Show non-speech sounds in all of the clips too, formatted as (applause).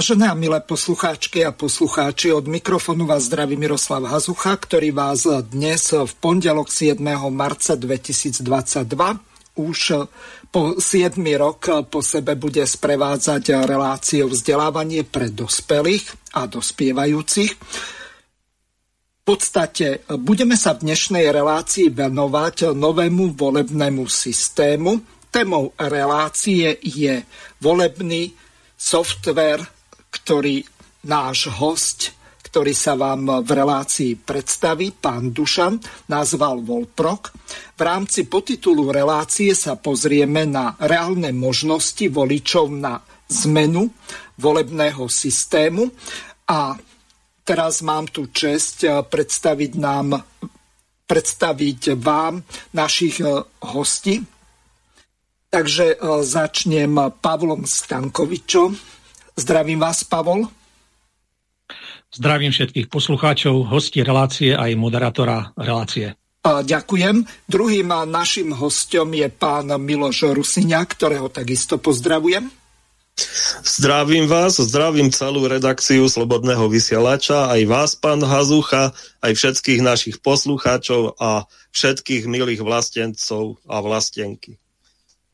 Vážené a milé poslucháčky a poslucháči, od mikrofónu vás zdraví Miroslav Hazucha, ktorý vás dnes v pondelok 7. marca 2022 už po 7 rok po sebe bude sprevádzať reláciu vzdelávanie pre dospelých a dospievajúcich. V podstate budeme sa v dnešnej relácii venovať novému volebnému systému. Témou relácie je volebný software, ktorý náš host, ktorý sa vám v relácii predstaví, pán Dušan, nazval Volprok. V rámci potitulu relácie sa pozrieme na reálne možnosti voličov na zmenu volebného systému a teraz mám tu čest predstaviť nám predstaviť vám našich hostí. Takže e, začnem Pavlom Stankovičom. Zdravím vás, Pavol. Zdravím všetkých poslucháčov, hostí relácie aj moderátora relácie. A ďakujem. Druhým našim hostom je pán Miloš Rusiňa, ktorého takisto pozdravujem. Zdravím vás, zdravím celú redakciu Slobodného vysielača, aj vás, pán Hazucha, aj všetkých našich poslucháčov a všetkých milých vlastencov a vlastenky.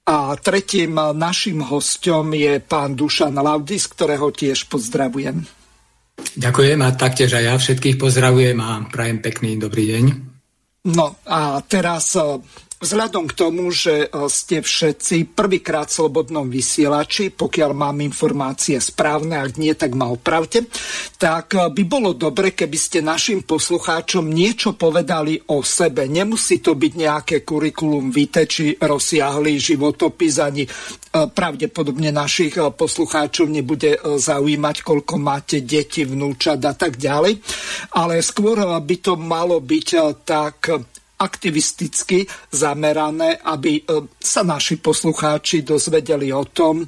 A tretím našim hostom je pán Dušan Laudis, ktorého tiež pozdravujem. Ďakujem a taktiež aj ja všetkých pozdravujem a prajem pekný dobrý deň. No a teraz Vzhľadom k tomu, že e, ste všetci prvýkrát v slobodnom vysielači, pokiaľ mám informácie správne, ak nie, tak ma opravte, tak e, by bolo dobre, keby ste našim poslucháčom niečo povedali o sebe. Nemusí to byť nejaké kurikulum vitae či rozsiahlý životopis, ani e, pravdepodobne našich poslucháčov nebude zaujímať, koľko máte deti, vnúčat a tak ďalej. Ale skôr by to malo byť tak aktivisticky zamerané, aby e, sa naši poslucháči dozvedeli o tom, e,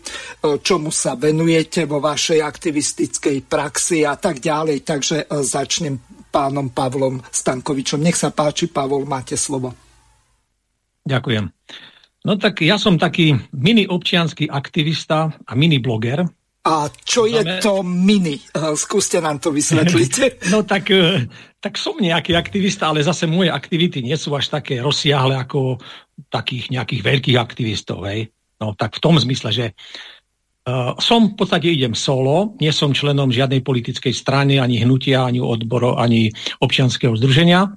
čomu sa venujete vo vašej aktivistickej praxi a tak ďalej. Takže e, začnem pánom Pavlom Stankovičom. Nech sa páči, Pavol, máte slovo. Ďakujem. No tak ja som taký mini občianský aktivista a mini bloger, a čo je to mini? Skúste nám to vysvetliť. (laughs) no tak, eh, tak som nejaký aktivista, ale zase moje aktivity nie sú až také rozsiahle ako takých nejakých veľkých aktivistov. Hej. No tak v tom zmysle, že uh, som v podstate idem solo, nie som členom žiadnej politickej strany, ani hnutia, ani odboru, ani občianského združenia,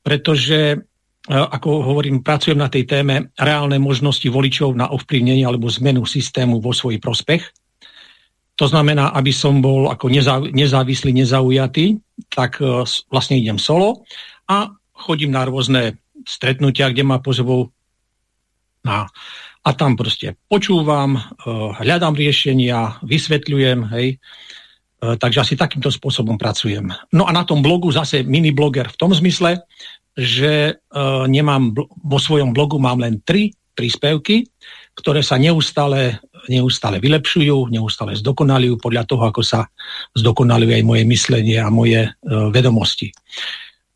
pretože ako hovorím, pracujem na tej téme reálne možnosti voličov na ovplyvnenie alebo zmenu systému vo svoj prospech. To znamená, aby som bol ako nezávislý, nezaujatý, tak e, vlastne idem solo a chodím na rôzne stretnutia, kde ma pozvú na, a tam proste počúvam, e, hľadám riešenia, vysvetľujem, hej, e, takže asi takýmto spôsobom pracujem. No a na tom blogu zase mini bloger v tom zmysle, že nemám, vo svojom blogu mám len tri príspevky, ktoré sa neustále, neustále vylepšujú, neustále zdokonalujú podľa toho, ako sa zdokonaluje aj moje myslenie a moje e, vedomosti.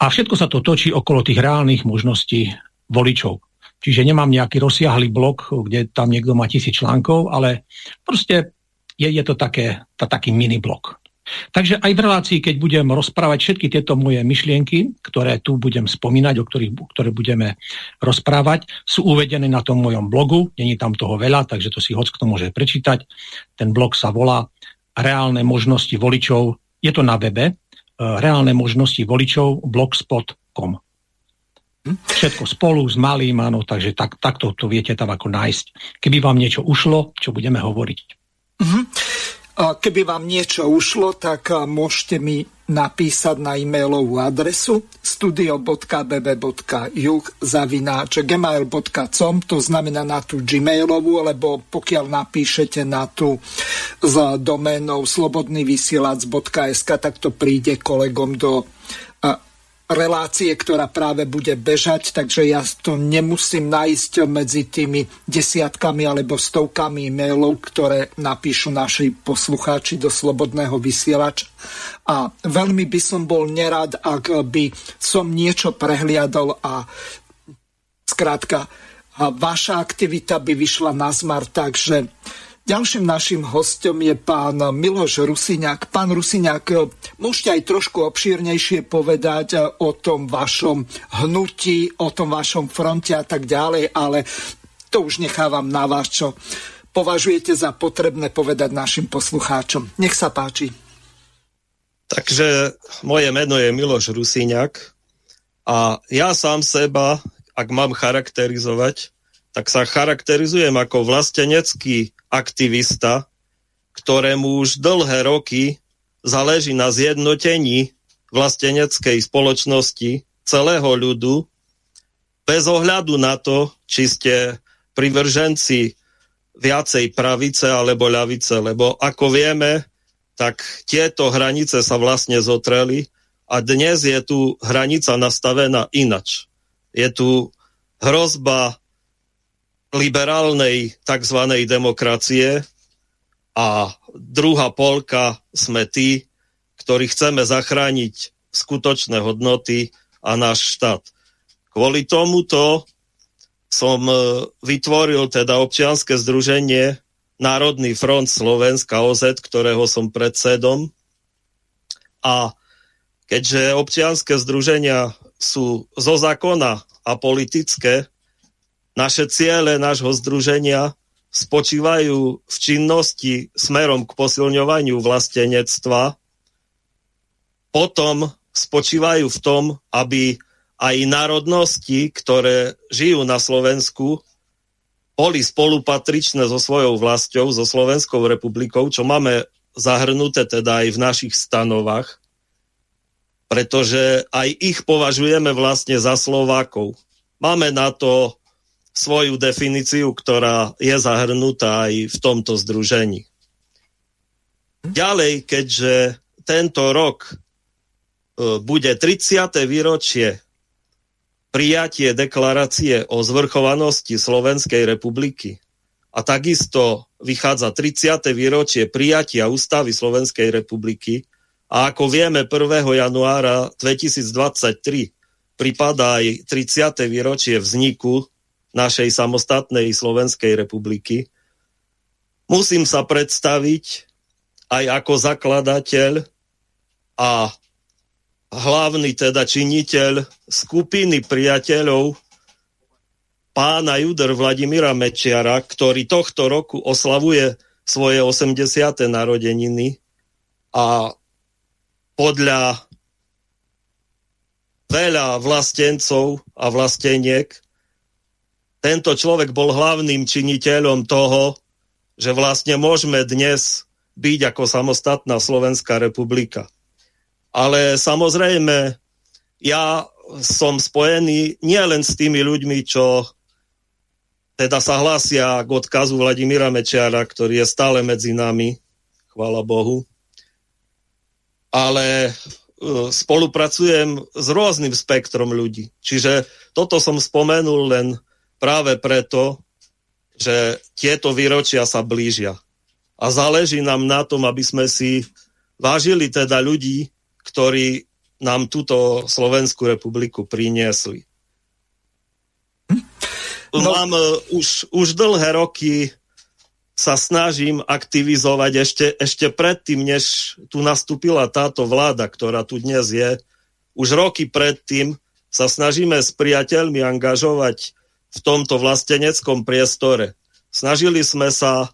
A všetko sa to točí okolo tých reálnych možností voličov. Čiže nemám nejaký rozsiahlý blok, kde tam niekto má tisíc článkov, ale proste je, je to také, tá, taký mini blok. Takže aj v relácii, keď budem rozprávať všetky tieto moje myšlienky, ktoré tu budem spomínať, o ktorých ktoré budeme rozprávať, sú uvedené na tom mojom blogu. Není tam toho veľa, takže to si hoď kto môže prečítať. Ten blog sa volá Reálne možnosti voličov. Je to na webe. E, Reálne možnosti voličov blogspot.com. Všetko spolu s malým, áno, takže tak, takto to viete tam ako nájsť. Keby vám niečo ušlo, čo budeme hovoriť. Mm-hmm. Keby vám niečo ušlo, tak môžete mi napísať na e-mailovú adresu studio.bb.juh zavináč gmail.com to znamená na tú gmailovú, lebo pokiaľ napíšete na tú s doménou slobodnyvysielac.sk, tak to príde kolegom do relácie, ktorá práve bude bežať, takže ja to nemusím nájsť medzi tými desiatkami alebo stovkami e-mailov, ktoré napíšu naši poslucháči do Slobodného vysielača. A veľmi by som bol nerad, ak by som niečo prehliadol a skrátka vaša aktivita by vyšla na zmar, takže Ďalším našim hostom je pán Miloš Rusiňák. Pán Rusiňák, môžete aj trošku obšírnejšie povedať o tom vašom hnutí, o tom vašom fronte a tak ďalej, ale to už nechávam na vás, čo považujete za potrebné povedať našim poslucháčom. Nech sa páči. Takže moje meno je Miloš Rusiňák a ja sám seba, ak mám charakterizovať, tak sa charakterizujem ako vlastenecký aktivista, ktorému už dlhé roky záleží na zjednotení vlasteneckej spoločnosti celého ľudu, bez ohľadu na to, či ste privrženci viacej pravice alebo ľavice, lebo ako vieme, tak tieto hranice sa vlastne zotreli a dnes je tu hranica nastavená inač. Je tu hrozba liberálnej tzv. demokracie a druhá polka sme tí, ktorí chceme zachrániť skutočné hodnoty a náš štát. Kvôli tomuto som e, vytvoril teda občianske združenie Národný front Slovenska OZ, ktorého som predsedom. A keďže občianske združenia sú zo zákona a politické, naše ciele nášho združenia spočívajú v činnosti smerom k posilňovaniu vlastenectva, potom spočívajú v tom, aby aj národnosti, ktoré žijú na Slovensku, boli spolupatričné so svojou vlastou, so Slovenskou republikou, čo máme zahrnuté teda aj v našich stanovách, pretože aj ich považujeme vlastne za Slovákov. Máme na to svoju definíciu, ktorá je zahrnutá aj v tomto združení. Ďalej, keďže tento rok e, bude 30. výročie prijatie deklarácie o zvrchovanosti Slovenskej republiky a takisto vychádza 30. výročie prijatia ústavy Slovenskej republiky a ako vieme 1. januára 2023 pripadá aj 30. výročie vzniku našej samostatnej Slovenskej republiky. Musím sa predstaviť aj ako zakladateľ a hlavný teda činiteľ skupiny priateľov pána Juder Vladimíra Mečiara, ktorý tohto roku oslavuje svoje 80. narodeniny a podľa veľa vlastencov a vlasteniek tento človek bol hlavným činiteľom toho, že vlastne môžeme dnes byť ako samostatná Slovenská republika. Ale samozrejme, ja som spojený nielen s tými ľuďmi, čo teda sa hlásia k odkazu Vladimíra Mečiara, ktorý je stále medzi nami, chvála Bohu, ale e, spolupracujem s rôznym spektrom ľudí. Čiže toto som spomenul len práve preto, že tieto výročia sa blížia. A záleží nám na tom, aby sme si vážili teda ľudí, ktorí nám túto Slovenskú republiku priniesli. No. Mám uh, už, už dlhé roky sa snažím aktivizovať ešte, ešte predtým, než tu nastúpila táto vláda, ktorá tu dnes je. Už roky predtým sa snažíme s priateľmi angažovať v tomto vlasteneckom priestore. Snažili sme sa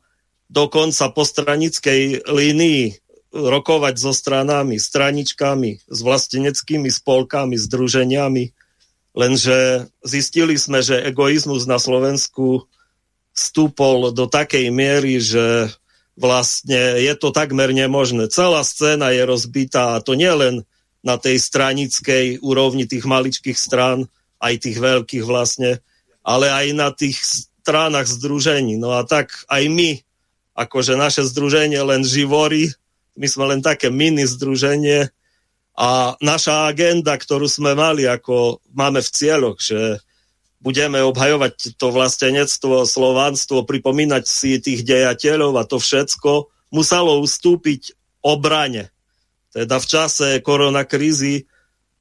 dokonca po stranickej línii rokovať so stranami, straničkami, s vlasteneckými spolkami, združeniami, lenže zistili sme, že egoizmus na Slovensku stúpol do takej miery, že vlastne je to takmer nemožné. Celá scéna je rozbitá a to nie len na tej stranickej úrovni tých maličkých strán, aj tých veľkých vlastne, ale aj na tých stranách združení. No a tak aj my, akože naše združenie len živory, my sme len také mini združenie a naša agenda, ktorú sme mali, ako máme v cieľoch, že budeme obhajovať to vlastenectvo, slovanstvo, pripomínať si tých dejateľov a to všetko muselo ustúpiť obrane. Teda v čase koronakrízy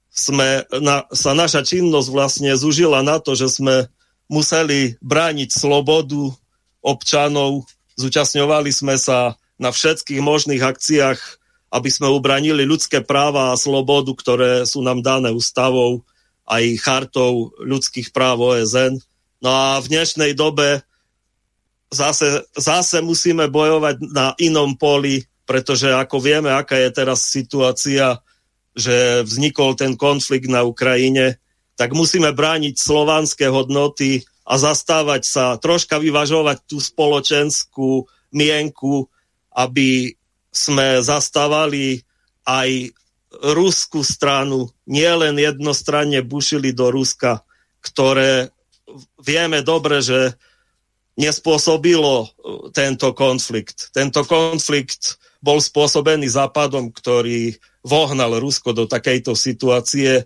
sme, na, sa naša činnosť vlastne zužila na to, že sme museli brániť slobodu občanov, zúčastňovali sme sa na všetkých možných akciách, aby sme ubranili ľudské práva a slobodu, ktoré sú nám dané ústavou aj chartou ľudských práv OSN. No a v dnešnej dobe zase, zase musíme bojovať na inom poli, pretože ako vieme, aká je teraz situácia, že vznikol ten konflikt na Ukrajine, tak musíme brániť slovanské hodnoty a zastávať sa, troška vyvažovať tú spoločenskú mienku, aby sme zastávali aj ruskú stranu nielen jednostranne bušili do Ruska, ktoré vieme dobre, že nespôsobilo uh, tento konflikt. Tento konflikt bol spôsobený Západom, ktorý vohnal Rusko do takejto situácie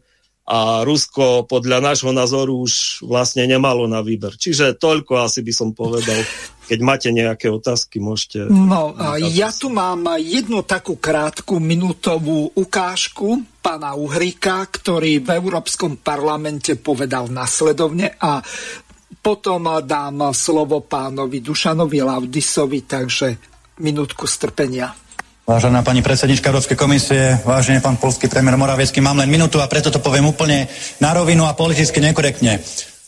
a Rusko podľa nášho názoru už vlastne nemalo na výber. Čiže toľko asi by som povedal. Keď máte nejaké otázky, môžete... No, ja tu mám jednu takú krátku minútovú ukážku pána Uhrika, ktorý v Európskom parlamente povedal nasledovne a potom dám slovo pánovi Dušanovi Laudisovi, takže minútku strpenia. Vážená pani predsednička Európskej komisie, vážený pán polský premiér Moraviecký, mám len minútu a preto to poviem úplne na rovinu a politicky nekorektne.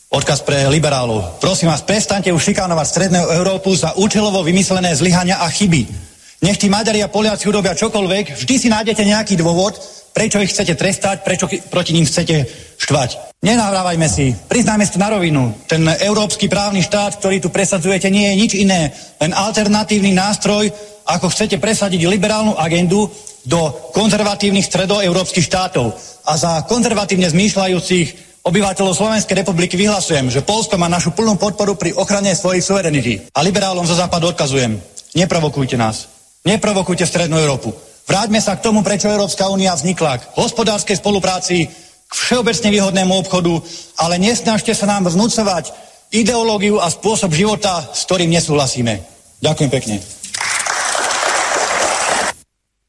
Odkaz pre liberálov. Prosím vás, prestaňte už šikanovať Strednú Európu za účelovo vymyslené zlyhania a chyby. Nech tí Maďari a Poliaci urobia čokoľvek, vždy si nájdete nejaký dôvod, prečo ich chcete trestať, prečo proti ním chcete štvať. Nenahrávajme si, priznajme si to na rovinu. Ten európsky právny štát, ktorý tu presadzujete, nie je nič iné, len alternatívny nástroj, ako chcete presadiť liberálnu agendu do konzervatívnych stredoeurópskych štátov. A za konzervatívne zmýšľajúcich obyvateľov Slovenskej republiky vyhlasujem, že Polsko má našu plnú podporu pri ochrane svojich suverenity. A liberálom zo západu odkazujem, neprovokujte nás. Neprovokujte Strednú Európu. Vráťme sa k tomu, prečo Európska únia vznikla. K hospodárskej spolupráci, k všeobecne výhodnému obchodu, ale nesnažte sa nám vnúcovať ideológiu a spôsob života, s ktorým nesúhlasíme. Ďakujem pekne.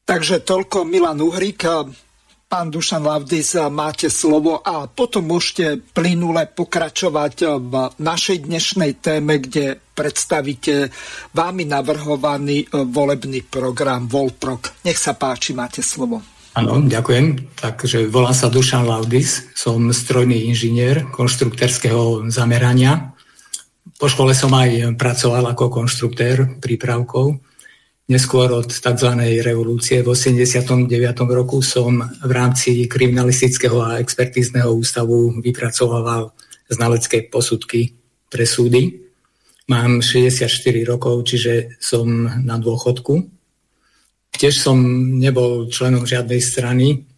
Takže toľko Milan Uhrik. Pán Dušan Lavdis, máte slovo a potom môžete plynule pokračovať v našej dnešnej téme, kde predstavíte vámi navrhovaný volebný program Volprok. Nech sa páči, máte slovo. Áno, ďakujem. Takže volám sa Dušan Laudis, som strojný inžinier konštruktorského zamerania. Po škole som aj pracoval ako konštruktér prípravkov Neskôr od tzv. revolúcie v 89. roku som v rámci kriminalistického a expertízneho ústavu vypracoval znalecké posudky pre súdy. Mám 64 rokov, čiže som na dôchodku. Tiež som nebol členom žiadnej strany,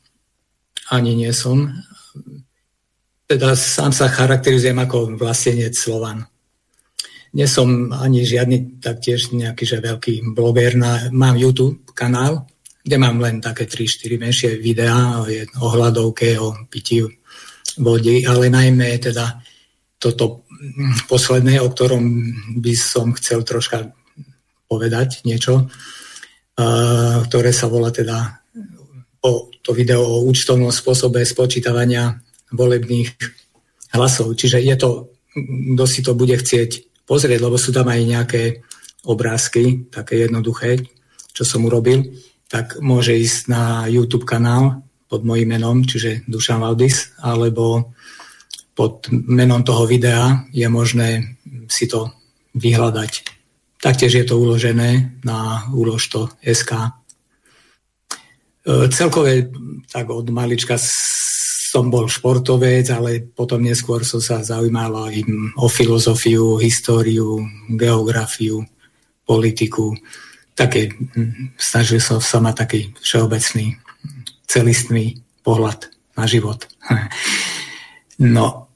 ani nie som. Teda sám sa charakterizujem ako vlastenec Slovan. Nie som ani žiadny taktiež nejaký že veľký bloger. Na, mám YouTube kanál, kde mám len také 3-4 menšie videá o hľadovke, o pití vody, ale najmä teda toto posledné, o ktorom by som chcel troška povedať niečo, ktoré sa volá teda o to video o účtovnom spôsobe spočítavania volebných hlasov. Čiže je to, kto si to bude chcieť pozrieť, lebo sú tam aj nejaké obrázky, také jednoduché, čo som urobil, tak môže ísť na YouTube kanál pod mojím menom, čiže Dušan Valdis, alebo pod menom toho videa je možné si to vyhľadať. Taktiež je to uložené na uložto.sk. E, celkové tak od malička som bol športovec, ale potom neskôr som sa zaujímal aj o filozofiu, históriu, geografiu, politiku. také, snažil som sa mať taký všeobecný, celistný pohľad na život. (laughs) No,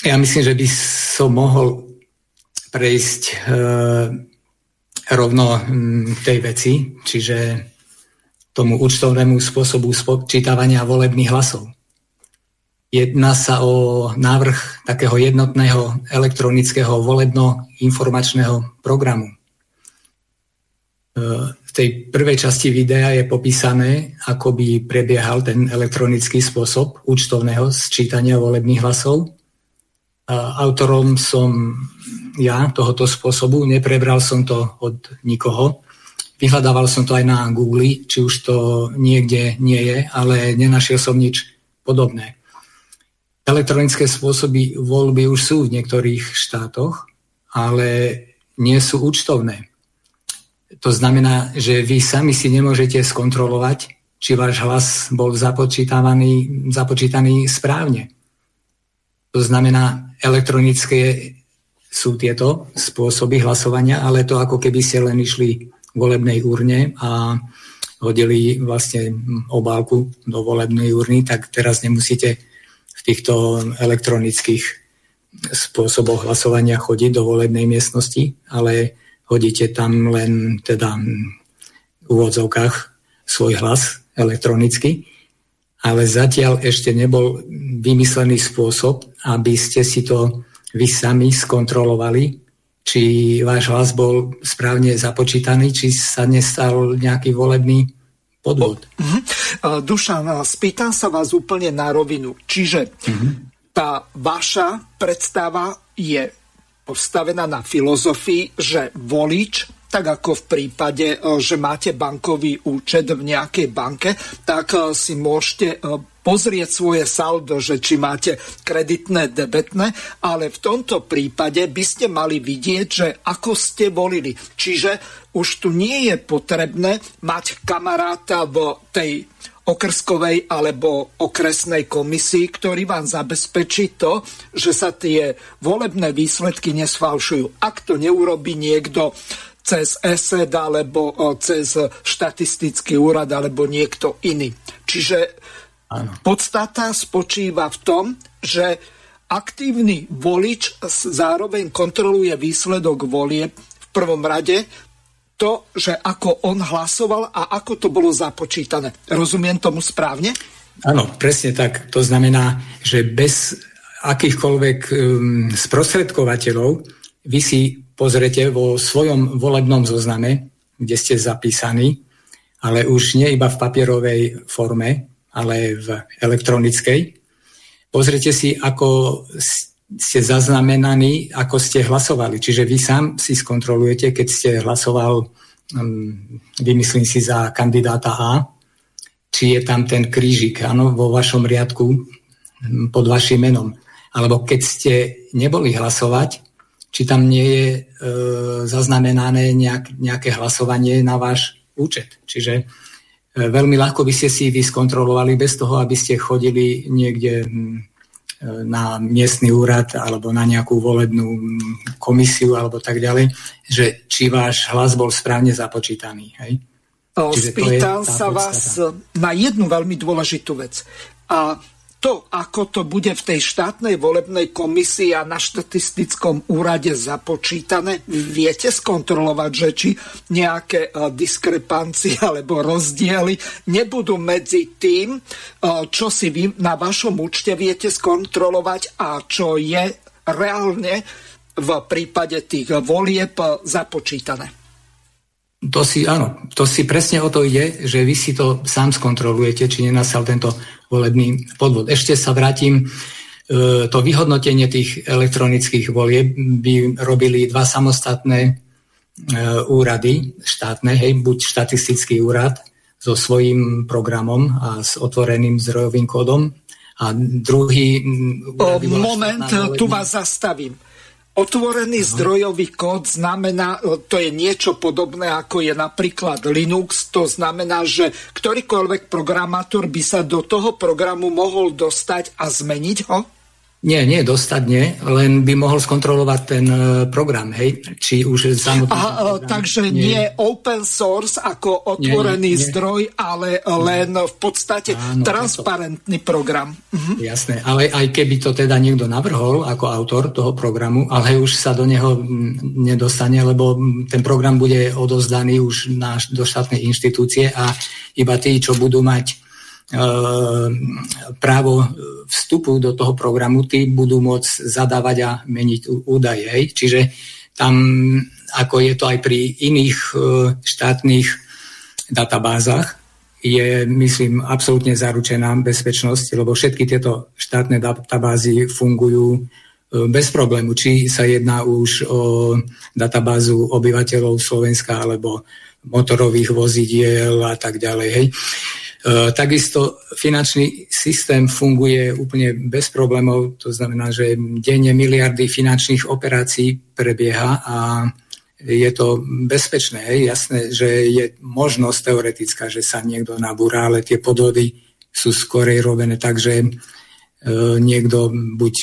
ja myslím, že by som mohol prejsť e, rovno tej veci, čiže tomu účtovnému spôsobu spočítavania volebných hlasov. Jedná sa o návrh takého jednotného elektronického volebno-informačného programu. E, v tej prvej časti videa je popísané, ako by prebiehal ten elektronický spôsob účtovného sčítania volebných hlasov. Autorom som ja tohoto spôsobu, neprebral som to od nikoho. Vyhľadával som to aj na Google, či už to niekde nie je, ale nenašiel som nič podobné. Elektronické spôsoby voľby už sú v niektorých štátoch, ale nie sú účtovné. To znamená, že vy sami si nemôžete skontrolovať, či váš hlas bol započítaný, započítaný správne. To znamená, elektronické sú tieto spôsoby hlasovania, ale to ako keby ste len išli v volebnej urne a hodili vlastne obálku do volebnej urny, tak teraz nemusíte v týchto elektronických spôsoboch hlasovania chodiť do volebnej miestnosti, ale hodíte tam len teda v úvodzovkách svoj hlas elektronicky, ale zatiaľ ešte nebol vymyslený spôsob, aby ste si to vy sami skontrolovali, či váš hlas bol správne započítaný, či sa nestal nejaký volebný podvod. Uh-huh. Dušan, spýtam sa vás úplne na rovinu. Čiže uh-huh. tá vaša predstava je postavená na filozofii, že volič tak ako v prípade, že máte bankový účet v nejakej banke, tak si môžete pozrieť svoje saldo, že či máte kreditné, debetné, ale v tomto prípade by ste mali vidieť, že ako ste volili. Čiže už tu nie je potrebné mať kamaráta v tej okrskovej alebo okresnej komisii, ktorý vám zabezpečí to, že sa tie volebné výsledky nesfalšujú. Ak to neurobi niekto cez ESED alebo cez štatistický úrad alebo niekto iný. Čiže Ano. Podstata spočíva v tom, že aktívny volič zároveň kontroluje výsledok volie v prvom rade to, že ako on hlasoval a ako to bolo započítané. Rozumiem tomu správne? Áno, presne tak. To znamená, že bez akýchkoľvek um, sprostredkovateľov vy si pozrete vo svojom volebnom zozname, kde ste zapísaní, ale už nie iba v papierovej forme, ale v elektronickej. Pozrite si, ako ste zaznamenaní, ako ste hlasovali. Čiže vy sám si skontrolujete, keď ste hlasoval, um, vymyslím si, za kandidáta A, či je tam ten krížik áno, vo vašom riadku um, pod vašim menom. Alebo keď ste neboli hlasovať, či tam nie je e, zaznamenané nejak, nejaké hlasovanie na váš účet. Čiže veľmi ľahko by ste si vyskontrolovali bez toho, aby ste chodili niekde mm, e, na miestny úrad alebo na nejakú volebnú mm, komisiu alebo tak ďalej, že či váš hlas bol správne započítaný. Hej? Spýtam sa vás na jednu veľmi dôležitú vec. A to, ako to bude v tej štátnej volebnej komisii a na štatistickom úrade započítané, viete skontrolovať, že či nejaké e, diskrepancie (laughs) alebo rozdiely nebudú medzi tým, e, čo si vy na vašom účte viete skontrolovať a čo je reálne v prípade tých volieb započítané. To si, áno, to si presne o to ide, že vy si to sám skontrolujete, či nenastal tento volebný podvod. Ešte sa vrátim, e, to vyhodnotenie tých elektronických volieb by robili dva samostatné e, úrady štátne, hej, buď štatistický úrad so svojím programom a s otvoreným zdrojovým kódom a druhý... Moment, tu vás zastavím Otvorený zdrojový kód znamená, e, to je niečo podobné ako je napríklad Linux, to znamená, že ktorýkoľvek programátor by sa do toho programu mohol dostať a zmeniť ho? Nie, nie dostatne, len by mohol skontrolovať ten e, program, hej? Či už samotný... Aha, program, takže nie. nie open source ako otvorený nie, nie, nie. zdroj, ale len v podstate Áno, transparentný to... program. Mhm. Jasné, ale aj keby to teda niekto navrhol ako autor toho programu, ale už sa do neho nedostane, lebo ten program bude odozdaný už na, do štátnej inštitúcie a iba tí, čo budú mať právo vstupu do toho programu, tí budú môcť zadávať a meniť údaje. Čiže tam, ako je to aj pri iných e, štátnych databázach, je, myslím, absolútne zaručená bezpečnosť, lebo všetky tieto štátne databázy fungujú e, bez problému, či sa jedná už o databázu obyvateľov Slovenska alebo motorových vozidiel a tak ďalej. Hej. E, takisto finančný systém funguje úplne bez problémov, to znamená, že denne miliardy finančných operácií prebieha a je to bezpečné. Jasné, že je možnosť teoretická, že sa niekto nabúra, ale tie podvody sú skorej robené tak, že E, niekto buď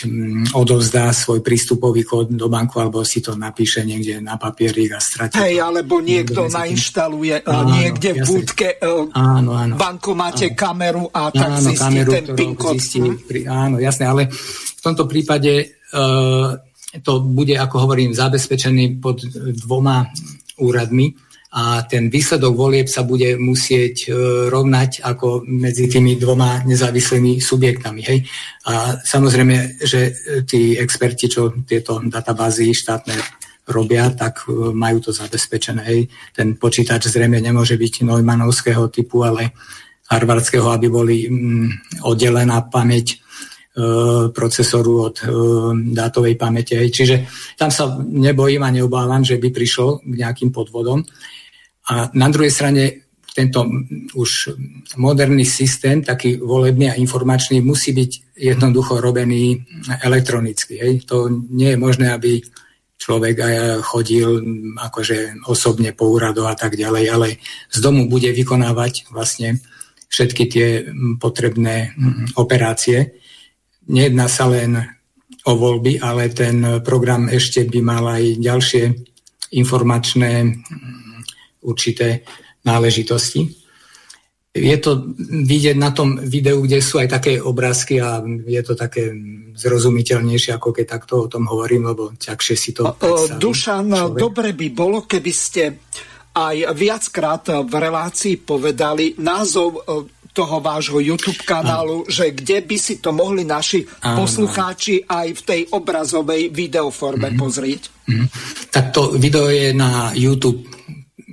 odovzdá svoj prístupový kód do banku, alebo si to napíše niekde na papierik a stratí. Hej, alebo niekto nainštaluje e, áno, niekde v budke e, áno, áno, bankomáte áno. kameru a tak áno, zistí kameru, ten PIN kód. Zistí, pri, áno, jasné, ale v tomto prípade uh, to bude, ako hovorím, zabezpečený pod dvoma úradmi a ten výsledok volieb sa bude musieť e, rovnať ako medzi tými dvoma nezávislými subjektami. Hej? A samozrejme, že e, tí experti, čo tieto databázy štátne robia, tak e, majú to zabezpečené. Hej? Ten počítač zrejme nemôže byť Neumannovského typu, ale harvardského, aby boli mm, oddelená pamäť procesoru od dátovej pamäte. Čiže tam sa nebojím a neobávam, že by prišlo k nejakým podvodom. A na druhej strane tento už moderný systém, taký volebný a informačný, musí byť jednoducho robený elektronicky. Hej. To nie je možné, aby človek chodil akože osobne po úradoch a tak ďalej, ale z domu bude vykonávať vlastne všetky tie potrebné operácie. Nejedná sa len o voľby, ale ten program ešte by mal aj ďalšie informačné určité náležitosti. Je to vidieť na tom videu, kde sú aj také obrázky a je to také zrozumiteľnejšie, ako keď takto o tom hovorím, lebo ťažšie si to predstaví. Dušan, človek. dobre by bolo, keby ste aj viackrát v relácii povedali názov e, toho vášho YouTube kanálu, ano. že kde by si to mohli naši ano. poslucháči aj v tej obrazovej videoforme mm-hmm. pozrieť? Mm-hmm. Tak to video je na YouTube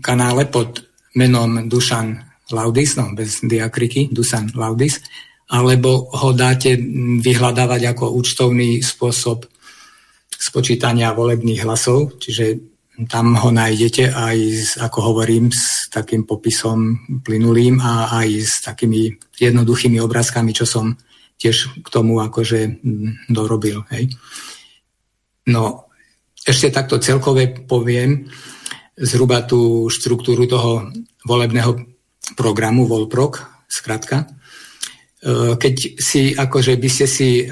kanále pod menom Dušan Laudis, no bez diakriky, Dusan Laudis, alebo ho dáte vyhľadávať ako účtovný spôsob spočítania volebných hlasov, čiže tam ho nájdete aj, s, ako hovorím, s takým popisom plynulým a aj s takými jednoduchými obrázkami, čo som tiež k tomu akože dorobil. Hej. No, ešte takto celkové poviem, zhruba tú štruktúru toho volebného programu Volprok, skratka. E, keď si, akože by ste si e,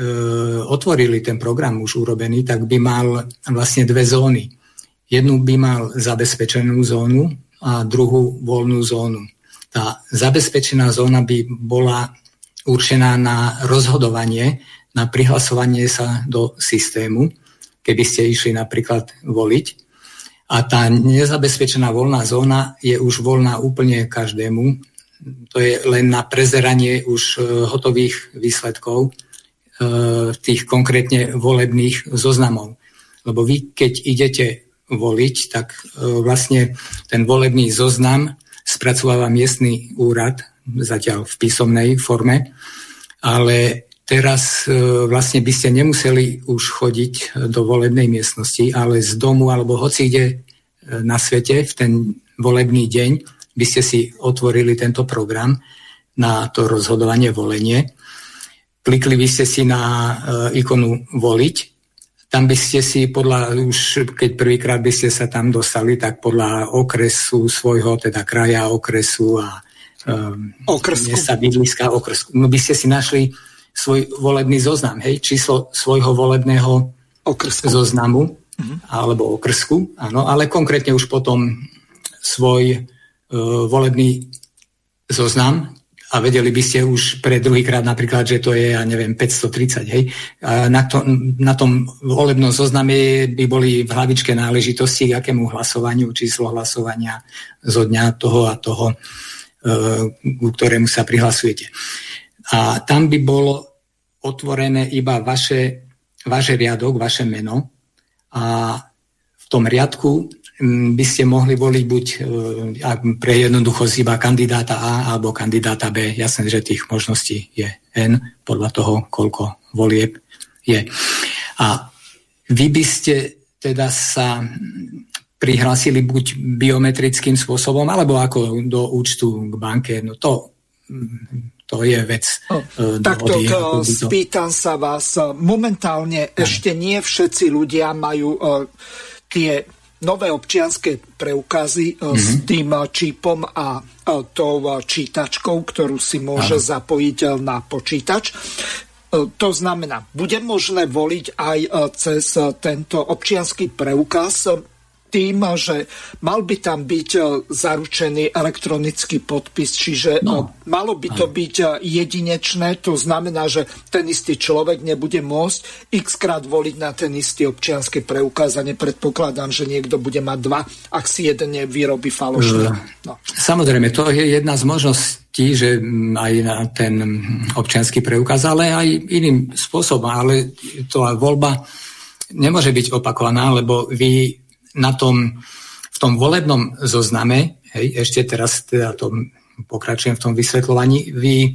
otvorili ten program už urobený, tak by mal vlastne dve zóny. Jednu by mal zabezpečenú zónu a druhú voľnú zónu. Tá zabezpečená zóna by bola určená na rozhodovanie, na prihlasovanie sa do systému, keby ste išli napríklad voliť a tá nezabezpečená voľná zóna je už voľná úplne každému. To je len na prezeranie už e, hotových výsledkov e, tých konkrétne volebných zoznamov. Lebo vy, keď idete voliť, tak e, vlastne ten volebný zoznam spracováva miestny úrad, zatiaľ v písomnej forme, ale teraz vlastne by ste nemuseli už chodiť do volebnej miestnosti, ale z domu alebo hoci kde na svete v ten volebný deň by ste si otvorili tento program na to rozhodovanie volenie. Klikli by ste si na e, ikonu voliť. Tam by ste si podľa, už keď prvýkrát by ste sa tam dostali, tak podľa okresu svojho, teda kraja, okresu a um, mesta, bydliska, okresku, no by ste si našli svoj volebný zoznam, hej, číslo svojho volebného okrsku. zoznamu uh-huh. alebo okrsku, áno, ale konkrétne už potom svoj uh, volebný zoznam, a vedeli by ste už pre druhýkrát napríklad, že to je, ja neviem, 530, hej. A na, to, na tom volebnom zozname by boli v hlavičke náležitosti k akému hlasovaniu, číslo hlasovania zo dňa toho a toho, e, ku ktorému sa prihlasujete. A tam by bolo otvorené iba vaše, vaše riadok, vaše meno a v tom riadku Mm, by ste mohli voliť buď e, pre jednoduchosť iba kandidáta A alebo kandidáta B. Jasné, že tých možností je N podľa toho, koľko volieb je. A vy by ste teda sa prihlásili buď biometrickým spôsobom, alebo ako do účtu k banke. No to, to je vec. No, takto to... spýtam sa vás. Momentálne no. ešte nie všetci ľudia majú uh, tie nové občianské preukazy mm-hmm. s tým eh, čípom a eh, tou čítačkou, ktorú si môže Aha. zapojiť na počítač. To znamená, bude možné voliť aj cez tento občianský preukaz tým, že mal by tam byť e, zaručený elektronický podpis, čiže no. E, malo by to byť e, jedinečné, to znamená, že ten istý človek nebude môcť x krát voliť na ten istý občianský preukaz a nepredpokladám, že niekto bude mať dva, ak si jeden vyrobí falošný. No. Samozrejme, to je jedna z možností, že aj na ten občianský preukaz, ale aj iným spôsobom, ale to voľba nemôže byť opakovaná, lebo vy na tom, v tom volebnom zozname, hej, ešte teraz teda to pokračujem v tom vysvetľovaní, vy,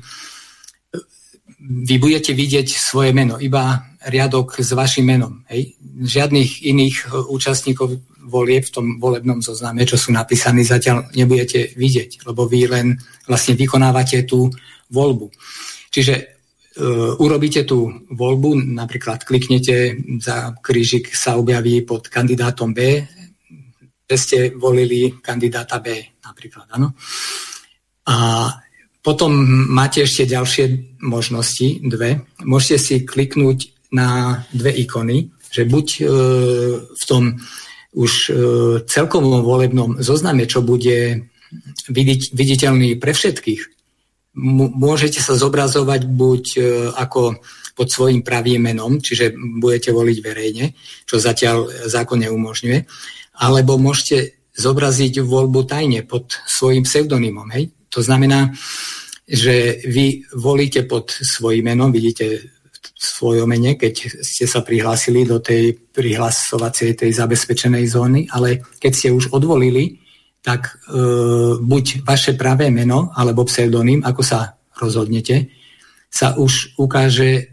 vy budete vidieť svoje meno, iba riadok s vašim menom. Hej. Žiadnych iných e, účastníkov volie v tom volebnom zozname, čo sú napísaní, zatiaľ nebudete vidieť, lebo vy len vlastne vykonávate tú voľbu. Čiže urobíte tú voľbu, napríklad kliknete za krížik sa objaví pod kandidátom B, že ste volili kandidáta B napríklad. Áno? A potom máte ešte ďalšie možnosti, dve. Môžete si kliknúť na dve ikony, že buď e, v tom už e, celkovom volebnom zozname, čo bude viditeľný pre všetkých, môžete sa zobrazovať buď e, ako pod svojim pravým menom, čiže budete voliť verejne, čo zatiaľ zákon neumožňuje, alebo môžete zobraziť voľbu tajne pod svojim pseudonymom. Hej? To znamená, že vy volíte pod svojim menom, vidíte svojom mene, keď ste sa prihlásili do tej prihlasovacej, tej zabezpečenej zóny, ale keď ste už odvolili, tak e, buď vaše pravé meno alebo pseudonym, ako sa rozhodnete, sa už ukáže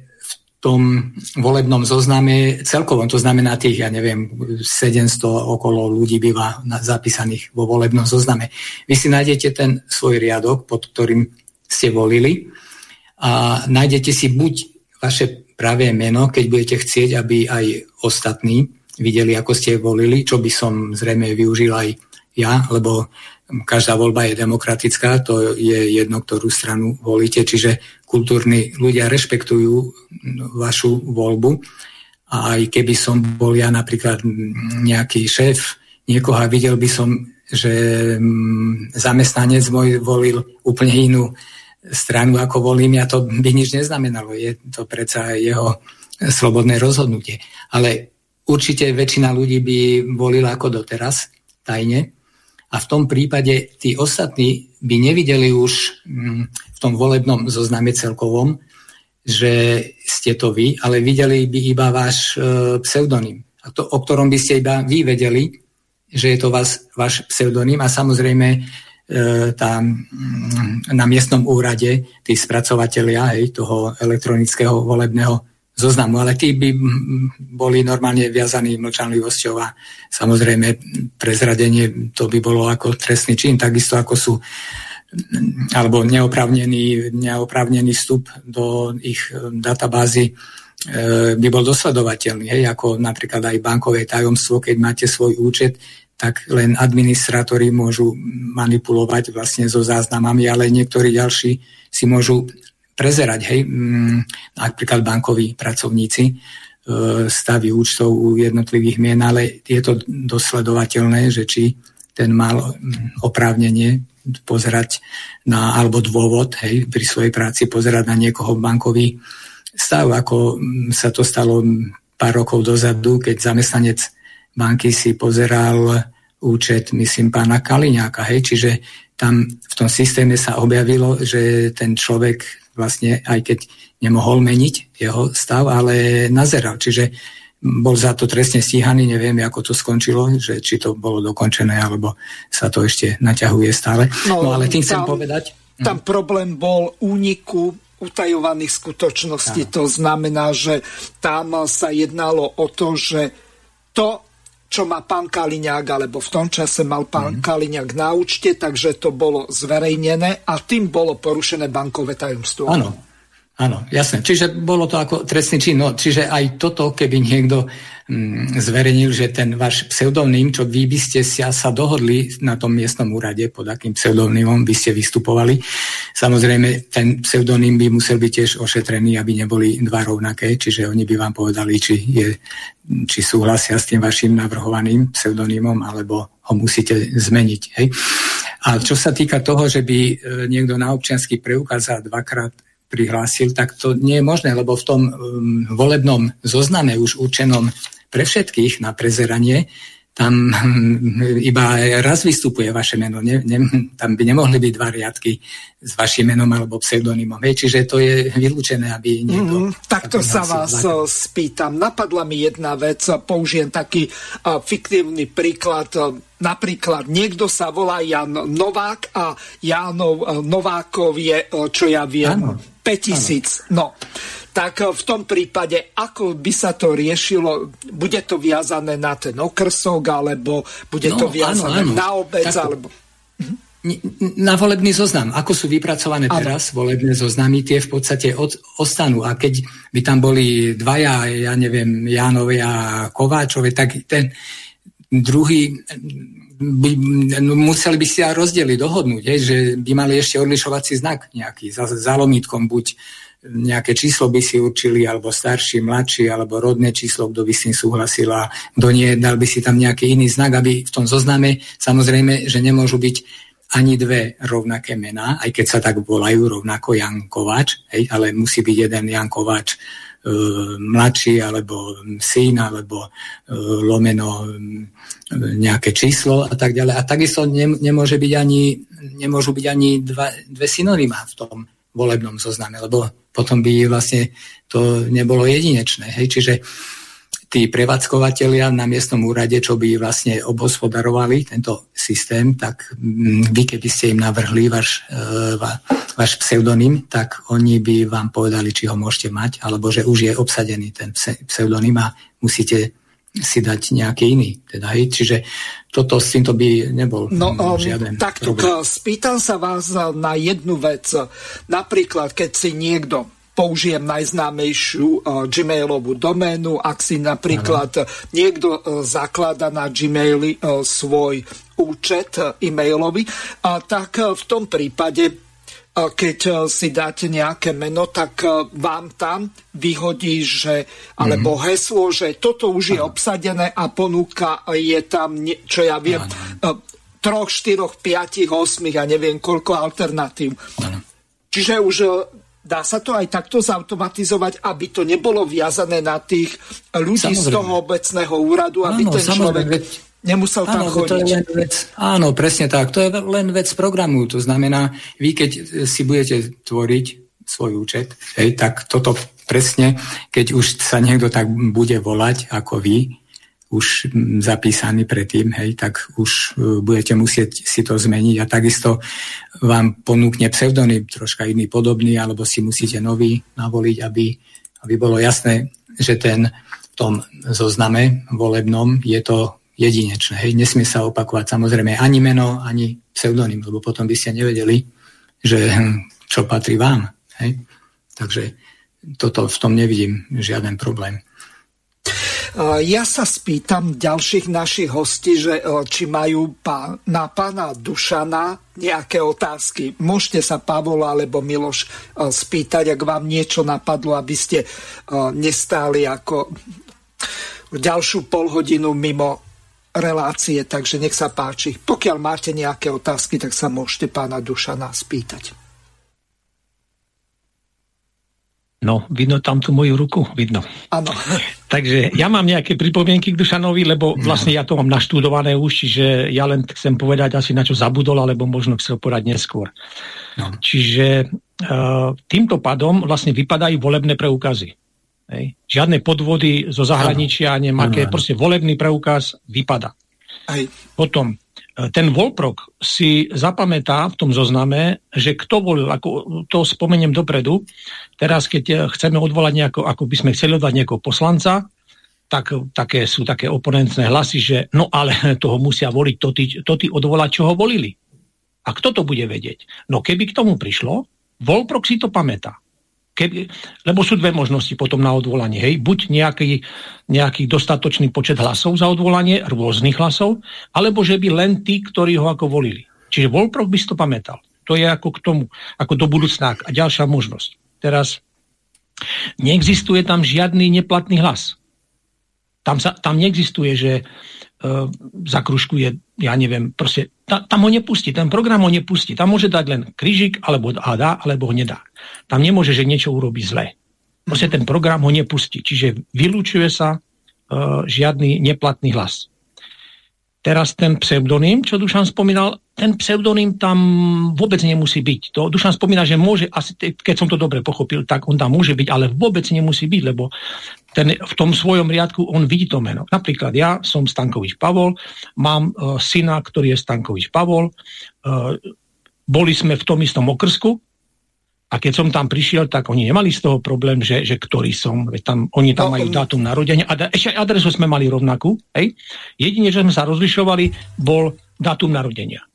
tom volebnom zozname celkovom, to znamená tých, ja neviem, 700 okolo ľudí býva zapísaných vo volebnom zozname. Vy si nájdete ten svoj riadok, pod ktorým ste volili a nájdete si buď vaše pravé meno, keď budete chcieť, aby aj ostatní videli, ako ste volili, čo by som zrejme využil aj ja, lebo každá voľba je demokratická, to je jedno, ktorú stranu volíte, čiže kultúrni ľudia rešpektujú vašu voľbu. A aj keby som bol ja napríklad nejaký šéf niekoho a videl by som, že mm, zamestnanec môj volil úplne inú stranu, ako volím ja, to by nič neznamenalo. Je to predsa jeho slobodné rozhodnutie. Ale určite väčšina ľudí by volila ako doteraz, tajne, a v tom prípade tí ostatní by nevideli už mm, v tom volebnom zozname celkovom, že ste to vy, ale videli by iba váš e, pseudonym, o ktorom by ste iba vy vedeli, že je to vás, váš pseudonym a samozrejme e, tá, mm, na miestnom úrade tí spracovateľia hej, toho elektronického volebného zoznamu, ale tí by boli normálne viazaní mlčanlivosťou a samozrejme prezradenie to by bolo ako trestný čin, takisto ako sú alebo neoprávnený, neoprávnený vstup do ich databázy e, by bol dosledovateľný, hej, ako napríklad aj bankové tajomstvo, keď máte svoj účet, tak len administrátori môžu manipulovať vlastne so záznamami, ale niektorí ďalší si môžu prezerať, hej, mm, napríklad bankoví pracovníci, e, stavy účtov u jednotlivých mien, ale je to dosledovateľné, že či ten mal mm, oprávnenie pozerať na, alebo dôvod hej, pri svojej práci pozerať na niekoho bankový stav, ako mm, sa to stalo pár rokov dozadu, keď zamestnanec banky si pozeral účet, myslím, pána Kaliňáka. Hej, čiže tam v tom systéme sa objavilo, že ten človek vlastne, aj keď nemohol meniť jeho stav, ale nazeral. Čiže bol za to trestne stíhaný, neviem, ako to skončilo, že či to bolo dokončené, alebo sa to ešte naťahuje stále. No, no ale tým chcem tam, povedať... Tam hm. problém bol úniku utajovaných skutočností. To znamená, že tam sa jednalo o to, že to, čo má pán Kaliňák, alebo v tom čase mal pán mm. Kaliňák na účte, takže to bolo zverejnené a tým bolo porušené bankové tajomstvo. Áno, Áno, jasné. Čiže bolo to ako trestný čin. No, čiže aj toto, keby niekto mm, zverejnil, že ten váš pseudonym, čo vy by ste sa, sa dohodli na tom miestnom úrade, pod akým pseudonymom by ste vystupovali. Samozrejme, ten pseudonym by musel byť tiež ošetrený, aby neboli dva rovnaké, čiže oni by vám povedali, či, je, či súhlasia s tým vašim navrhovaným pseudonymom, alebo ho musíte zmeniť. Hej? A čo sa týka toho, že by e, niekto na občianský preukaz dvakrát prihlásil, tak to nie je možné, lebo v tom um, volebnom zozname už určenom pre všetkých na prezeranie, tam (laughs) iba raz vystupuje vaše meno. Ne, ne, tam by nemohli byť dva riadky s vašim menom alebo pseudonymom. Hej, čiže to je vylúčené, aby niekto... Mm, takto sa vás zvládol. spýtam. Napadla mi jedna vec, použijem taký uh, fiktívny príklad. Napríklad niekto sa volá Jan Novák a Janov uh, Novákov je, uh, čo ja viem, ano 5000. No, tak v tom prípade, ako by sa to riešilo? Bude to viazané na ten okrsok, alebo bude no, to viazané áno, áno. na obec, tak, alebo... Na volebný zoznam. Ako sú vypracované áno. teraz volebné zoznamy, tie v podstate od, ostanú. A keď by tam boli dvaja, ja neviem, Jánovi a Kováčove, tak ten druhý by, no, museli by si aj rozdeliť, dohodnúť, je, že by mali ešte odlišovací znak nejaký, za, za lomitkom buď nejaké číslo by si určili, alebo starší, mladší, alebo rodné číslo, kto by s tým súhlasil a kto nie, dal by si tam nejaký iný znak, aby v tom zozname, samozrejme, že nemôžu byť ani dve rovnaké mená, aj keď sa tak volajú rovnako Jan Kováč, hej, ale musí byť jeden Jan Kováč E, mladší alebo syn alebo e, lomeno e, nejaké číslo a tak ďalej. A takisto nemôže byť ani, nemôžu byť ani dva, dve synonymá v tom volebnom zozname, lebo potom by vlastne to nebolo jedinečné. Hej? Čiže tí prevádzkovateľia na miestnom úrade, čo by vlastne obhospodarovali tento systém, tak mm, vy keby ste im navrhli váš, e, váš pseudonym, tak oni by vám povedali, či ho môžete mať, alebo že už je obsadený ten pseudonym a musíte si dať nejaký iný. Teda, hej. Čiže toto s týmto by nebol no, um, žiaden tak, problém. Spýtam sa vás na jednu vec. Napríklad, keď si niekto použijem najznámejšiu uh, Gmailovú doménu. Ak si napríklad ano. niekto uh, zaklada na Gmaili uh, svoj účet e-mailový, uh, tak v tom prípade keď uh, si dáte nejaké meno, tak uh, vám tam vyhodí, že, alebo mm-hmm. heslo, že toto už je obsadené a ponúka je tam, čo ja viem, ano. troch, štyroch, piatich, osmých a neviem koľko alternatív. Ano. Čiže už Dá sa to aj takto zautomatizovať, aby to nebolo viazané na tých ľudí samozrejme. z toho obecného úradu, aby áno, ten človek veď, nemusel áno, tam chodiť. To je len vec, áno, presne tak. To je len vec programu. To znamená, vy keď si budete tvoriť svoj účet, hej, tak toto presne, keď už sa niekto tak bude volať ako vy, už zapísaný predtým, hej, tak už e, budete musieť si to zmeniť a takisto vám ponúkne pseudonym troška iný podobný, alebo si musíte nový navoliť, aby, aby bolo jasné, že ten v tom zozname volebnom je to jedinečné. Hej. Nesmie sa opakovať samozrejme ani meno, ani pseudonym, lebo potom by ste nevedeli, že hm, čo patrí vám. Hej. Takže toto v tom nevidím žiaden problém. Ja sa spýtam ďalších našich hostí, že či majú na pána Dušana nejaké otázky. Môžete sa Pavol alebo Miloš spýtať, ak vám niečo napadlo, aby ste nestáli ako ďalšiu polhodinu mimo relácie, takže nech sa páči. Pokiaľ máte nejaké otázky, tak sa môžete pána Dušana spýtať. No, vidno tam tú moju ruku? Vidno. Áno. (laughs) Takže ja mám nejaké pripomienky k Dušanovi, lebo vlastne ja to mám naštudované už, čiže ja len chcem povedať asi na čo zabudol, alebo možno chcel povedať neskôr. No. Čiže uh, týmto pádom vlastne vypadajú volebné preukazy. Hej. Žiadne podvody zo zahraničia, nemáke, proste volebný preukaz vypada. Aj. Potom e, ten Volprok si zapamätá v tom zozname, že kto volil, ako to spomeniem dopredu, teraz keď e, chceme odvolať nejako, ako by sme chceli odvolať nejakého poslanca, tak také, sú také oponentné hlasy, že no ale (laughs) toho musia voliť to tí, to tí odvolať, čo ho volili. A kto to bude vedieť? No keby k tomu prišlo, Volprok si to pamätá. Keby, lebo sú dve možnosti potom na odvolanie. Hej. Buď nejaký, nejaký dostatočný počet hlasov za odvolanie, rôznych hlasov, alebo že by len tí, ktorí ho ako volili. Čiže Volprok by si to pamätal. To je ako k tomu, ako do budúcna. A ďalšia možnosť. Teraz neexistuje tam žiadny neplatný hlas. Tam, sa, tam neexistuje, že zakruškuje, ja neviem, proste, ta, tam ho nepustí, ten program ho nepustí. Tam môže dať len krížik, alebo a dá, alebo ho nedá. Tam nemôže, že niečo urobí zle. Proste ten program ho nepustí. Čiže vylúčuje sa uh, žiadny neplatný hlas. Teraz ten pseudonym, čo Dušan spomínal, ten pseudonym tam vôbec nemusí byť. To Dušan spomína, že môže, asi keď som to dobre pochopil, tak on tam môže byť, ale vôbec nemusí byť, lebo ten, v tom svojom riadku on vidí to meno. Napríklad ja som Stankovič Pavol, mám uh, syna, ktorý je Stankovič Pavol, uh, boli sme v tom istom okrsku, a keď som tam prišiel, tak oni nemali z toho problém, že, že ktorý som. Veď tam, oni tam no, majú dátum narodenia. A ešte adresu sme mali rovnakú. Hej? Jedine, že sme sa rozlišovali, bol dátum narodenia.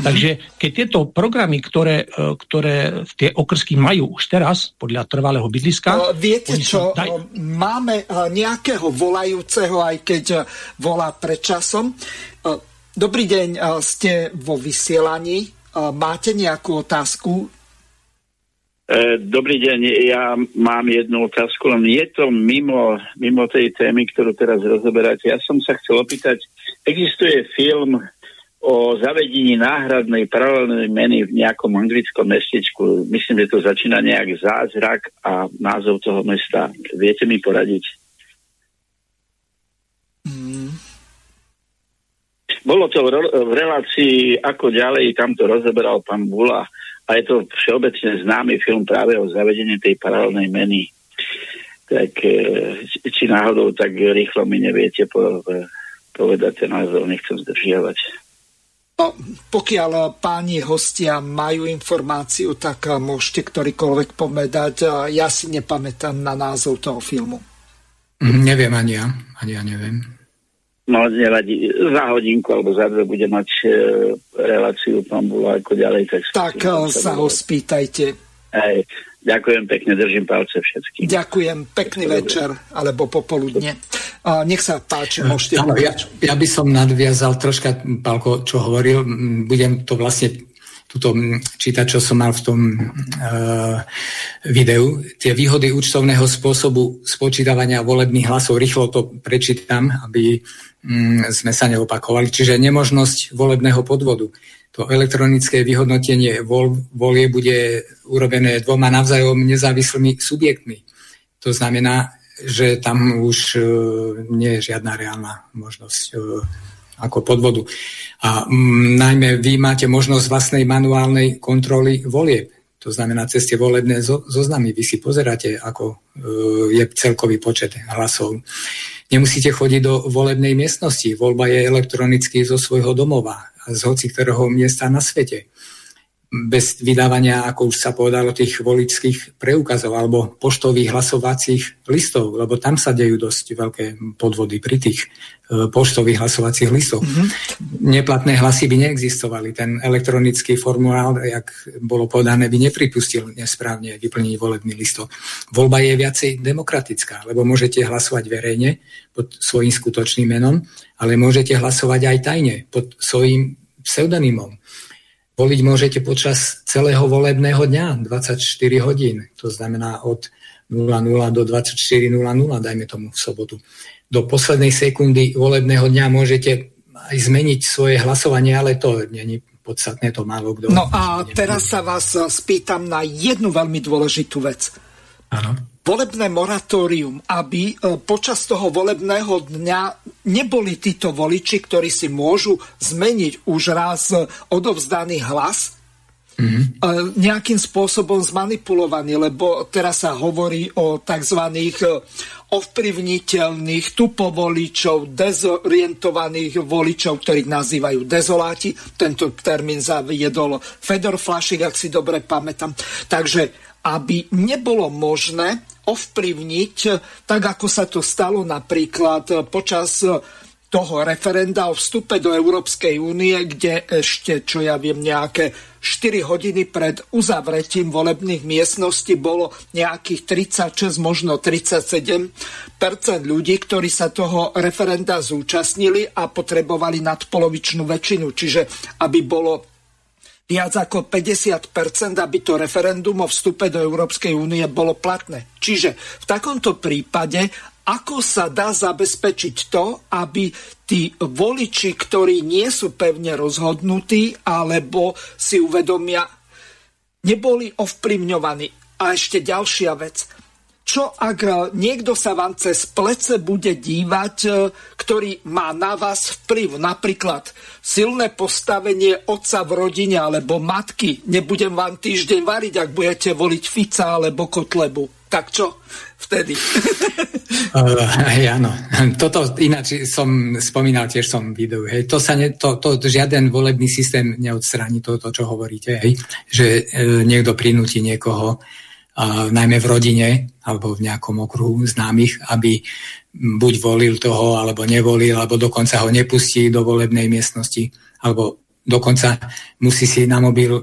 Mhm. Takže keď tieto programy, ktoré, e, ktoré tie okrsky majú už teraz, podľa trvalého bydliska... Viete čo, daj... máme e, nejakého volajúceho, aj keď e, volá pred časom. Dobrý deň, ste vo vysielaní. Máte nejakú otázku? E, dobrý deň, ja mám jednu otázku, len je to mimo, mimo tej témy, ktorú teraz rozoberáte. Ja som sa chcel opýtať, existuje film o zavedení náhradnej paralelnej meny v nejakom anglickom mestečku. Myslím, že to začína nejak zázrak a názov toho mesta. Viete mi poradiť? Mm. Bolo to v relácii, ako ďalej tam to rozoberal pán Bula a je to všeobecne známy film práve o zavedení tej paralelnej meny. Tak e, či náhodou tak rýchlo mi neviete povedať ten názov, nechcem zdržiavať. No, pokiaľ páni hostia majú informáciu, tak môžete ktorýkoľvek povedať. Ja si nepamätám na názov toho filmu. Neviem ani ja. Ani ja neviem. No, nevadí. Za hodinku alebo za dve bude mať e, reláciu pán Bula ako ďalej. Tak, tak e, sa ho spýtajte. Hej, ďakujem pekne, držím palce všetkým. Ďakujem, pekný večer, alebo popoludne. A nech sa páči, môžete ano, ja, ja by som nadviazal troška, Pálko, čo hovoril, budem to vlastne túto čítať, čo som mal v tom uh, videu. Tie výhody účtovného spôsobu spočítavania volebných hlasov, rýchlo to prečítam, aby um, sme sa neopakovali. Čiže nemožnosť volebného podvodu. To elektronické vyhodnotenie vol, volie bude urobené dvoma navzájom nezávislými subjektmi. To znamená, že tam už uh, nie je žiadna reálna možnosť uh, ako podvodu. A m, najmä vy máte možnosť vlastnej manuálnej kontroly volieb. To znamená, cez tie volebné zo, zoznamy vy si pozeráte, ako e, je celkový počet hlasov. Nemusíte chodiť do volebnej miestnosti. Voľba je elektronicky zo svojho domova, z hoci ktorého miesta na svete. Bez vydávania, ako už sa povedalo, tých voličských preukazov alebo poštových hlasovacích listov, lebo tam sa dejú dosť veľké podvody pri tých e, poštových hlasovacích listoch. Mm-hmm. Neplatné hlasy by neexistovali. Ten elektronický formulár, jak bolo povedané, by nepripustil nesprávne vyplniť volebný listok. Voľba je viacej demokratická, lebo môžete hlasovať verejne pod svojím skutočným menom, ale môžete hlasovať aj tajne pod svojím pseudonymom. Voliť môžete počas celého volebného dňa, 24 hodín, to znamená od 00 do 24.00, dajme tomu v sobotu. Do poslednej sekundy volebného dňa môžete aj zmeniť svoje hlasovanie, ale to není podstatné, to málo kto. No a teraz sa vás spýtam na jednu veľmi dôležitú vec. Áno volebné moratórium, aby e, počas toho volebného dňa neboli títo voliči, ktorí si môžu zmeniť už raz odovzdaný hlas, mm-hmm. nejakým spôsobom zmanipulovaný, lebo teraz sa hovorí o tzv. E, ovplyvniteľných tupovoličov, dezorientovaných voličov, ktorých nazývajú dezoláti. Tento termín zaviedol Fedor Flašik, ak si dobre pamätám. Takže aby nebolo možné ovplyvniť, tak ako sa to stalo napríklad počas toho referenda o vstupe do Európskej únie, kde ešte, čo ja viem, nejaké 4 hodiny pred uzavretím volebných miestností bolo nejakých 36, možno 37% ľudí, ktorí sa toho referenda zúčastnili a potrebovali nadpolovičnú väčšinu. Čiže aby bolo viac ako 50%, aby to referendum o vstupe do Európskej únie bolo platné. Čiže v takomto prípade, ako sa dá zabezpečiť to, aby tí voliči, ktorí nie sú pevne rozhodnutí alebo si uvedomia, neboli ovplyvňovaní. A ešte ďalšia vec čo ak e, niekto sa vám cez plece bude dívať, e, ktorý má na vás vplyv, napríklad silné postavenie otca v rodine alebo matky. Nebudem vám týždeň variť, ak budete voliť Fica alebo Kotlebu. Tak čo vtedy? (laughs) uh, áno. Toto ináč som spomínal tiež som videu. Hej. To, sa ne, to, to, žiaden volebný systém neodstráni to, čo hovoríte. Hej. Že e, niekto prinúti niekoho najmä v rodine alebo v nejakom okruhu známych, aby buď volil toho, alebo nevolil, alebo dokonca ho nepustí do volebnej miestnosti, alebo dokonca musí si na mobil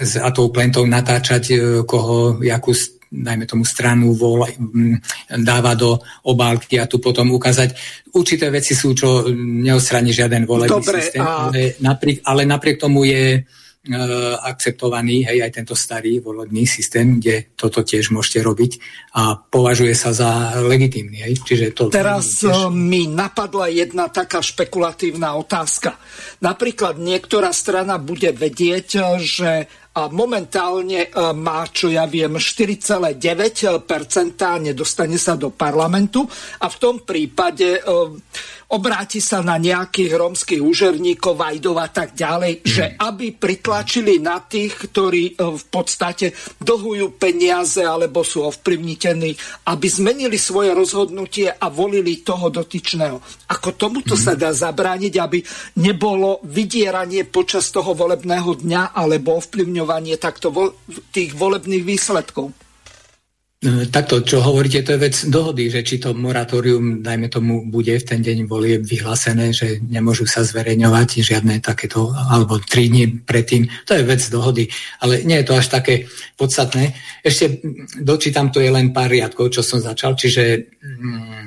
s atou plentou natáčať, e, koho, jakú najmä tomu stranu vol, dáva do obálky a tu potom ukázať. Určité veci sú, čo neostraní žiaden volebný Dobre, systém, a... ale, napriek, ale napriek tomu je akceptovaný, hej, aj tento starý volebný systém, kde toto tiež môžete robiť a považuje sa za legitímny. Hej. Čiže to Teraz tiež... E, mi napadla jedna taká špekulatívna otázka. Napríklad niektorá strana bude vedieť, e, že momentálne má, čo ja viem, 4,9% a nedostane sa do parlamentu a v tom prípade obráti sa na nejakých rómskych úžerníkov, Vajdov a tak ďalej, mm. že aby pritlačili na tých, ktorí e, v podstate dlhujú peniaze alebo sú ovplyvnitení, aby zmenili svoje rozhodnutie a volili toho dotyčného. Ako tomuto mm. sa dá zabrániť, aby nebolo vydieranie počas toho volebného dňa alebo ovplyvňovanie takto vo, tých volebných výsledkov? E, takto, čo hovoríte, to je vec dohody, že či to moratórium, dajme tomu, bude v ten deň volie vyhlásené, že nemôžu sa zverejňovať žiadne takéto, alebo tri dní predtým, to je vec dohody. Ale nie je to až také podstatné. Ešte dočítam, to je len pár riadkov, čo som začal, čiže mm,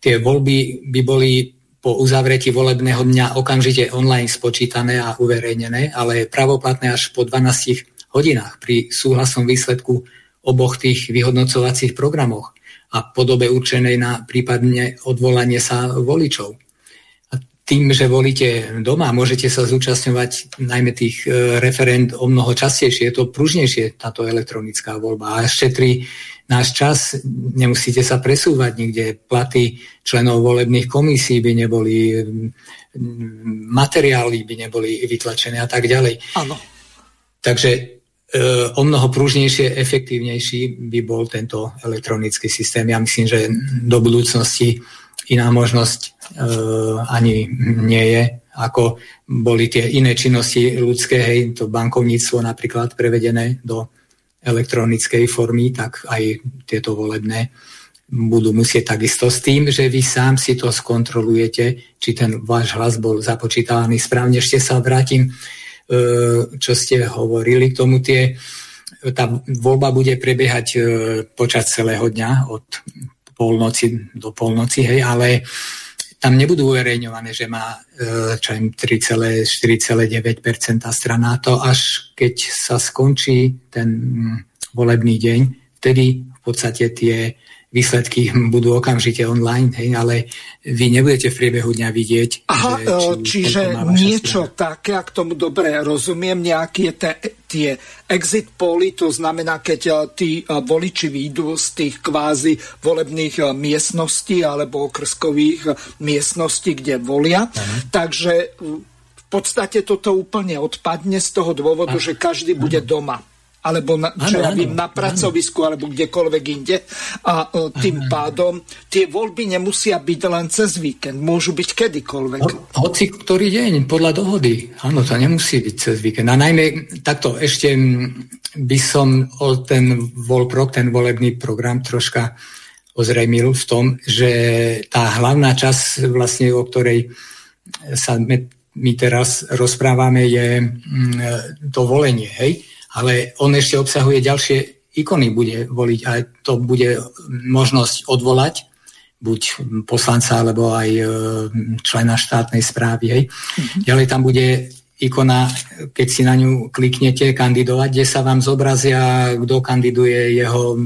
tie voľby by boli po uzavretí volebného dňa okamžite online spočítané a uverejnené, ale pravoplatné až po 12 hodinách pri súhlasom výsledku oboch tých vyhodnocovacích programoch a podobe určenej na prípadne odvolanie sa voličov. A tým, že volíte doma, môžete sa zúčastňovať najmä tých e, referent o mnoho častejšie. Je to pružnejšie, táto elektronická voľba. A šetrí náš čas, nemusíte sa presúvať nikde. Platy členov volebných komisí by neboli, materiály by neboli vytlačené a tak ďalej. Áno. Takže o mnoho pružnejšie, efektívnejší by bol tento elektronický systém. Ja myslím, že do budúcnosti iná možnosť e, ani nie je ako boli tie iné činnosti ľudské, hej, to bankovníctvo napríklad prevedené do elektronickej formy, tak aj tieto volebné budú musieť takisto s tým, že vy sám si to skontrolujete, či ten váš hlas bol započítavaný správne. Ešte sa vrátim, e, čo ste hovorili k tomu. Tie, tá voľba bude prebiehať e, počas celého dňa od polnoci do polnoci, hej, ale tam nebudú uverejňované, že má 3,4,9% e, strana. To až keď sa skončí ten volebný deň, vtedy v podstate tie výsledky budú okamžite online, hej, ale vy nebudete v priebehu dňa vidieť. Aha, že, či, e, čiže niečo strana. také, ak tomu dobre rozumiem, nejaké te, tie exit poly, to znamená, keď e, tí e, voliči výjdu z tých kvázi volebných miestností alebo okrskových miestností, kde volia. Aha. Takže v podstate toto úplne odpadne z toho dôvodu, Aha. že každý bude doma alebo na, čo ja viem, na pracovisku alebo kdekoľvek inde. A uh, tým ano, pádom tie voľby nemusia byť len cez víkend, môžu byť kedykoľvek. Ho, hoci ktorý deň, podľa dohody. Áno, to nemusí byť cez víkend. A najmä takto ešte by som o ten volprok, ten volebný program troška ozrejmil v tom, že tá hlavná časť, vlastne, o ktorej sa my teraz rozprávame, je to volenie. Hej? Ale on ešte obsahuje ďalšie ikony, bude voliť a to bude možnosť odvolať buď poslanca alebo aj e, člena štátnej správy. Hej. Mm-hmm. Ďalej tam bude ikona, keď si na ňu kliknete, kandidovať, kde sa vám zobrazia, kto kandiduje, jeho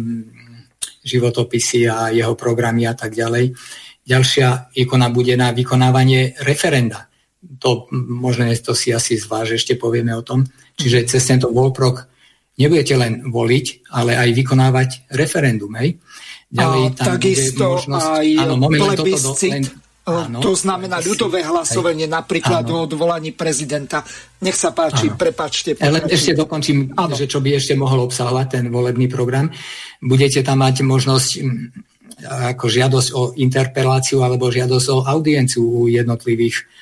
životopisy a jeho programy a tak ďalej. Ďalšia ikona bude na vykonávanie referenda. To možno to si asi zváž, ešte povieme o tom. Čiže cez tento Volprok nebudete len voliť, ale aj vykonávať referendum. Hej? Ďalej, tam takisto možnosť, aj áno, moment, toto do, len, Áno, to znamená ľudové hlasovanie aj, napríklad áno. o odvolaní prezidenta. Nech sa páči, áno. prepačte. Len ešte dokončím, áno. že čo by ešte mohol obsahovať ten volebný program. Budete tam mať možnosť ako žiadosť o interpeláciu alebo žiadosť o audienciu u jednotlivých Eh,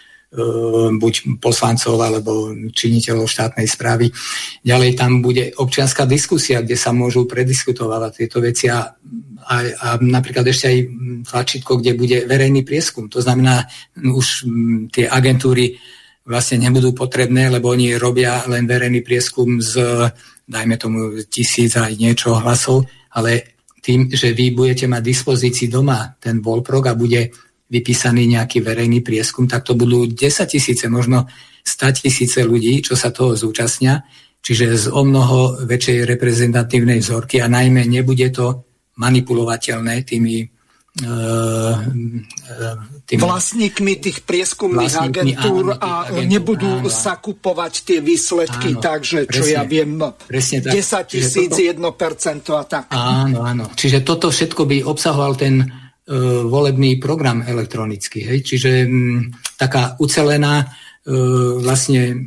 buď poslancov alebo činiteľov štátnej správy. Ďalej tam bude občianská diskusia, kde sa môžu prediskutovať tieto veci a, a, a napríklad ešte aj tlačítko, kde bude verejný prieskum. To znamená, už tie agentúry vlastne nebudú potrebné, lebo oni robia len verejný prieskum z, dajme tomu, tisíc aj niečo hlasov, ale tým, že vy budete mať dispozícii doma ten volprog a bude vypísaný nejaký verejný prieskum, tak to budú 10 tisíce, možno 100 tisíce ľudí, čo sa toho zúčastnia, čiže z o mnoho väčšej reprezentatívnej vzorky a najmä nebude to manipulovateľné tými e, e, tými vlastníkmi tých prieskumných vlastníkmi, agentúr áno, a agentúr, nebudú áno, sa kupovať tie výsledky, áno, takže čo presne, ja viem, presne tak. 10 tisíc, 1% a tak. Áno, áno. Čiže toto všetko by obsahoval ten volebný program elektronický. Hej? Čiže m, taká ucelená e, vlastne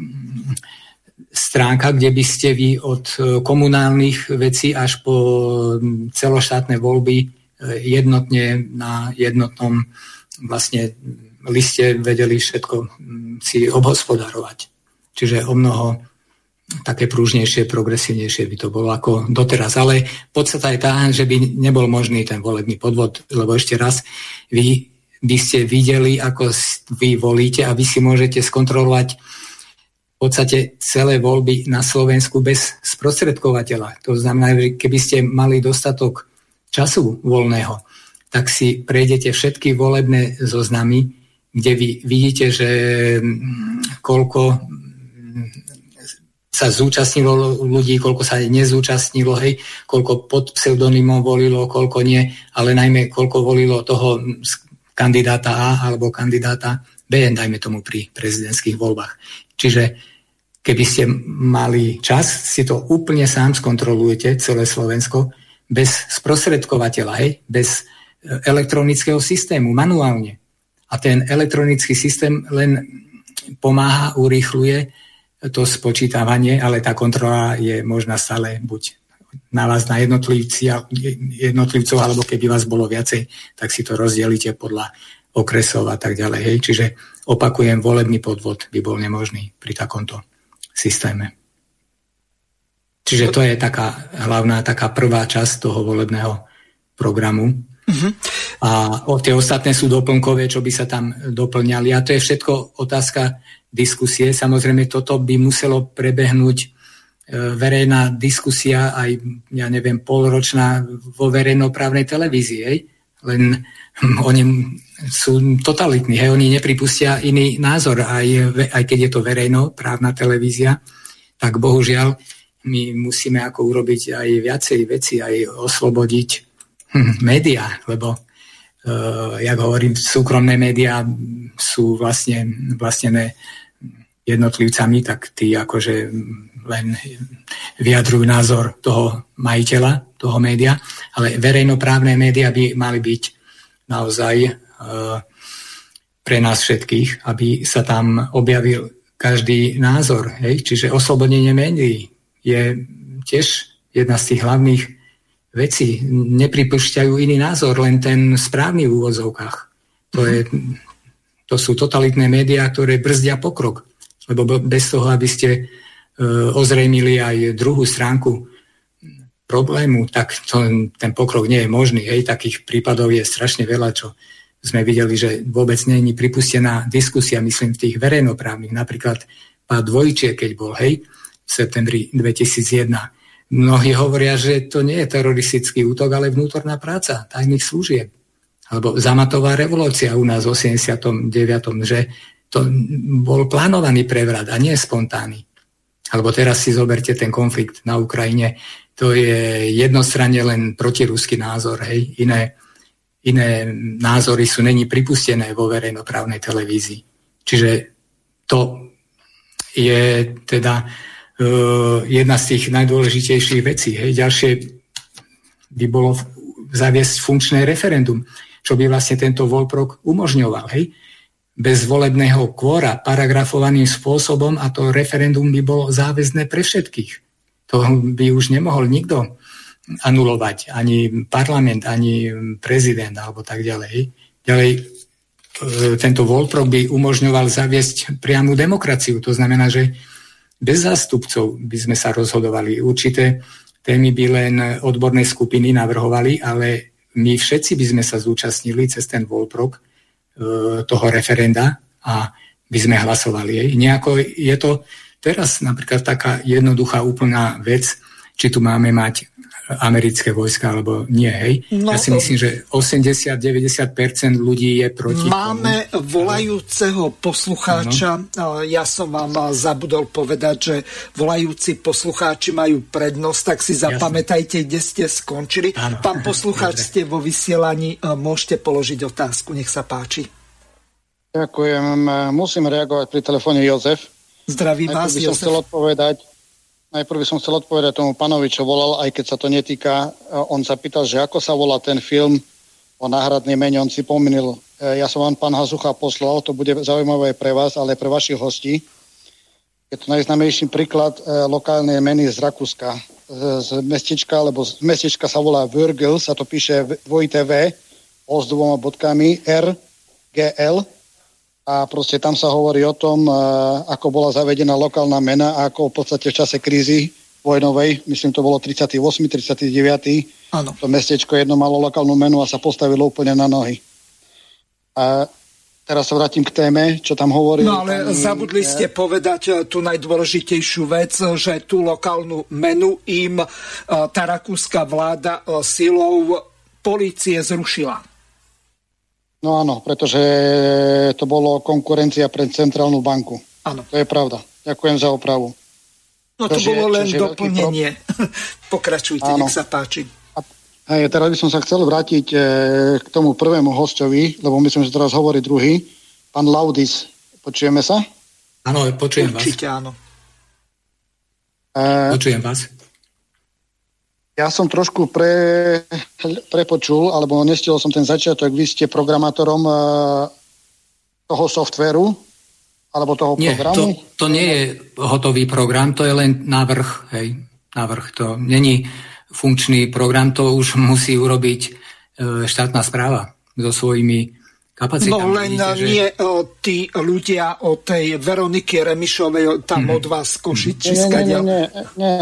stránka, kde by ste vy od e, komunálnych vecí až po celoštátne voľby jednotne na jednotnom vlastne liste vedeli všetko si obhospodarovať. Čiže o mnoho také prúžnejšie, progresívnejšie by to bolo ako doteraz. Ale podstata je tá, že by nebol možný ten volebný podvod, lebo ešte raz, vy by ste videli, ako vy volíte a vy si môžete skontrolovať v podstate celé voľby na Slovensku bez sprostredkovateľa. To znamená, že keby ste mali dostatok času voľného, tak si prejdete všetky volebné zoznamy, kde vy vidíte, že mm, koľko sa zúčastnilo ľudí, koľko sa nezúčastnilo, hej, koľko pod pseudonymom volilo, koľko nie, ale najmä koľko volilo toho kandidáta A alebo kandidáta B, dajme tomu pri prezidentských voľbách. Čiže keby ste mali čas, si to úplne sám skontrolujete, celé Slovensko, bez sprostredkovateľa, hej, bez e, elektronického systému, manuálne. A ten elektronický systém len pomáha, urýchluje to spočítavanie, ale tá kontrola je možná stále buď na vás, na jednotlivcov, alebo keby vás bolo viacej, tak si to rozdelíte podľa okresov a tak ďalej. Hej. Čiže opakujem, volebný podvod by bol nemožný pri takomto systéme. Čiže to je taká hlavná, taká prvá časť toho volebného programu. Uh-huh. A o tie ostatné sú doplnkové, čo by sa tam doplňali. A to je všetko otázka diskusie. Samozrejme, toto by muselo prebehnúť e, verejná diskusia aj, ja neviem, polročná vo verejnoprávnej televízii. Len (laughs) oni sú totalitní, hej? oni nepripustia iný názor, aj, aj keď je to verejnoprávna televízia, tak bohužiaľ my musíme ako urobiť aj viacej veci, aj oslobodiť médiá, lebo uh, jak hovorím, súkromné médiá sú vlastne vlastnené jednotlivcami, tak tí akože len vyjadrujú názor toho majiteľa, toho média, ale verejnoprávne médiá by mali byť naozaj uh, pre nás všetkých, aby sa tam objavil každý názor. Hej? Čiže oslobodenie médií, je tiež jedna z tých hlavných vecí. Nepripúšťajú iný názor, len ten správny v úvozovkách. To, je, to sú totalitné médiá, ktoré brzdia pokrok. Lebo bez toho, aby ste e, ozrejmili aj druhú stránku problému, tak to, ten pokrok nie je možný. Hej, takých prípadov je strašne veľa, čo sme videli, že vôbec nie je pripustená diskusia, myslím, v tých verejnoprávnych. Napríklad pán Dvojčie, keď bol, hej, v septembri 2001. Mnohí hovoria, že to nie je teroristický útok, ale vnútorná práca tajných služieb. Alebo zamatová revolúcia u nás v 89., že to bol plánovaný prevrat a nie spontánny. Alebo teraz si zoberte ten konflikt na Ukrajine, to je jednostranne len protiruský názor, hej. Iné, iné názory sú není pripustené vo verejnoprávnej televízii. Čiže to je teda jedna z tých najdôležitejších vecí. Hej. Ďalšie by bolo zaviesť funkčné referendum, čo by vlastne tento Volprok umožňoval. Hej. Bez volebného kvóra, paragrafovaným spôsobom a to referendum by bolo záväzné pre všetkých. To by už nemohol nikto anulovať, ani parlament, ani prezident alebo tak ďalej. Ďalej, e, tento Volprok by umožňoval zaviesť priamu demokraciu. To znamená, že bez zástupcov by sme sa rozhodovali. Určité témy by len odborné skupiny navrhovali, ale my všetci by sme sa zúčastnili cez ten Volprok e, toho referenda a by sme hlasovali. Nejako je to teraz napríklad taká jednoduchá úplná vec, či tu máme mať americké vojska, alebo nie, hej? No, ja si myslím, že 80-90% ľudí je proti Máme tomu. volajúceho poslucháča. No. Ja som vám zabudol povedať, že volajúci poslucháči majú prednosť, tak si zapamätajte, kde ste skončili. Ano. Pán poslucháč, ste vo vysielaní, môžete položiť otázku, nech sa páči. Ďakujem. Musím reagovať pri telefóne Jozef. Zdravím vás, Jozef. chcel odpovedať, Najprv som chcel odpovedať tomu panovi, čo volal, aj keď sa to netýka. E, on sa pýtal, že ako sa volá ten film o náhradnej mene. On si pominil, e, ja som vám pán Hazucha poslal, to bude zaujímavé pre vás, ale pre vašich hostí. Je to najznamejší príklad e, lokálnej meny z Rakúska. Z mestečka, lebo z mestečka sa volá Virgil, sa to píše dvojité V, O s dvoma bodkami, R, G, L a proste tam sa hovorí o tom, ako bola zavedená lokálna mena a ako v podstate v čase krízy vojnovej, myslím to bolo 38. 39. Ano. To mestečko jedno malo lokálnu menu a sa postavilo úplne na nohy. A teraz sa vrátim k téme, čo tam hovorí. No ale tam, zabudli je... ste povedať e, tú najdôležitejšiu vec, že tú lokálnu menu im e, tá rakúska vláda e, silou policie zrušila. No áno, pretože to bolo konkurencia pre centrálnu banku. Áno. To je pravda. Ďakujem za opravu. No to bolo len doplnenie. (laughs) Pokračujte, áno. nech sa páči. A, hej, teraz by som sa chcel vrátiť e, k tomu prvému hostovi, lebo myslím, že teraz hovorí druhý. Pán Laudis, počujeme sa? Áno, počujem Určite vás. áno. E, počujem vás ja som trošku pre, prepočul, alebo nestiel som ten začiatok. Vy ste programátorom uh, toho softveru, alebo toho nie, programu? To, to nie je hotový program, to je len návrh. Hej, návrh. To není funkčný program, to už musí urobiť uh, štátna správa so svojimi kapacitám. No len vidíte, že... nie o, tí ľudia o tej Veroniky Remišovej tam hmm. od vás košiť, či nie, nie, nie, nie,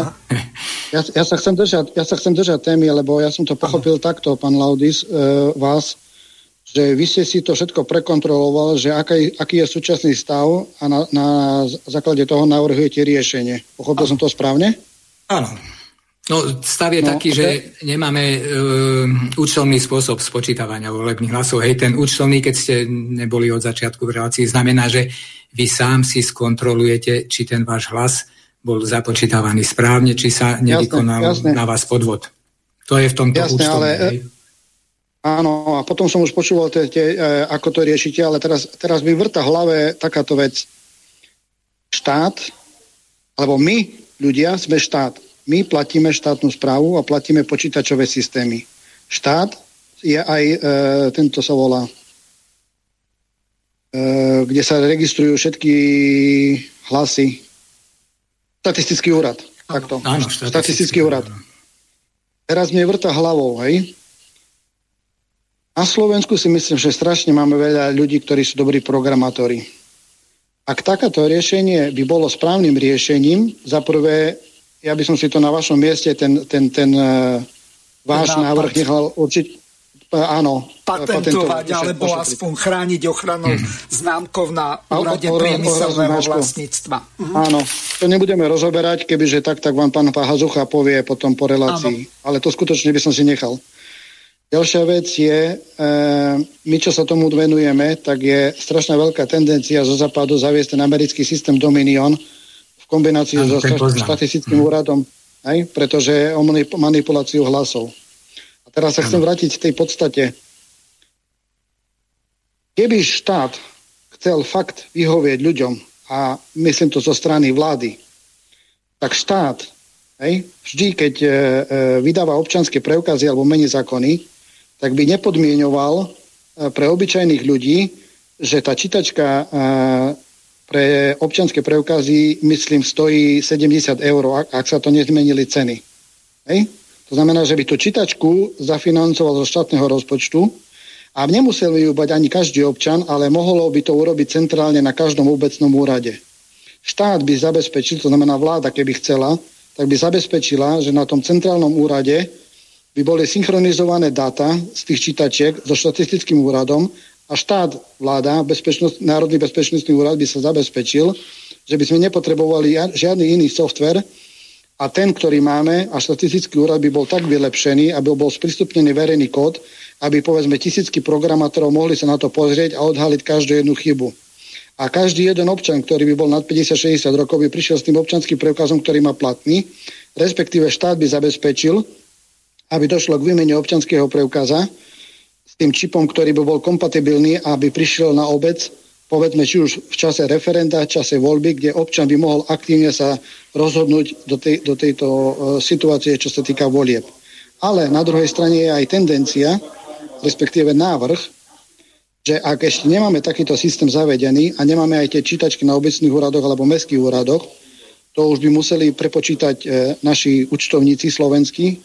Ja, ja, sa chcem držať, ja sa chcem držať témy, lebo ja som to pochopil Aha. takto, pán Laudis, e, vás, že vy ste si to všetko prekontroloval, že aký, aký je súčasný stav a na, na základe toho navrhujete riešenie. Pochopil Aha. som to správne? Áno. No, stav je no, taký, okay. že nemáme uh, účelný spôsob spočítavania volebných hlasov. Hej, ten účelný, keď ste neboli od začiatku v relácii, znamená, že vy sám si skontrolujete, či ten váš hlas bol započítavaný správne, či sa nevykonal jasne, jasne. na vás podvod. To je v tomto jasne, účtovný. Ale, hej. Áno, a potom som už počúval, tie, tie, e, ako to riešite, ale teraz, teraz mi vrta hlave takáto vec. Štát, alebo my, ľudia, sme štát my platíme štátnu správu a platíme počítačové systémy. Štát je aj, e, tento sa volá, e, kde sa registrujú všetky hlasy. Statistický úrad. Takto. Áno, štatistický, statistický úrad. Teraz mne vrta hlavou, hej. Na Slovensku si myslím, že strašne máme veľa ľudí, ktorí sú dobrí programátori. Ak takáto riešenie by bolo správnym riešením, za prvé ja by som si to na vašom mieste, ten, ten, ten uh, váš ten návrh nechal určiť, uh, áno. Patentovať, alebo aspoň chrániť ochranou hmm. známkov na úrade o, o, priemyselného o, vlastníctva. Mhm. Áno, to nebudeme rozoberať, kebyže tak, tak vám pán Hazucha povie potom po relácii. Áno. Ale to skutočne by som si nechal. Ďalšia vec je, e, my čo sa tomu venujeme, tak je strašná veľká tendencia zo západu zaviesť ten americký systém Dominion, kombinácii so štatistickým hmm. úradom, aj? pretože o manipuláciu hlasov. A teraz sa chcem vrátiť k tej podstate. Keby štát chcel fakt vyhovieť ľuďom, a myslím to zo strany vlády, tak štát hej, vždy, keď e, e, vydáva občanské preukazy alebo mení zákony, tak by nepodmienoval e, pre obyčajných ľudí, že tá čítačka e, pre občanské preukazy, myslím, stojí 70 eur, ak, ak sa to nezmenili ceny. Hej? To znamená, že by tú čítačku zafinancoval zo štátneho rozpočtu a nemusel ju bať ani každý občan, ale mohlo by to urobiť centrálne na každom obecnom úrade. Štát by zabezpečil, to znamená vláda, keby chcela, tak by zabezpečila, že na tom centrálnom úrade by boli synchronizované dáta z tých čítačiek so štatistickým úradom a štát, vláda, bezpečnosť, Národný bezpečnostný úrad by sa zabezpečil, že by sme nepotrebovali žiadny iný software a ten, ktorý máme a štatistický úrad by bol tak vylepšený, aby bol sprístupnený verejný kód, aby povedzme tisícky programátorov mohli sa na to pozrieť a odhaliť každú jednu chybu. A každý jeden občan, ktorý by bol nad 50-60 rokov, by prišiel s tým občanským preukazom, ktorý má platný, respektíve štát by zabezpečil, aby došlo k výmene občanského preukaza, s tým čipom, ktorý by bol kompatibilný, aby prišiel na obec, povedzme, či už v čase referenda, v čase voľby, kde občan by mohol aktívne sa rozhodnúť do, tej, do tejto uh, situácie, čo sa týka volieb. Ale na druhej strane je aj tendencia, respektíve návrh, že ak ešte nemáme takýto systém zavedený a nemáme aj tie čítačky na obecných úradoch alebo mestských úradoch, to už by museli prepočítať e, naši účtovníci slovenskí,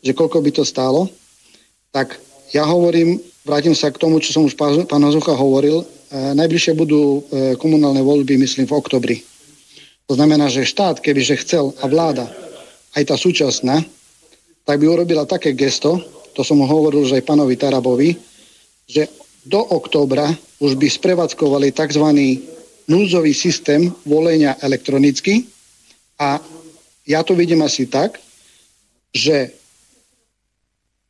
že koľko by to stálo, tak ja hovorím, vrátim sa k tomu, čo som už pán Hazucha hovoril, e, najbližšie budú e, komunálne voľby, myslím, v oktobri. To znamená, že štát, kebyže chcel a vláda, aj tá súčasná, tak by urobila také gesto, to som hovoril už aj pánovi Tarabovi, že do októbra už by sprevádzkovali tzv. núdzový systém volenia elektronicky a ja to vidím asi tak, že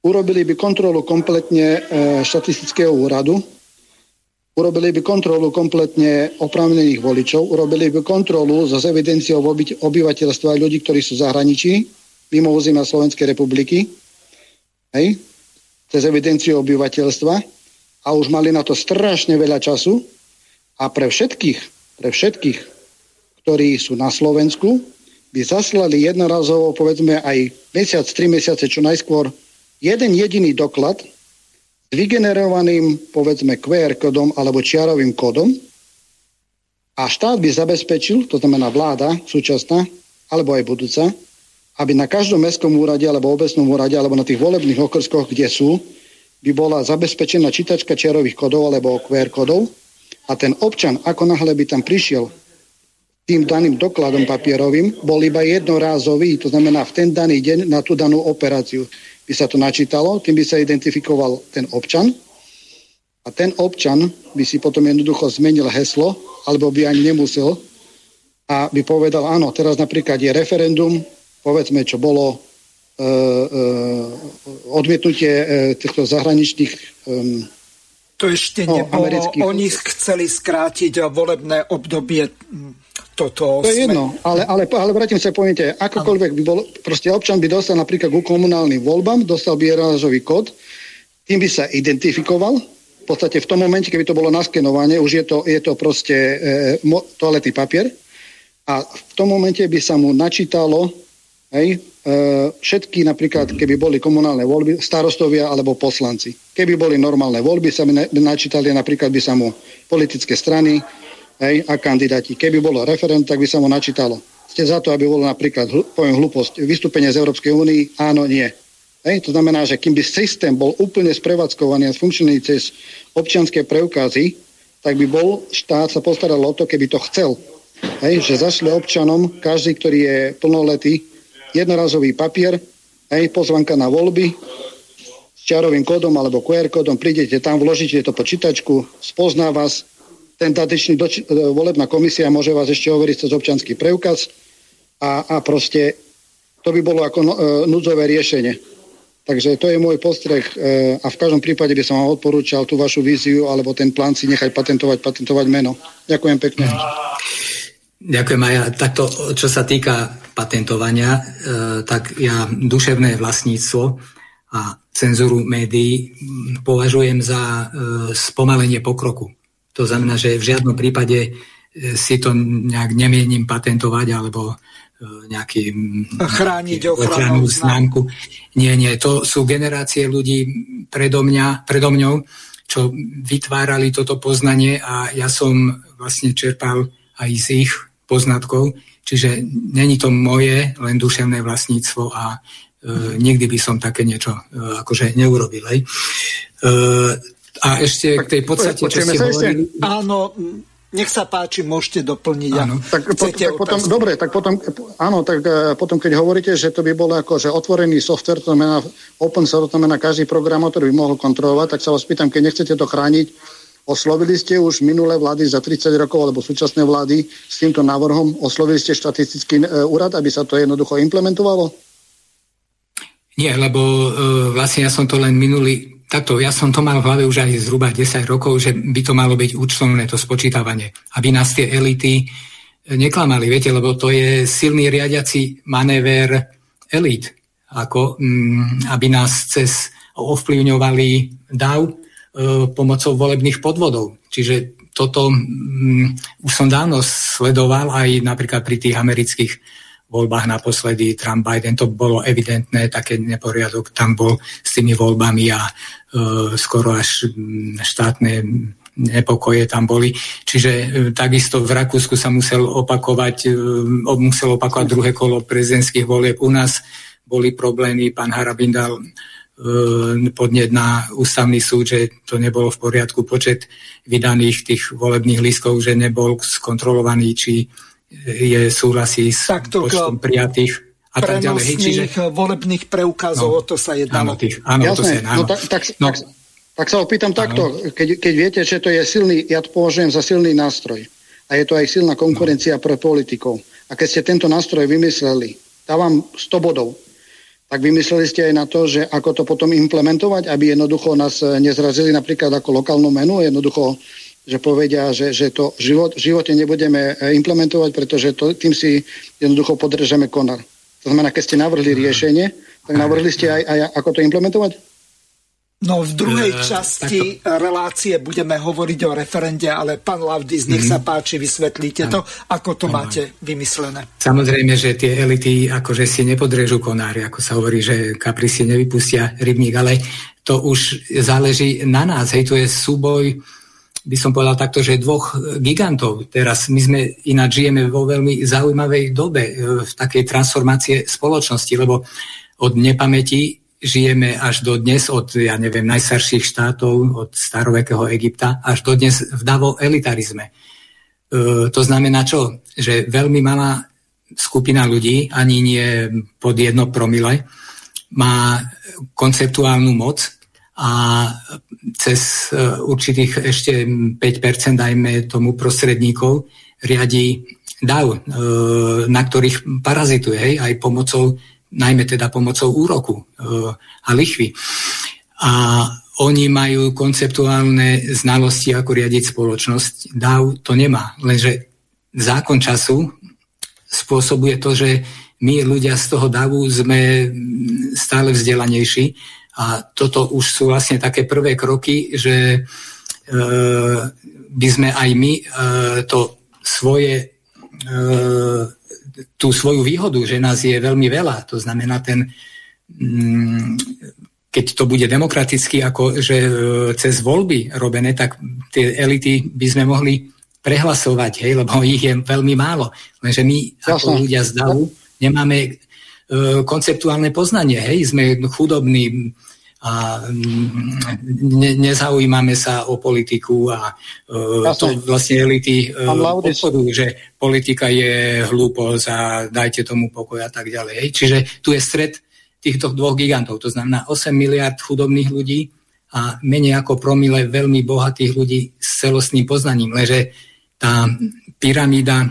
urobili by kontrolu kompletne e, štatistického úradu, urobili by kontrolu kompletne oprávnených voličov, urobili by kontrolu za evidenciou obyvateľstva ľudí, ktorí sú v zahraničí, mimo územia Slovenskej republiky, hej, cez evidenciu obyvateľstva. A už mali na to strašne veľa času. A pre všetkých, pre všetkých, ktorí sú na Slovensku, by zaslali jednorazovo, povedzme aj mesiac, tri mesiace, čo najskôr jeden jediný doklad s vygenerovaným, povedzme, QR kódom alebo čiarovým kódom a štát by zabezpečil, to znamená vláda súčasná, alebo aj budúca, aby na každom mestskom úrade alebo obecnom úrade alebo na tých volebných okrskoch, kde sú, by bola zabezpečená čítačka čiarových kodov alebo QR kodov a ten občan, ako náhle by tam prišiel tým daným dokladom papierovým, bol iba jednorázový, to znamená v ten daný deň na tú danú operáciu by sa to načítalo, tým by sa identifikoval ten občan a ten občan by si potom jednoducho zmenil heslo, alebo by ani nemusel a by povedal, áno, teraz napríklad je referendum, povedzme, čo bolo e, e, odmietnutie e, týchto zahraničných e, to ešte no, nebolo. Oni chceli skrátiť volebné obdobie toto... To je jedno, ale, ale, ale vrátim sa, poviete, akokoľvek by bol, proste občan by dostal napríklad ku komunálnym voľbám, dostal by jednorazový kód, tým by sa identifikoval, v podstate v tom momente, keby to bolo naskenovanie, už je to, je to proste e, mo, toaletný papier. A v tom momente by sa mu načítalo hej, e, všetky napríklad, keby boli komunálne voľby, starostovia alebo poslanci. Keby boli normálne voľby, sa by načítali napríklad by sa mu politické strany, hej, a kandidáti. Keby bolo referent, tak by sa mu načítalo. Ste za to, aby bolo napríklad, poviem hlúposť, vystúpenie z Európskej únii, áno, nie. Hej, to znamená, že kým by systém bol úplne sprevádzkovaný a funkčný cez občianské preukazy, tak by bol štát sa postaral o to, keby to chcel. Hej, že zašle občanom, každý, ktorý je plnoletý, jednorazový papier, hej, pozvanka na voľby, s čarovým kódom alebo QR kódom, prídete tam, vložíte to počítačku, spozná vás, ten doč- e, volebná komisia môže vás ešte overiť cez občanský preukaz a, a proste to by bolo ako no, e, núdzové riešenie. Takže to je môj postreh e, a v každom prípade by som vám odporúčal tú vašu víziu alebo ten plán si nechať patentovať, patentovať meno. Ďakujem pekne. Ďakujem aj takto, čo sa týka patentovania, tak ja duševné vlastníctvo a cenzúru médií považujem za spomalenie pokroku. To znamená, že v žiadnom prípade e, si to nejak nemienim patentovať alebo e, nejaký chrániť ochranu známku. Nie, nie, to sú generácie ľudí predo, mňa, predo mňou, čo vytvárali toto poznanie a ja som vlastne čerpal aj z ich poznatkov, čiže není to moje len duševné vlastníctvo a e, nikdy by som také niečo e, akože neurobil. E, a ešte tak, k tej podstate, čo ste hovorili... Áno, nech sa páči, môžete doplniť. Áno. Tak, po, tak potom, dobre, tak potom, áno, tak e, potom, keď hovoríte, že to by bolo ako, že otvorený software, to znamená open source, to znamená každý programátor by mohol kontrolovať, tak sa vás pýtam, keď nechcete to chrániť, oslovili ste už minulé vlády za 30 rokov, alebo súčasné vlády s týmto návrhom, oslovili ste štatistický e, úrad, aby sa to jednoducho implementovalo? Nie, lebo e, vlastne ja som to len minulý takto, ja som to mal v hlave už aj zhruba 10 rokov, že by to malo byť účtovné, to spočítavanie, aby nás tie elity neklamali, viete, lebo to je silný riadiaci manéver elit, ako, mm, aby nás cez ovplyvňovali DAV e, pomocou volebných podvodov. Čiže toto mm, už som dávno sledoval aj napríklad pri tých amerických voľbách naposledy Trump Biden, to bolo evidentné, také neporiadok tam bol s tými voľbami a e, skoro až štátne nepokoje tam boli. Čiže e, takisto v Rakúsku sa musel opakovať, e, musel opakovať druhé kolo prezidentských volieb. U nás boli problémy, pán Harabindal e, podnet na ústavný súd, že to nebolo v poriadku počet vydaných tých volebných lístkov, že nebol skontrolovaný, či je súhlasí s Takto, počtom prijatých a tak ďalej. Čiže... volebných preukazov, no, o to sa jednalo. Áno, tých, áno, Jasné, to sa jednalo. No, tak, tak, no. tak, tak sa opýtam áno. takto, keď, keď viete, že to je silný, ja to považujem za silný nástroj a je to aj silná konkurencia no. pre politikov. A keď ste tento nástroj vymysleli, dávam 100 bodov, tak vymysleli ste aj na to, že ako to potom implementovať, aby jednoducho nás nezrazili napríklad ako lokálnu menu, jednoducho že povedia, že, že to v, život, v živote nebudeme e, implementovať, pretože to, tým si jednoducho podržeme konar. To znamená, keď ste navrhli riešenie, tak navrhli ste aj, aj ako to implementovať? No v druhej uh, časti takto. relácie budeme hovoriť o referende, ale pán Laudis, nech mm. sa páči, vysvetlíte to, ako to uh, máte vymyslené. Samozrejme, že tie elity akože si nepodrežú konári, ako sa hovorí, že kapri si nevypustia rybník, ale to už záleží na nás. Hej, to je súboj by som povedal takto, že dvoch gigantov. Teraz my sme ináč žijeme vo veľmi zaujímavej dobe e, v takej transformácie spoločnosti, lebo od nepamäti žijeme až do dnes od, ja neviem, najstarších štátov, od starovekého Egypta, až do dnes v davo elitarizme. E, to znamená čo? Že veľmi malá skupina ľudí, ani nie pod jedno promile, má konceptuálnu moc a cez e, určitých ešte 5%, dajme tomu prostredníkov, riadi DAO, e, na ktorých parazituje, hej, aj pomocou, najmä teda pomocou úroku e, a lichvy. A oni majú konceptuálne znalosti, ako riadiť spoločnosť. DAO to nemá, lenže zákon času spôsobuje to, že my ľudia z toho davu sme stále vzdelanejší a toto už sú vlastne také prvé kroky, že e, by sme aj my e, to svoje, e, tú svoju výhodu, že nás je veľmi veľa, to znamená ten, mm, keď to bude demokraticky, ako že e, cez voľby robené, tak tie elity by sme mohli prehlasovať, hej, lebo ich je veľmi málo. Lenže my, ako ľudia z davu, nemáme konceptuálne poznanie. Hej, sme chudobní a mm, ne, nezaujímame sa o politiku a uh, to vlastne elity uh, obchodujú, že politika je hlúposť a dajte tomu pokoj a tak ďalej. Hej. Čiže tu je stred týchto dvoch gigantov, to znamená 8 miliard chudobných ľudí a menej ako promile veľmi bohatých ľudí s celostným poznaním, lenže tá pyramída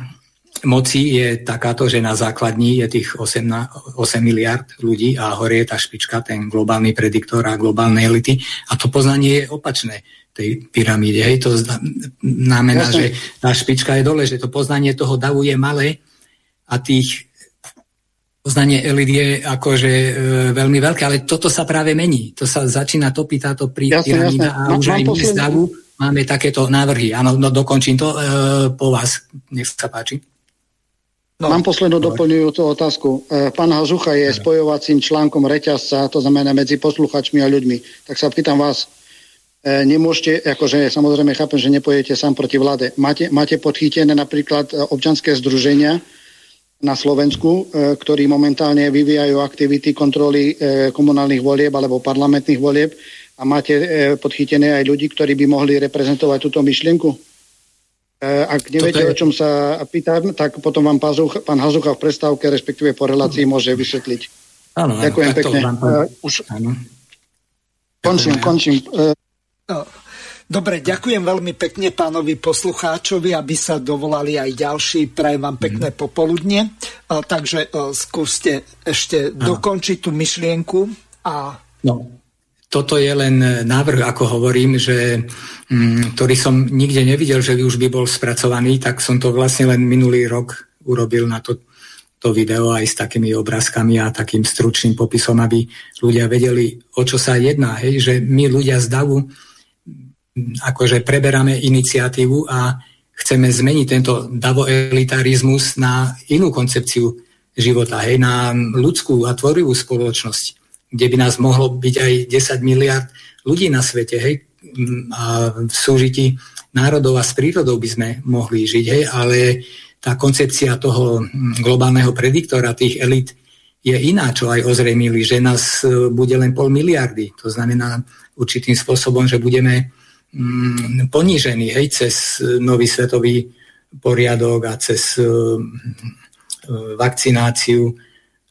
moci je takáto, že na základní je tých 8, 8 miliard ľudí a hore je tá špička, ten globálny prediktor a globálne elity. A to poznanie je opačné tej pyramíde. Hej, to znamená, Jasne. že tá špička je dole, že to poznanie toho davu je malé a tých poznanie elit je akože e, veľmi veľké, ale toto sa práve mení. To sa začína topiť táto pyramída a už aj my z davu máme takéto návrhy. Áno, no dokončím to e, po vás. Nech sa páči. No, Mám poslednú doplňujúcu otázku. E, pán Hazucha je spojovacím článkom reťazca, to znamená medzi posluchačmi a ľuďmi. Tak sa pýtam vás, e, nemôžete, akože samozrejme chápem, že nepojete sám proti vláde. Máte, máte podchytené napríklad e, občanské združenia na Slovensku, ktorí momentálne vyvíjajú aktivity kontroly komunálnych volieb alebo parlamentných volieb a máte podchytené aj ľudí, ktorí by mohli reprezentovať túto myšlienku? Eh, ak neviete, je... o čom sa pýtam, tak potom vám Pazuch, pán Hazucha v prestávke, respektíve po relácii môže vysvetliť. Áno, Ďakujem pekne. Vám, uh, už... Áno. Končím, končím. Uh... Dobre, ďakujem veľmi pekne pánovi poslucháčovi, aby sa dovolali aj ďalší. Prajem vám pekné mm. popoludne. Takže skúste ešte Áno. dokončiť tú myšlienku. A... No, toto je len návrh, ako hovorím, že, mm, ktorý som nikde nevidel, že už by bol spracovaný, tak som to vlastne len minulý rok urobil na to, to video aj s takými obrázkami a takým stručným popisom, aby ľudia vedeli, o čo sa jedná. Hej? Že my ľudia z DAVu mm, akože preberáme iniciatívu a chceme zmeniť tento davoelitarizmus na inú koncepciu života, hej, na ľudskú a tvorivú spoločnosť kde by nás mohlo byť aj 10 miliard ľudí na svete, hej, a v súžití národov a s prírodou by sme mohli žiť, hej, ale tá koncepcia toho globálneho prediktora, tých elit, je iná, čo aj ozrejmili, že nás e, bude len pol miliardy. To znamená určitým spôsobom, že budeme mm, ponížení hej, cez nový svetový poriadok a cez e, vakcináciu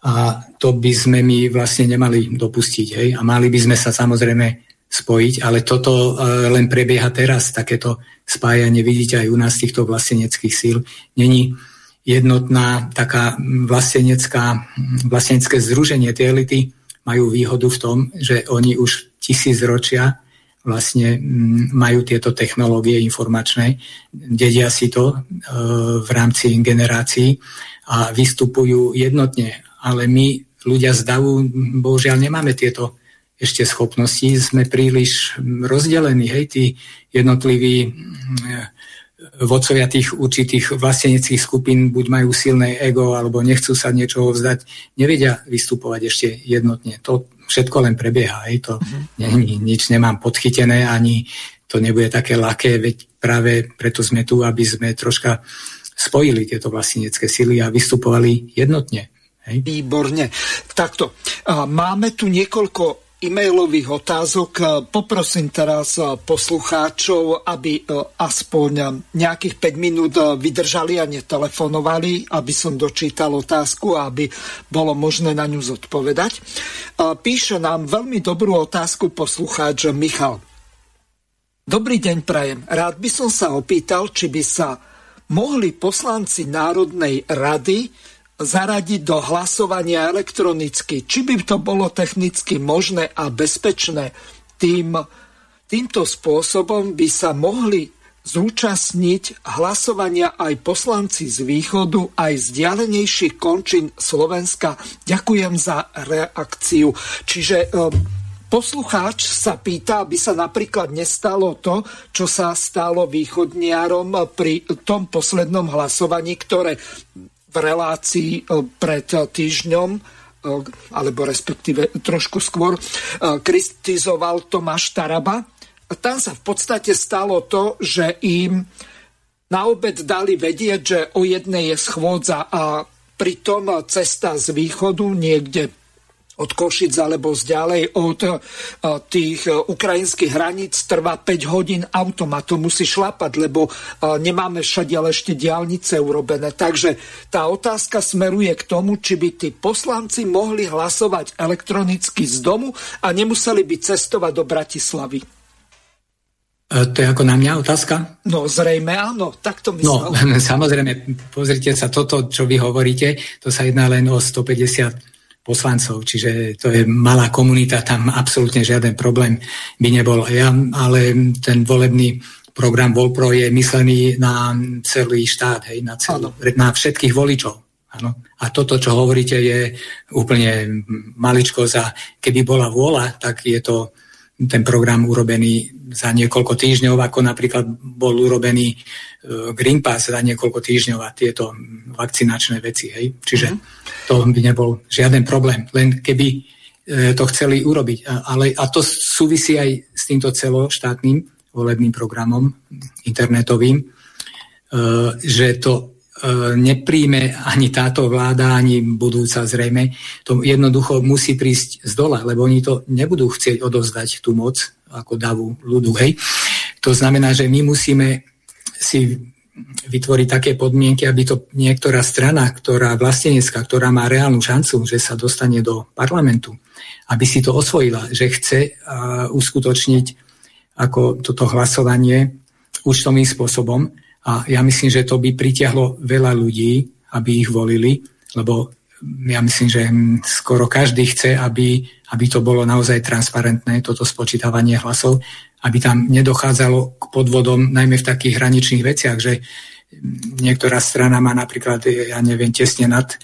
a to by sme my vlastne nemali dopustiť. Hej? A mali by sme sa samozrejme spojiť, ale toto e, len prebieha teraz, takéto spájanie, vidíte aj u nás týchto vlasteneckých síl. Není jednotná taká vlastenecká, vlastenecké združenie. Tie elity majú výhodu v tom, že oni už tisíc ročia vlastne majú tieto technológie informačné, dedia si to e, v rámci generácií a vystupujú jednotne ale my ľudia z davu bohužiaľ nemáme tieto ešte schopnosti, sme príliš rozdelení, hej, tí jednotliví mm, vodcovia tých určitých vlasteneckých skupín buď majú silné ego, alebo nechcú sa niečoho vzdať, nevedia vystupovať ešte jednotne. To všetko len prebieha, hej, to uh-huh. nie, nič nemám podchytené, ani to nebude také ľahké, veď práve preto sme tu, aby sme troška spojili tieto vlastenecké sily a vystupovali jednotne. Hej. Výborne. Takto. Máme tu niekoľko e-mailových otázok. Poprosím teraz poslucháčov, aby aspoň nejakých 5 minút vydržali a netelefonovali, aby som dočítal otázku a aby bolo možné na ňu zodpovedať. Píše nám veľmi dobrú otázku poslucháč Michal. Dobrý deň, Prajem. Rád by som sa opýtal, či by sa mohli poslanci Národnej rady zaradiť do hlasovania elektronicky. Či by to bolo technicky možné a bezpečné, tým, týmto spôsobom by sa mohli zúčastniť hlasovania aj poslanci z východu, aj z dialenejších končín Slovenska. Ďakujem za reakciu. Čiže e, poslucháč sa pýta, aby sa napríklad nestalo to, čo sa stalo východniarom pri tom poslednom hlasovaní, ktoré v relácii e, pred týždňom e, alebo respektíve trošku skôr, e, kritizoval Tomáš Taraba. Tam sa v podstate stalo to, že im na obed dali vedieť, že o jednej je schôdza a pritom cesta z východu niekde od Košic alebo zďalej od eh, tých eh, ukrajinských hraníc trvá 5 hodín automatom, musí šlapať, lebo eh, nemáme všade ale ešte diálnice urobené. Takže tá otázka smeruje k tomu, či by tí poslanci mohli hlasovať elektronicky z domu a nemuseli by cestovať do Bratislavy. To je ako na mňa otázka? No zrejme áno, tak to myslel. No (laughs) samozrejme, pozrite sa, toto, čo vy hovoríte, to sa jedná len o 150 poslancov, čiže to je malá komunita, tam absolútne žiaden problém by nebol. Ja, ale ten volebný program Volpro je myslený na celý štát, hej, na, celý, na všetkých voličov. Ano. A toto, čo hovoríte, je úplne maličko za, keby bola vôľa, tak je to ten program urobený za niekoľko týždňov, ako napríklad bol urobený e, Green Pass za niekoľko týždňov a tieto vakcinačné veci. Hej. Čiže mm-hmm. to by nebol žiaden problém. Len keby e, to chceli urobiť. Ale, a to súvisí aj s týmto celoštátnym volebným programom internetovým, e, že to nepríjme ani táto vláda, ani budúca zrejme. To jednoducho musí prísť z dola, lebo oni to nebudú chcieť odozdať tú moc ako davu ľudu. Hej. To znamená, že my musíme si vytvoriť také podmienky, aby to niektorá strana, ktorá vlastenecká, ktorá má reálnu šancu, že sa dostane do parlamentu, aby si to osvojila, že chce uh, uskutočniť ako toto hlasovanie účtovným spôsobom, a ja myslím, že to by pritiahlo veľa ľudí, aby ich volili, lebo ja myslím, že skoro každý chce, aby, aby to bolo naozaj transparentné, toto spočítavanie hlasov, aby tam nedochádzalo k podvodom, najmä v takých hraničných veciach, že niektorá strana má napríklad, ja neviem, tesne nad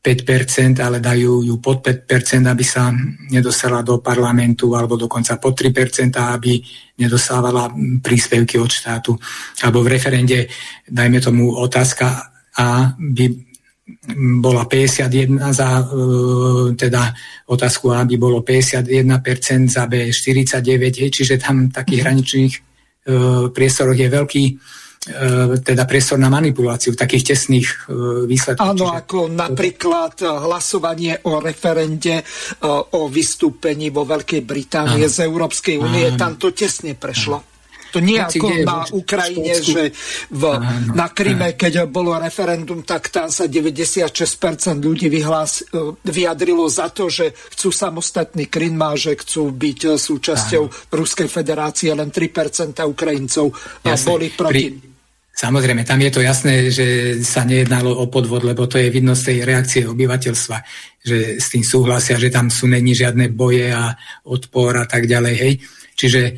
5%, ale dajú ju pod 5%, aby sa nedostala do parlamentu, alebo dokonca pod 3%, aby nedostávala príspevky od štátu. Alebo v referende, dajme tomu otázka A, by bola 51 za, e, teda otázku A by bolo 51%, za B 49, čiže tam takých hraničných e, priestoroch je veľký teda priestor na manipuláciu takých tesných e, výsledkov. Áno, Čiže... ako napríklad e, hlasovanie o referende o vystúpení vo Veľkej Británii z Európskej únie, tam to tesne prešlo. Áno. To nie Hoci, ako na Ukrajine, že v, áno, na Kryme, keď bolo referendum, tak tam sa 96% ľudí vyhlás, vyjadrilo za to, že chcú samostatný Krym a že chcú byť súčasťou áno. Ruskej federácie, len 3% Ukrajincov Jasne. boli proti. Pri Samozrejme, tam je to jasné, že sa nejednalo o podvod, lebo to je vidno z tej reakcie obyvateľstva, že s tým súhlasia, že tam sú není žiadne boje a odpor a tak ďalej. Hej. Čiže e,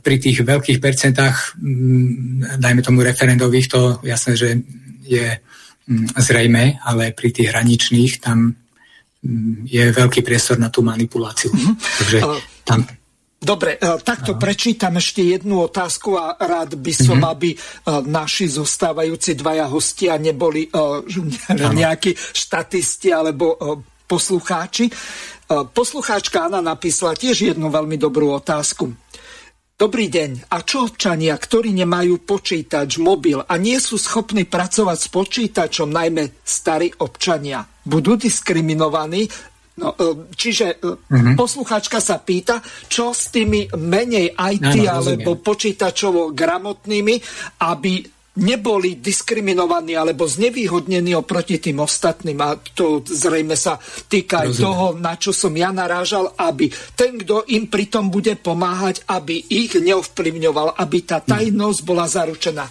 pri tých veľkých percentách, mm, dajme tomu referendových, to jasné, že je mm, zrejme, ale pri tých hraničných tam mm, je veľký priestor na tú manipuláciu. Mm-hmm. Takže tam, Dobre, e, takto Aha. prečítam ešte jednu otázku a rád by som, mm-hmm. aby e, naši zostávajúci dvaja hostia neboli (laughs) uh, nejakí štatisti alebo poslucháči. Poslucháčka Anna napísala tiež jednu veľmi dobrú otázku. Dobrý deň. A čo občania, ktorí nemajú počítač, mobil a nie sú schopní pracovať s počítačom, najmä starí občania? budú diskriminovaní. No, e, čiže uh-huh. poslucháčka sa pýta, čo s tými menej IT no, no, alebo počítačovo gramotnými, aby neboli diskriminovaní alebo znevýhodnení oproti tým ostatným. A to zrejme sa týka aj toho, na čo som ja narážal, aby ten, kto im pritom bude pomáhať, aby ich neovplyvňoval, aby tá tajnosť bola zaručená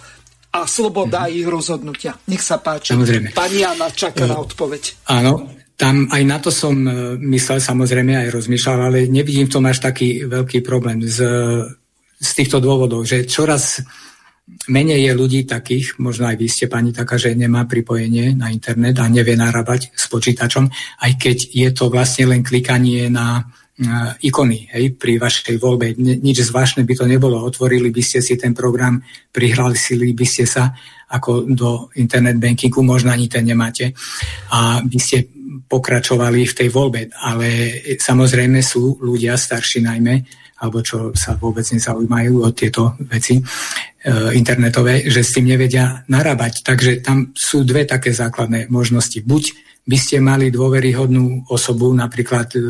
a sloboda mm. ich rozhodnutia. Nech sa páči. Samozrejme. Pani Jana čaká uh, na odpoveď. Áno, tam aj na to som e, myslel samozrejme aj rozmýšľal, ale nevidím v tom až taký veľký problém z, z týchto dôvodov, že čoraz menej je ľudí takých, možno aj vy ste pani taká, že nemá pripojenie na internet a nevie narábať s počítačom, aj keď je to vlastne len klikanie na ikony hej, pri vašej voľbe. Nič zvláštne by to nebolo. Otvorili by ste si ten program, prihlásili by ste sa ako do internet bankingu, možno ani ten nemáte a by ste pokračovali v tej voľbe. Ale samozrejme sú ľudia starší najmä, alebo čo sa vôbec nezaujímajú o tieto veci e, internetové, že s tým nevedia narábať. Takže tam sú dve také základné možnosti. Buď by ste mali dôveryhodnú osobu, napríklad e,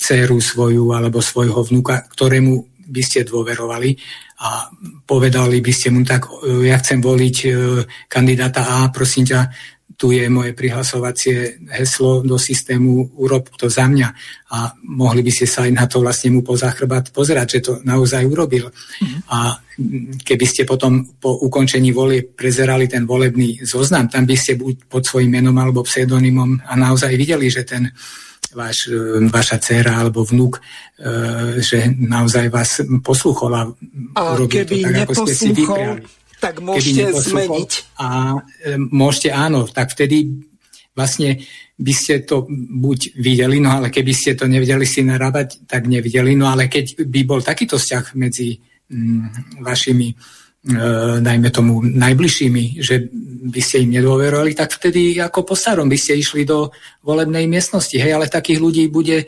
dceru svoju alebo svojho vnúka, ktorému by ste dôverovali a povedali by ste mu tak, e, ja chcem voliť e, kandidáta A, prosím ťa, tu je moje prihlasovacie heslo do systému, urob to za mňa. A mohli by ste sa aj na to vlastne mu poza chrbát pozerať, že to naozaj urobil. Mm. A keby ste potom po ukončení volie prezerali ten volebný zoznam, tam by ste buď pod svojím menom alebo pseudonymom a naozaj videli, že ten váš, vaša dcera alebo vnúk, e, že naozaj vás posluchol a, a urobil to tak, ako ste si vypriali tak môžete zmeniť. A e, môžete, áno, tak vtedy vlastne by ste to buď videli, no ale keby ste to nevedeli si narábať, tak nevideli. No ale keď by bol takýto vzťah medzi mm, vašimi e, dajme tomu najbližšími, že by ste im nedôverovali, tak vtedy ako po starom by ste išli do volebnej miestnosti. Hej, ale takých ľudí bude e,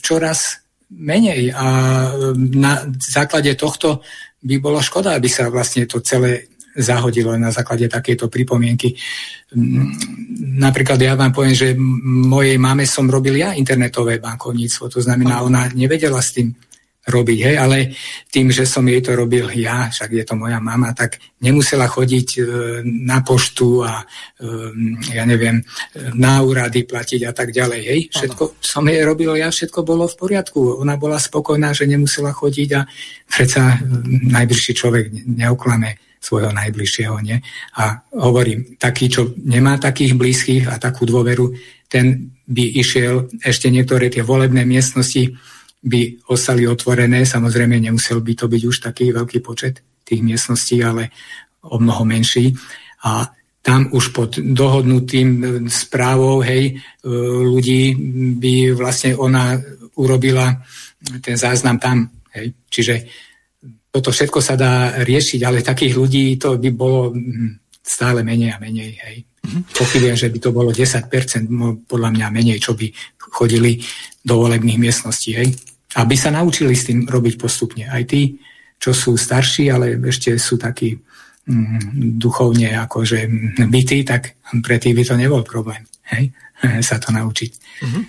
čoraz menej a e, na základe tohto by bolo škoda, aby sa vlastne to celé zahodilo na základe takéto pripomienky. Mm, napríklad ja vám poviem, že mojej mame som robil ja internetové bankovníctvo, to znamená, ona nevedela s tým robiť, hej, ale tým, že som jej to robil ja, však je to moja mama, tak nemusela chodiť e, na poštu a e, ja neviem, na úrady platiť a tak ďalej, hej. Všetko ano. som jej robil ja, všetko bolo v poriadku. Ona bola spokojná, že nemusela chodiť a predsa e, najbližší človek neoklame svojho najbližšieho, nie? A hovorím, taký, čo nemá takých blízkych a takú dôveru, ten by išiel ešte niektoré tie volebné miestnosti, by ostali otvorené. Samozrejme, nemusel by to byť už taký veľký počet tých miestností, ale o mnoho menší. A tam už pod dohodnutým e, správou hej, e, ľudí by vlastne ona urobila ten záznam tam. Hej. Čiže toto všetko sa dá riešiť, ale takých ľudí to by bolo hm, stále menej a menej. Hej. Mm-hmm. Pochybujem, že by to bolo 10%, podľa mňa menej, čo by chodili do volebných miestností. Hej aby sa naučili s tým robiť postupne. Aj tí, čo sú starší, ale ešte sú takí mm, duchovne akože bytí, tak pre tých by to nebol problém. Hej? (laughs) sa to naučiť. Mm-hmm.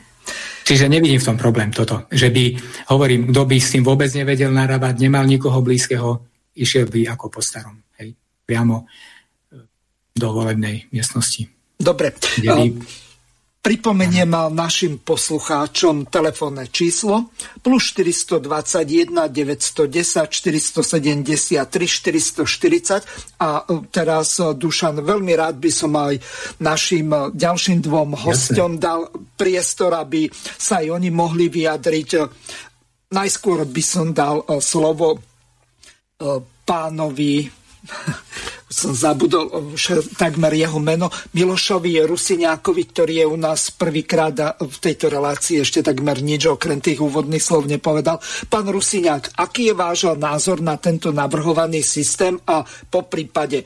Čiže nevidím v tom problém toto, že by, hovorím, kto by s tým vôbec nevedel narábať, nemal nikoho blízkeho, išiel by ako po starom. Hej? Priamo e, do volebnej miestnosti. Dobre. Kde by Pripomeniem našim poslucháčom telefónne číslo. Plus 421 910 473 440 a e, teraz e, Dušan, veľmi rád by som aj našim e, ďalším dvom hostom dal priestor, aby sa aj oni mohli vyjadriť. Najskôr by som dal slovo pánovi som zabudol takmer jeho meno, Milošovi Rusiňákovi, ktorý je u nás prvýkrát v tejto relácii ešte takmer nič okrem tých úvodných slov nepovedal. Pán Rusiňák, aký je váš názor na tento navrhovaný systém a po prípade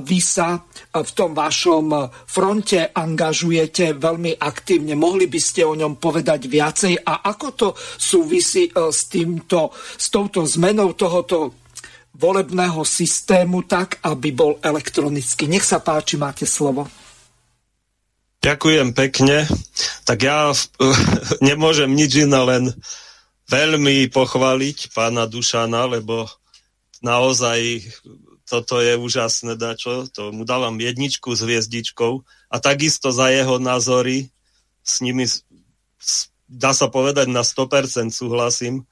vy sa v tom vašom fronte angažujete veľmi aktívne. Mohli by ste o ňom povedať viacej a ako to súvisí s, týmto, s touto zmenou tohoto volebného systému tak, aby bol elektronický. Nech sa páči, máte slovo. Ďakujem pekne. Tak ja (laughs) nemôžem nič iné, len veľmi pochváliť pána Dušana, lebo naozaj toto je úžasné dačo, to mu dávam jedničku s hviezdičkou a takisto za jeho názory s nimi dá sa povedať na 100% súhlasím.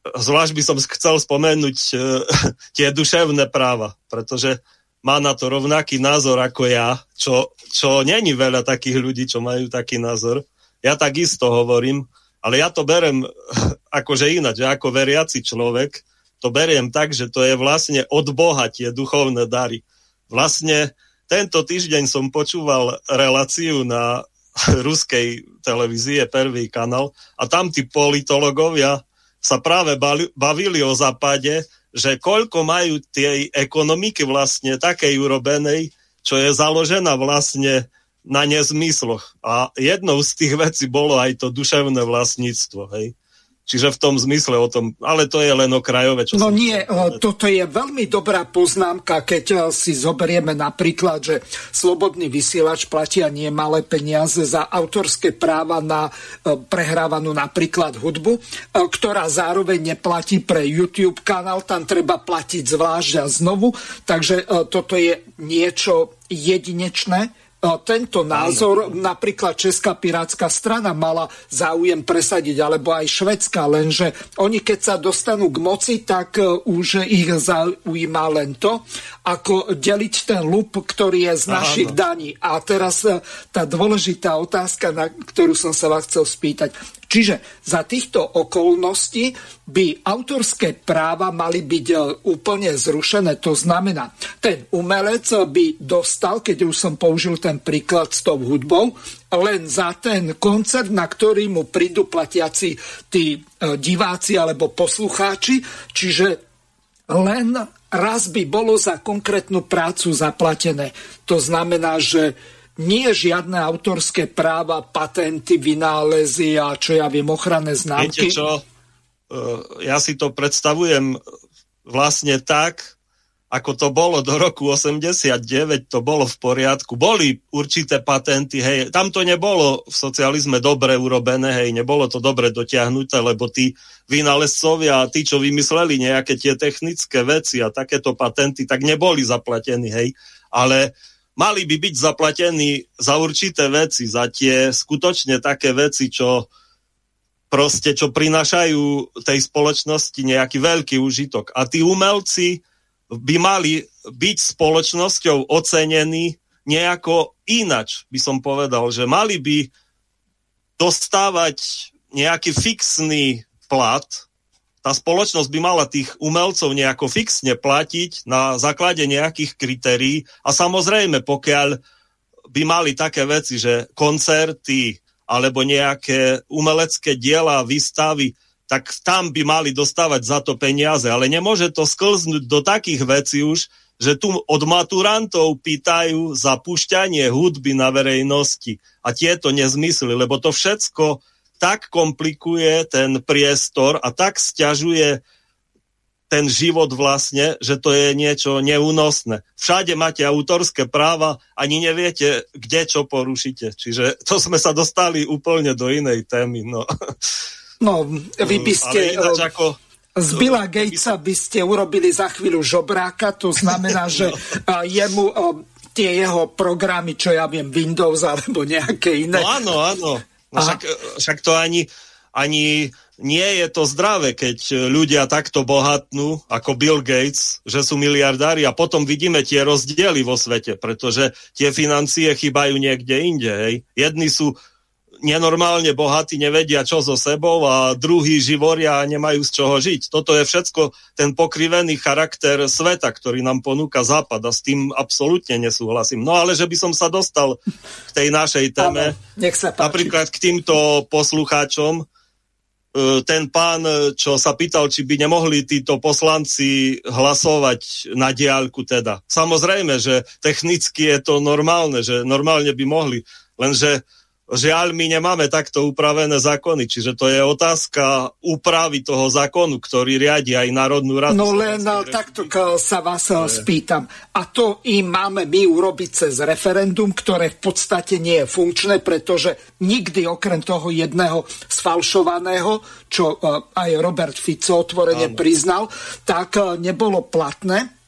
Zvlášť by som chcel spomenúť e, (laughs) tie duševné práva, pretože má na to rovnaký názor ako ja, čo, čo není veľa takých ľudí, čo majú taký názor. Ja takisto hovorím, ale ja to berem (laughs) akože ináč, ako veriaci človek, to beriem tak, že to je vlastne od Boha tie duchovné dary. Vlastne tento týždeň som počúval reláciu na (laughs) ruskej televízie, prvý kanál, a tam tí politologovia sa práve bavili o západe, že koľko majú tej ekonomiky vlastne takej urobenej, čo je založená vlastne na nezmysloch. A jednou z tých vecí bolo aj to duševné vlastníctvo. Hej. Čiže v tom zmysle o tom, ale to je len okrajové. Čo no nie, povedať. toto je veľmi dobrá poznámka, keď eh, si zoberieme napríklad, že slobodný vysielač platia nie malé peniaze za autorské práva na eh, prehrávanú napríklad hudbu, eh, ktorá zároveň neplatí pre YouTube kanál, tam treba platiť zvlášť a znovu, takže toto je niečo jedinečné tento názor napríklad Česká pirátska strana mala záujem presadiť, alebo aj švedská, lenže oni keď sa dostanú k moci, tak e, už ich zaujíma len to, ako deliť ten lup, ktorý je z našich Aha, no. daní. A teraz e, tá dôležitá otázka, na ktorú som sa vás chcel spýtať. Čiže za týchto okolností by autorské práva mali byť e, úplne zrušené. To znamená, ten umelec by dostal, keď už som použil ten príklad s tou hudbou, len za ten koncert, na ktorý mu prídu platiaci tí e, diváci alebo poslucháči. Čiže len raz by bolo za konkrétnu prácu zaplatené. To znamená, že nie žiadne autorské práva, patenty, vynálezy a čo ja viem, ochranné známky. Viete čo? E, ja si to predstavujem vlastne tak, ako to bolo do roku 89, to bolo v poriadku. Boli určité patenty, hej, tam to nebolo v socializme dobre urobené, hej, nebolo to dobre dotiahnuté, lebo tí vynálezcovia a tí, čo vymysleli nejaké tie technické veci a takéto patenty, tak neboli zaplatení, hej. Ale mali by byť zaplatení za určité veci, za tie skutočne také veci, čo proste, čo prinášajú tej spoločnosti nejaký veľký užitok. A tí umelci by mali byť spoločnosťou ocenení nejako inač, by som povedal, že mali by dostávať nejaký fixný plat, tá spoločnosť by mala tých umelcov nejako fixne platiť na základe nejakých kritérií a samozrejme, pokiaľ by mali také veci, že koncerty alebo nejaké umelecké diela, výstavy, tak tam by mali dostávať za to peniaze. Ale nemôže to sklznúť do takých vecí už, že tu od maturantov pýtajú za pušťanie hudby na verejnosti a tieto nezmysly, lebo to všetko tak komplikuje ten priestor a tak stiažuje ten život vlastne, že to je niečo neúnosné. Všade máte autorské práva, ani neviete, kde čo porušíte. Čiže to sme sa dostali úplne do inej témy. No, no vy by ste... ako, z Billa Gatesa by ste urobili za chvíľu žobráka, to znamená, že (laughs) no. jemu tie jeho programy, čo ja viem, Windows alebo nejaké iné. No áno, áno. No však, však to ani, ani nie je to zdravé, keď ľudia takto bohatnú, ako Bill Gates, že sú miliardári a potom vidíme tie rozdiely vo svete, pretože tie financie chýbajú niekde inde. Hej. Jedni sú nenormálne bohatí, nevedia čo so sebou a druhí živoria a nemajú z čoho žiť. Toto je všetko ten pokrivený charakter sveta, ktorý nám ponúka Západ a s tým absolútne nesúhlasím. No ale že by som sa dostal k tej našej téme, nech sa páči. napríklad k týmto poslucháčom, e, ten pán, čo sa pýtal, či by nemohli títo poslanci hlasovať na diálku teda. Samozrejme, že technicky je to normálne, že normálne by mohli, lenže Žiaľ, my nemáme takto upravené zákony, čiže to je otázka úpravy toho zákonu, ktorý riadi aj Národnú radu. No len takto sa vás je. spýtam. A to im máme my urobiť cez referendum, ktoré v podstate nie je funkčné, pretože nikdy okrem toho jedného sfalšovaného, čo aj Robert Fico otvorene Áno. priznal, tak nebolo platné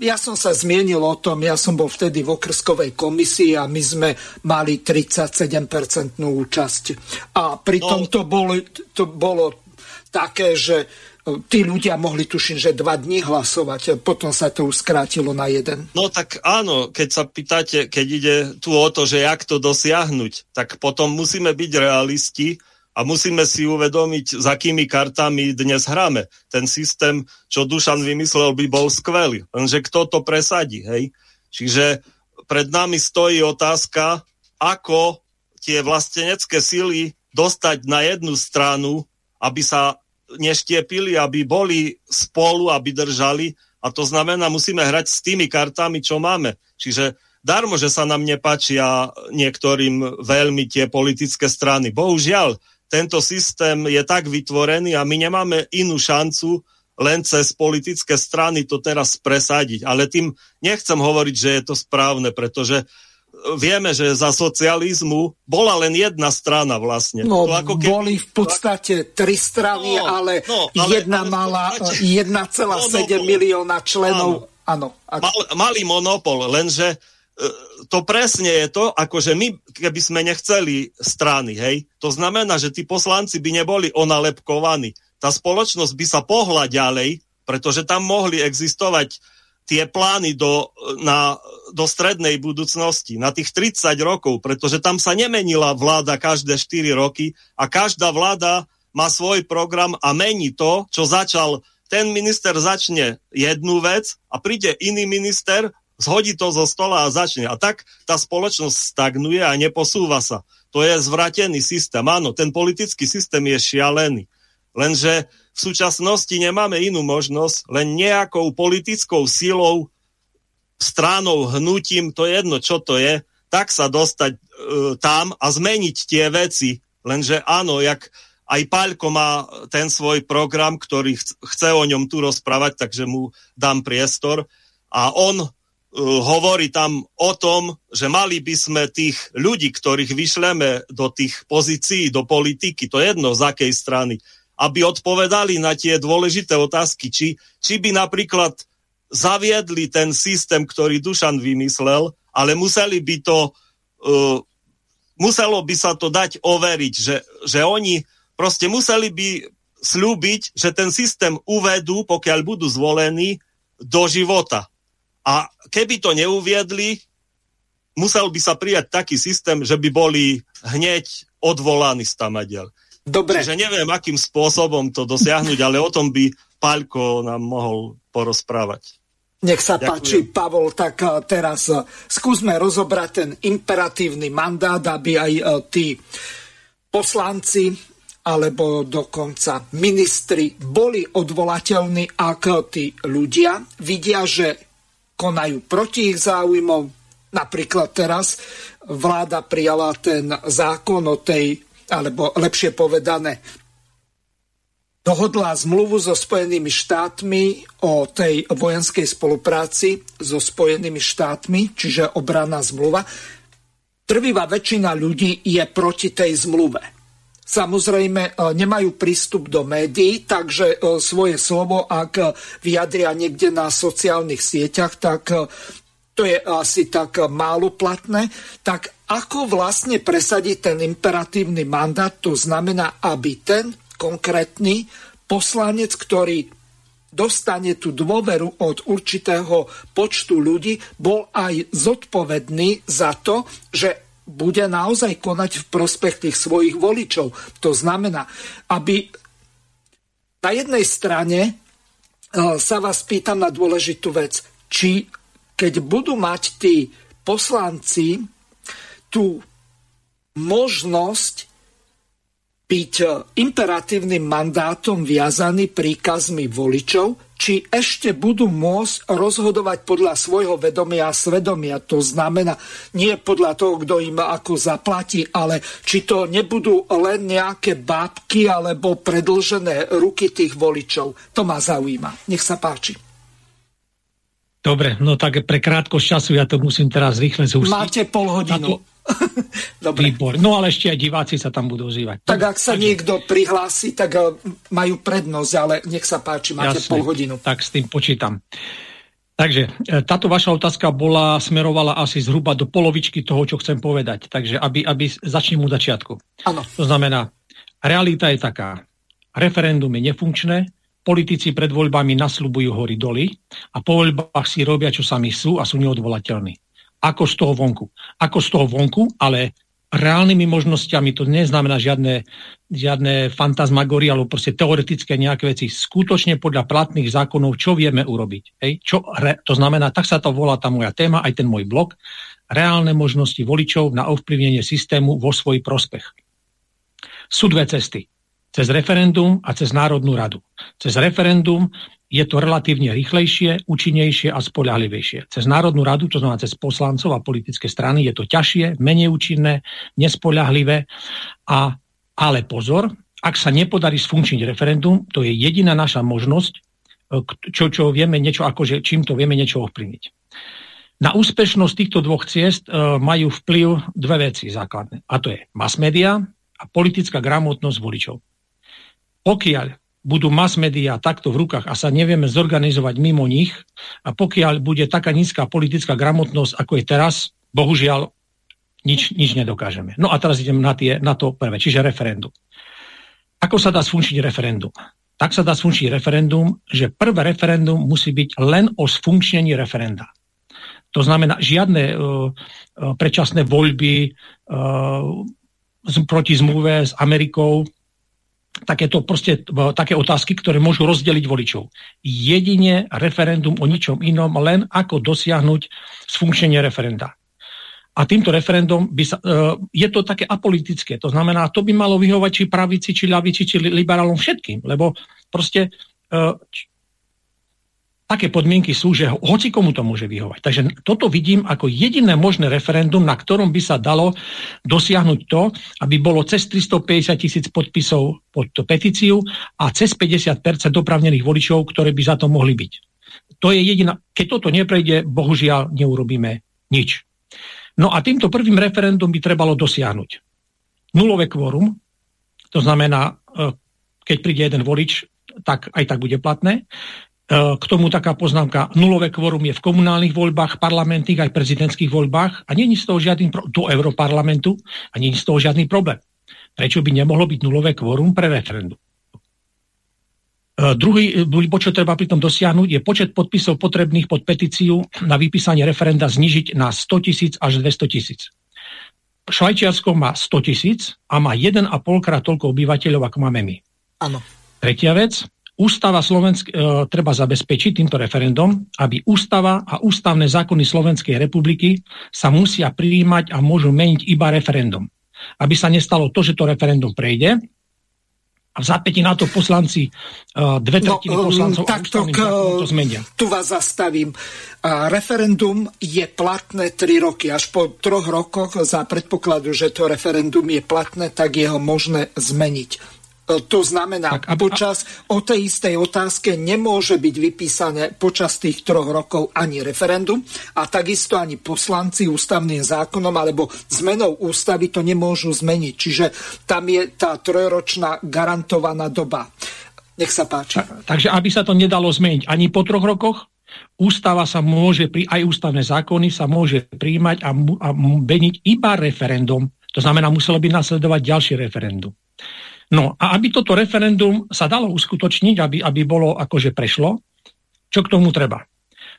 ja som sa zmienil o tom, ja som bol vtedy v okrskovej komisii a my sme mali 37% účasť. A pritom no. to, bolo, to bolo také, že e, tí ľudia mohli tuším, že dva dní hlasovať, potom sa to už skrátilo na jeden. No tak áno, keď sa pýtate, keď ide tu o to, že jak to dosiahnuť, tak potom musíme byť realisti, a musíme si uvedomiť, za akými kartami dnes hráme. Ten systém, čo Dušan vymyslel, by bol skvelý, lenže kto to presadí, hej? Čiže pred nami stojí otázka, ako tie vlastenecké síly dostať na jednu stranu, aby sa neštiepili, aby boli spolu, aby držali. A to znamená, musíme hrať s tými kartami, čo máme. Čiže darmo, že sa nám nepáčia niektorým veľmi tie politické strany. Bohužiaľ, tento systém je tak vytvorený a my nemáme inú šancu len cez politické strany to teraz presadiť. Ale tým nechcem hovoriť, že je to správne, pretože vieme, že za socializmu bola len jedna strana vlastne. No, to ako keby... boli v podstate tri strany, no, ale, no, ale jedna ale, mala 1,7 milióna členov. Áno. Ak... Mal, mali monopol, lenže to presne je to, ako že my, keby sme nechceli strany, hej, to znamená, že tí poslanci by neboli onalepkovaní. Tá spoločnosť by sa pohla ďalej, pretože tam mohli existovať tie plány do, na, do strednej budúcnosti, na tých 30 rokov, pretože tam sa nemenila vláda každé 4 roky a každá vláda má svoj program a mení to, čo začal ten minister začne jednu vec a príde iný minister zhodí to zo stola a začne. A tak tá spoločnosť stagnuje a neposúva sa. To je zvratený systém. Áno, ten politický systém je šialený. Lenže v súčasnosti nemáme inú možnosť, len nejakou politickou silou, stranou, hnutím, to je jedno, čo to je, tak sa dostať e, tam a zmeniť tie veci. Lenže áno, jak aj Paľko má ten svoj program, ktorý chce o ňom tu rozprávať, takže mu dám priestor. A on hovorí tam o tom, že mali by sme tých ľudí, ktorých vyšleme do tých pozícií, do politiky, to je jedno z akej strany, aby odpovedali na tie dôležité otázky, či, či by napríklad zaviedli ten systém, ktorý Dušan vymyslel, ale museli by to, uh, muselo by sa to dať overiť, že, že oni proste museli by slúbiť, že ten systém uvedú, pokiaľ budú zvolení, do života a keby to neuviedli, musel by sa prijať taký systém, že by boli hneď odvolaní z tamadiel. Dobre. Čiže neviem, akým spôsobom to dosiahnuť, ale o tom by Paľko nám mohol porozprávať. Nech sa Ďakujem. páči, Pavol, tak eh, teraz eh, skúsme rozobrať ten imperatívny mandát, aby aj eh, tí poslanci alebo dokonca ministri boli odvolateľní, ak tí ľudia vidia, že konajú proti ich záujmom. Napríklad teraz vláda prijala ten zákon o tej, alebo lepšie povedané, dohodla zmluvu so Spojenými štátmi o tej vojenskej spolupráci so Spojenými štátmi, čiže obranná zmluva. Trvivá väčšina ľudí je proti tej zmluve. Samozrejme, e, nemajú prístup do médií, takže e, svoje slovo, ak vyjadria niekde na sociálnych sieťach, tak e, to je asi tak málo platné. Tak ako vlastne presadiť ten imperatívny mandát? To znamená, aby ten konkrétny poslanec, ktorý dostane tú dôveru od určitého počtu ľudí, bol aj zodpovedný za to, že bude naozaj konať v prospech tých svojich voličov. To znamená, aby na jednej strane e, sa vás pýtam na dôležitú vec, či keď budú mať tí poslanci tú možnosť byť imperatívnym mandátom viazaný príkazmi voličov, či ešte budú môcť rozhodovať podľa svojho vedomia a svedomia. To znamená, nie podľa toho, kto im ako zaplatí, ale či to nebudú len nejaké bábky alebo predlžené ruky tých voličov. To ma zaujíma. Nech sa páči. Dobre, no tak pre krátkosť času ja to musím teraz rýchle zústiť. Máte pol hodinu. (laughs) Dobre. Výbor. No ale ešte aj diváci sa tam budú ozývať. Tak ak sa Takže... niekto prihlási, tak eh, majú prednosť, ale nech sa páči, máte Jasne. pol hodinu. Tak s tým počítam. Takže eh, táto vaša otázka bola, smerovala asi zhruba do polovičky toho, čo chcem povedať. Takže aby, aby začnem u začiatku. Áno. To znamená, realita je taká. Referendum je nefunkčné, politici pred voľbami nasľubujú hory doly a po voľbách si robia, čo sami sú a sú neodvolateľní ako z toho vonku. Ako z toho vonku, ale reálnymi možnosťami, to neznamená žiadne, žiadne fantasmagorie alebo proste teoretické nejaké veci, skutočne podľa platných zákonov, čo vieme urobiť. Hej? Čo re, to znamená, tak sa to volá tá moja téma, aj ten môj blog, reálne možnosti voličov na ovplyvnenie systému vo svoj prospech. Sú dve cesty. Cez referendum a cez Národnú radu. Cez referendum je to relatívne rýchlejšie, účinnejšie a spolahlivejšie. Cez Národnú radu, to znamená cez poslancov a politické strany, je to ťažšie, menej účinné, nespolahlivé. A, ale pozor, ak sa nepodarí sfunkčniť referendum, to je jediná naša možnosť, e, čo, čo vieme niečo, akože čím to vieme niečo ovplyvniť. Na úspešnosť týchto dvoch ciest e, majú vplyv dve veci základné. A to je mass media a politická gramotnosť voličov. Pokiaľ budú mass media takto v rukách a sa nevieme zorganizovať mimo nich a pokiaľ bude taká nízka politická gramotnosť, ako je teraz, bohužiaľ nič, nič nedokážeme. No a teraz idem na, tie, na to prvé, čiže referendum. Ako sa dá sfunkčniť referendum? Tak sa dá sfunkčniť referendum, že prvé referendum musí byť len o sfunkčnení referenda. To znamená žiadne uh, predčasné voľby uh, proti zmluve s Amerikou, takéto proste, také otázky, ktoré môžu rozdeliť voličov. Jedine referendum o ničom inom, len ako dosiahnuť sfunkčenie referenda. A týmto referendum by sa, uh, je to také apolitické. To znamená, to by malo vyhovať či pravici, či ľavici, či liberálom všetkým. Lebo proste také podmienky sú, že hoci komu to môže vyhovať. Takže toto vidím ako jediné možné referendum, na ktorom by sa dalo dosiahnuť to, aby bolo cez 350 tisíc podpisov pod petíciu a cez 50% dopravnených voličov, ktoré by za to mohli byť. To je jediná. Keď toto neprejde, bohužiaľ neurobíme nič. No a týmto prvým referendum by trebalo dosiahnuť nulové kvórum, to znamená, e, keď príde jeden volič, tak aj tak bude platné. E, k tomu taká poznámka. Nulové kvorum je v komunálnych voľbách, parlamentných aj prezidentských voľbách a není z toho žiadny pro- do Europarlamentu a není z toho žiadny problém. Prečo by nemohlo byť nulové kvorum pre referendum? Uh, druhý bod, čo treba pritom dosiahnuť, je počet podpisov potrebných pod petíciu na vypísanie referenda znižiť na 100 tisíc až 200 tisíc. Švajčiarsko má 100 tisíc a má 1,5 krát toľko obyvateľov, ako máme my. Áno. Tretia vec, Ústava Slovensk- e, treba zabezpečiť týmto referendum, aby ústava a ústavné zákony Slovenskej republiky sa musia prijímať a môžu meniť iba referendum. Aby sa nestalo to, že to referendum prejde a v zápäti na to poslanci, e, dve no, tretiny no, poslancov tak to, k, to zmenia. Tu vás zastavím. Referendum je platné 3 roky. Až po troch rokoch za predpokladu, že to referendum je platné, tak je ho možné zmeniť. E, to znamená, tak, a, počas o tej istej otázke nemôže byť vypísané počas tých troch rokov ani referendum a takisto ani poslanci ústavným zákonom alebo zmenou ústavy to nemôžu zmeniť. Čiže tam je tá trojročná garantovaná doba. Nech sa páči. Tak, takže aby sa to nedalo zmeniť ani po troch rokoch, ústava sa môže, aj ústavné zákony sa môže príjmať a, a meniť iba referendum. To znamená, muselo by nasledovať ďalšie referendum. No a aby toto referendum sa dalo uskutočniť, aby, aby bolo akože prešlo, čo k tomu treba?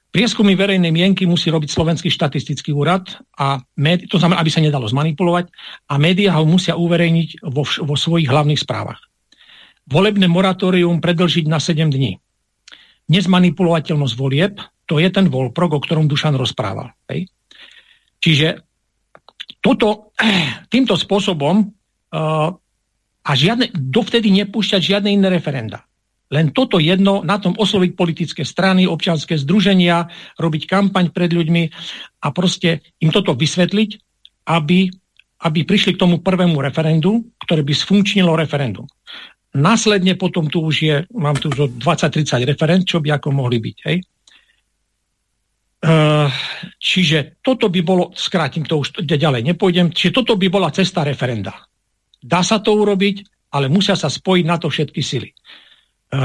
Prieskumy verejnej mienky musí robiť Slovenský štatistický úrad, a médi- to znamená, aby sa nedalo zmanipulovať, a médiá ho musia uverejniť vo, vo svojich hlavných správach. Volebné moratórium predlžiť na 7 dní. Nezmanipulovateľnosť volieb, to je ten volprog, o ktorom Dušan rozprával. Hej? Čiže toto, (clears throat) týmto spôsobom uh, a žiadne, dovtedy nepúšťať žiadne iné referenda. Len toto jedno, na tom osloviť politické strany, občianské združenia, robiť kampaň pred ľuďmi a proste im toto vysvetliť, aby, aby prišli k tomu prvému referendu, ktoré by sfunkčnilo referendum. Následne potom tu už je, mám tu už 20-30 referend, čo by ako mohli byť. Hej? Uh, čiže toto by bolo, skrátim to už ďalej, nepôjdem, čiže toto by bola cesta referenda. Dá sa to urobiť, ale musia sa spojiť na to všetky sily. E,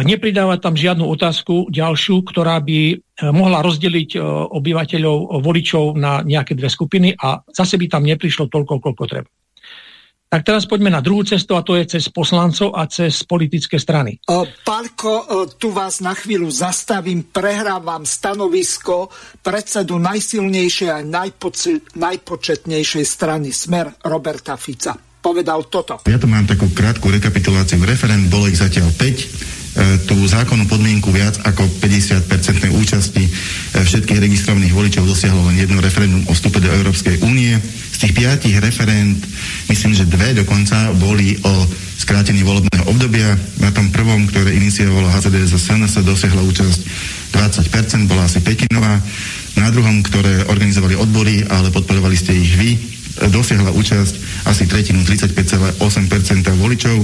nepridávať tam žiadnu otázku ďalšiu, ktorá by e, mohla rozdeliť e, obyvateľov, voličov na nejaké dve skupiny a zase by tam neprišlo toľko, koľko treba. Tak teraz poďme na druhú cestu a to je cez poslancov a cez politické strany. Pálko, tu vás na chvíľu zastavím, prehrávam stanovisko predsedu najsilnejšej a najpočetnejšej strany Smer Roberta Fica. Povedal toto. Ja tu mám takú krátku rekapituláciu referent, bolo ich zatiaľ 5 E, tú zákonnú podmienku viac ako 50-percentnej účasti e, všetkých registrovaných voličov dosiahlo len jedno referendum o vstupe do Európskej únie. Z tých piatich referend, myslím, že dve dokonca boli o skrátení volebného obdobia. Na tom prvom, ktoré iniciovalo HZDS a SNS, dosiahla účasť 20%, bola asi petinová. Na druhom, ktoré organizovali odbory, ale podporovali ste ich vy, dosiahla účasť asi tretinu 35,8% voličov.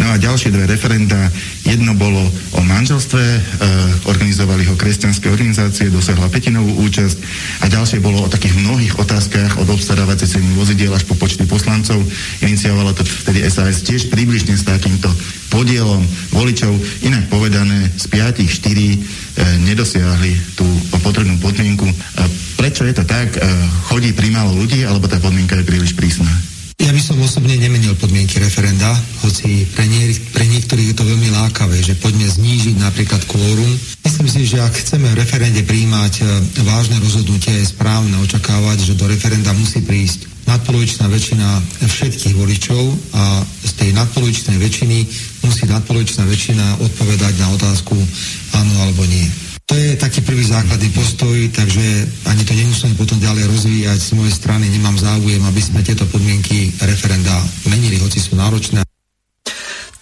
No a ďalšie dve referenda, jedno bolo o manželstve, e, organizovali ho kresťanské organizácie, dosiahla petinovú účasť a ďalšie bolo o takých mnohých otázkach od obstarávacej ceny vozidiel až po počty poslancov. Iniciovala to vtedy SAS tiež približne s takýmto podielom voličov. Inak povedané, z 5 4 e, nedosiahli tú potrebnú podmienku. E, prečo je to tak? E, chodí primálo ľudí, alebo tá podmienka je príliš prísna? Ja by som osobne nemenil podmienky referenda, hoci pre, nie, pre niektorých je to veľmi lákavé, že poďme znížiť napríklad kvórum. Myslím si, že ak chceme v referende príjmať e, vážne rozhodnutie, je správne očakávať, že do referenda musí prísť nadpolovičná väčšina všetkých voličov a z tej nadpolovičnej väčšiny musí nadpolovičná väčšina odpovedať na otázku áno alebo nie. To je taký prvý základný postoj, takže ani to nemusíme potom ďalej rozvíjať. Z mojej strany nemám záujem, aby sme tieto podmienky referenda menili, hoci sú náročné.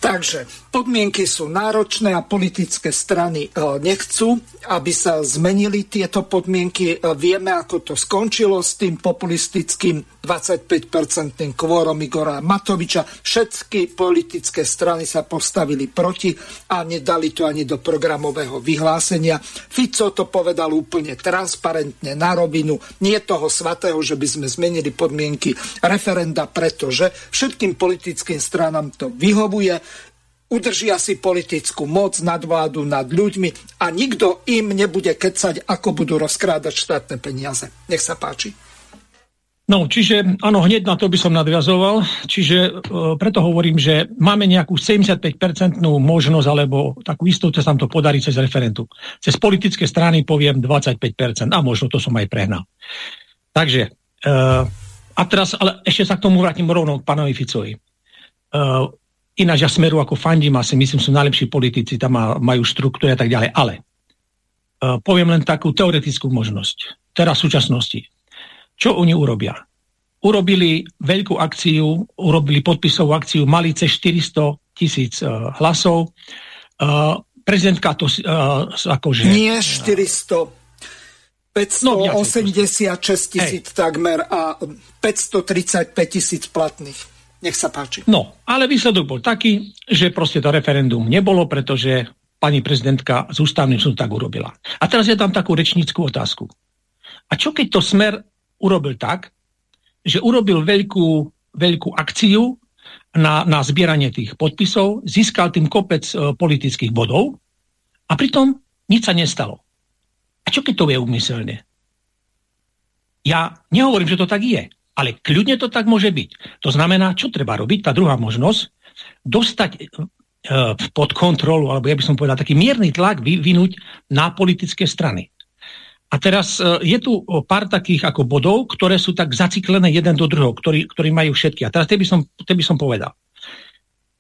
Takže podmienky sú náročné a politické strany e, nechcú, aby sa zmenili tieto podmienky. E, vieme, ako to skončilo s tým populistickým 25-percentným kvórom Igora Matoviča. Všetky politické strany sa postavili proti a nedali to ani do programového vyhlásenia. Fico to povedal úplne transparentne na rovinu. Nie toho svatého, že by sme zmenili podmienky referenda, pretože všetkým politickým stranám to vyhovuje udržia si politickú moc, nadvládu nad ľuďmi a nikto im nebude kecať, ako budú rozkrádať štátne peniaze. Nech sa páči. No, čiže áno, hneď na to by som nadviazoval. Čiže e, preto hovorím, že máme nejakú 75-percentnú možnosť, alebo takú istotu sa nám to podarí cez referendu. Cez politické strany poviem 25%, a možno to som aj prehnal. Takže, e, a teraz, ale ešte sa k tomu vrátim rovno k pánovi Ficovi. E, Ináč ja smeru ako fandím a si myslím, sú najlepší politici, tam majú štruktúry a tak ďalej. Ale uh, poviem len takú teoretickú možnosť. Teraz v súčasnosti. Čo oni urobia? Urobili veľkú akciu, urobili podpisovú akciu, mali cez 400 tisíc uh, hlasov. Uh, prezidentka to uh, akože... Nie 400 586 tisíc takmer a 535 tisíc platných. Nech sa páči. No, ale výsledok bol taký, že proste to referendum nebolo, pretože pani prezidentka z ústavným súdom tak urobila. A teraz je tam takú rečníckú otázku. A čo keď to Smer urobil tak, že urobil veľkú, veľkú akciu na, na zbieranie tých podpisov, získal tým kopec e, politických bodov a pritom nič sa nestalo. A čo keď to je umyselne? Ja nehovorím, že to tak je. Ale kľudne to tak môže byť. To znamená, čo treba robiť, tá druhá možnosť, dostať e, pod kontrolu, alebo ja by som povedal, taký mierny tlak vyvinúť na politické strany. A teraz e, je tu pár takých ako bodov, ktoré sú tak zaciklené jeden do druhého, ktorí, ktorí majú všetky. A teraz tie by som, tie by som povedal.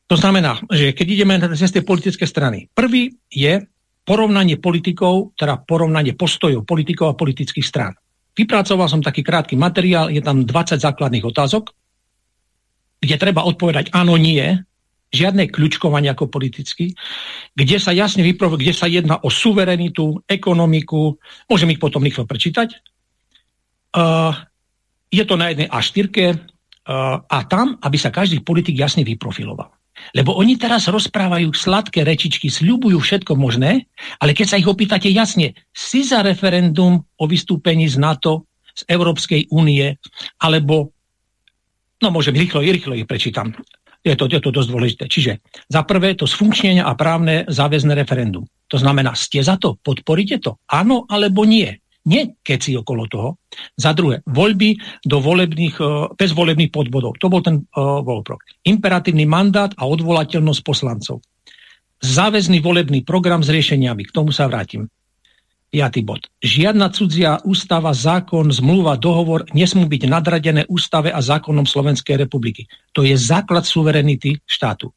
To znamená, že keď ideme na ceste politické strany, prvý je porovnanie politikov, teda porovnanie postojov politikov a politických strán. Vypracoval som taký krátky materiál, je tam 20 základných otázok, kde treba odpovedať áno, nie žiadne kľúčkovanie ako politicky, kde sa jasne vyprovuje, kde sa jedná o suverenitu, ekonomiku, môžem ich potom rýchlo prečítať. Uh, je to na jednej A4 uh, a tam, aby sa každý politik jasne vyprofiloval. Lebo oni teraz rozprávajú sladké rečičky, sľubujú všetko možné, ale keď sa ich opýtate jasne, si za referendum o vystúpení z NATO, z Európskej únie, alebo, no môžem rýchlo, rýchlo ich prečítam, je to, je to dosť dôležité. Čiže za prvé to sfunkčnenie a právne záväzné referendum. To znamená, ste za to, podporíte to? Áno alebo nie? Nie keci okolo toho. Za druhé, voľby do volebných, e, bez volebných podbodov. To bol ten uh, voľprok. Imperatívny mandát a odvolateľnosť poslancov. Záväzný volebný program s riešeniami. K tomu sa vrátim. 5. bod. Žiadna cudzia ústava, zákon, zmluva, dohovor nesmú byť nadradené ústave a zákonom Slovenskej republiky. To je základ suverenity štátu.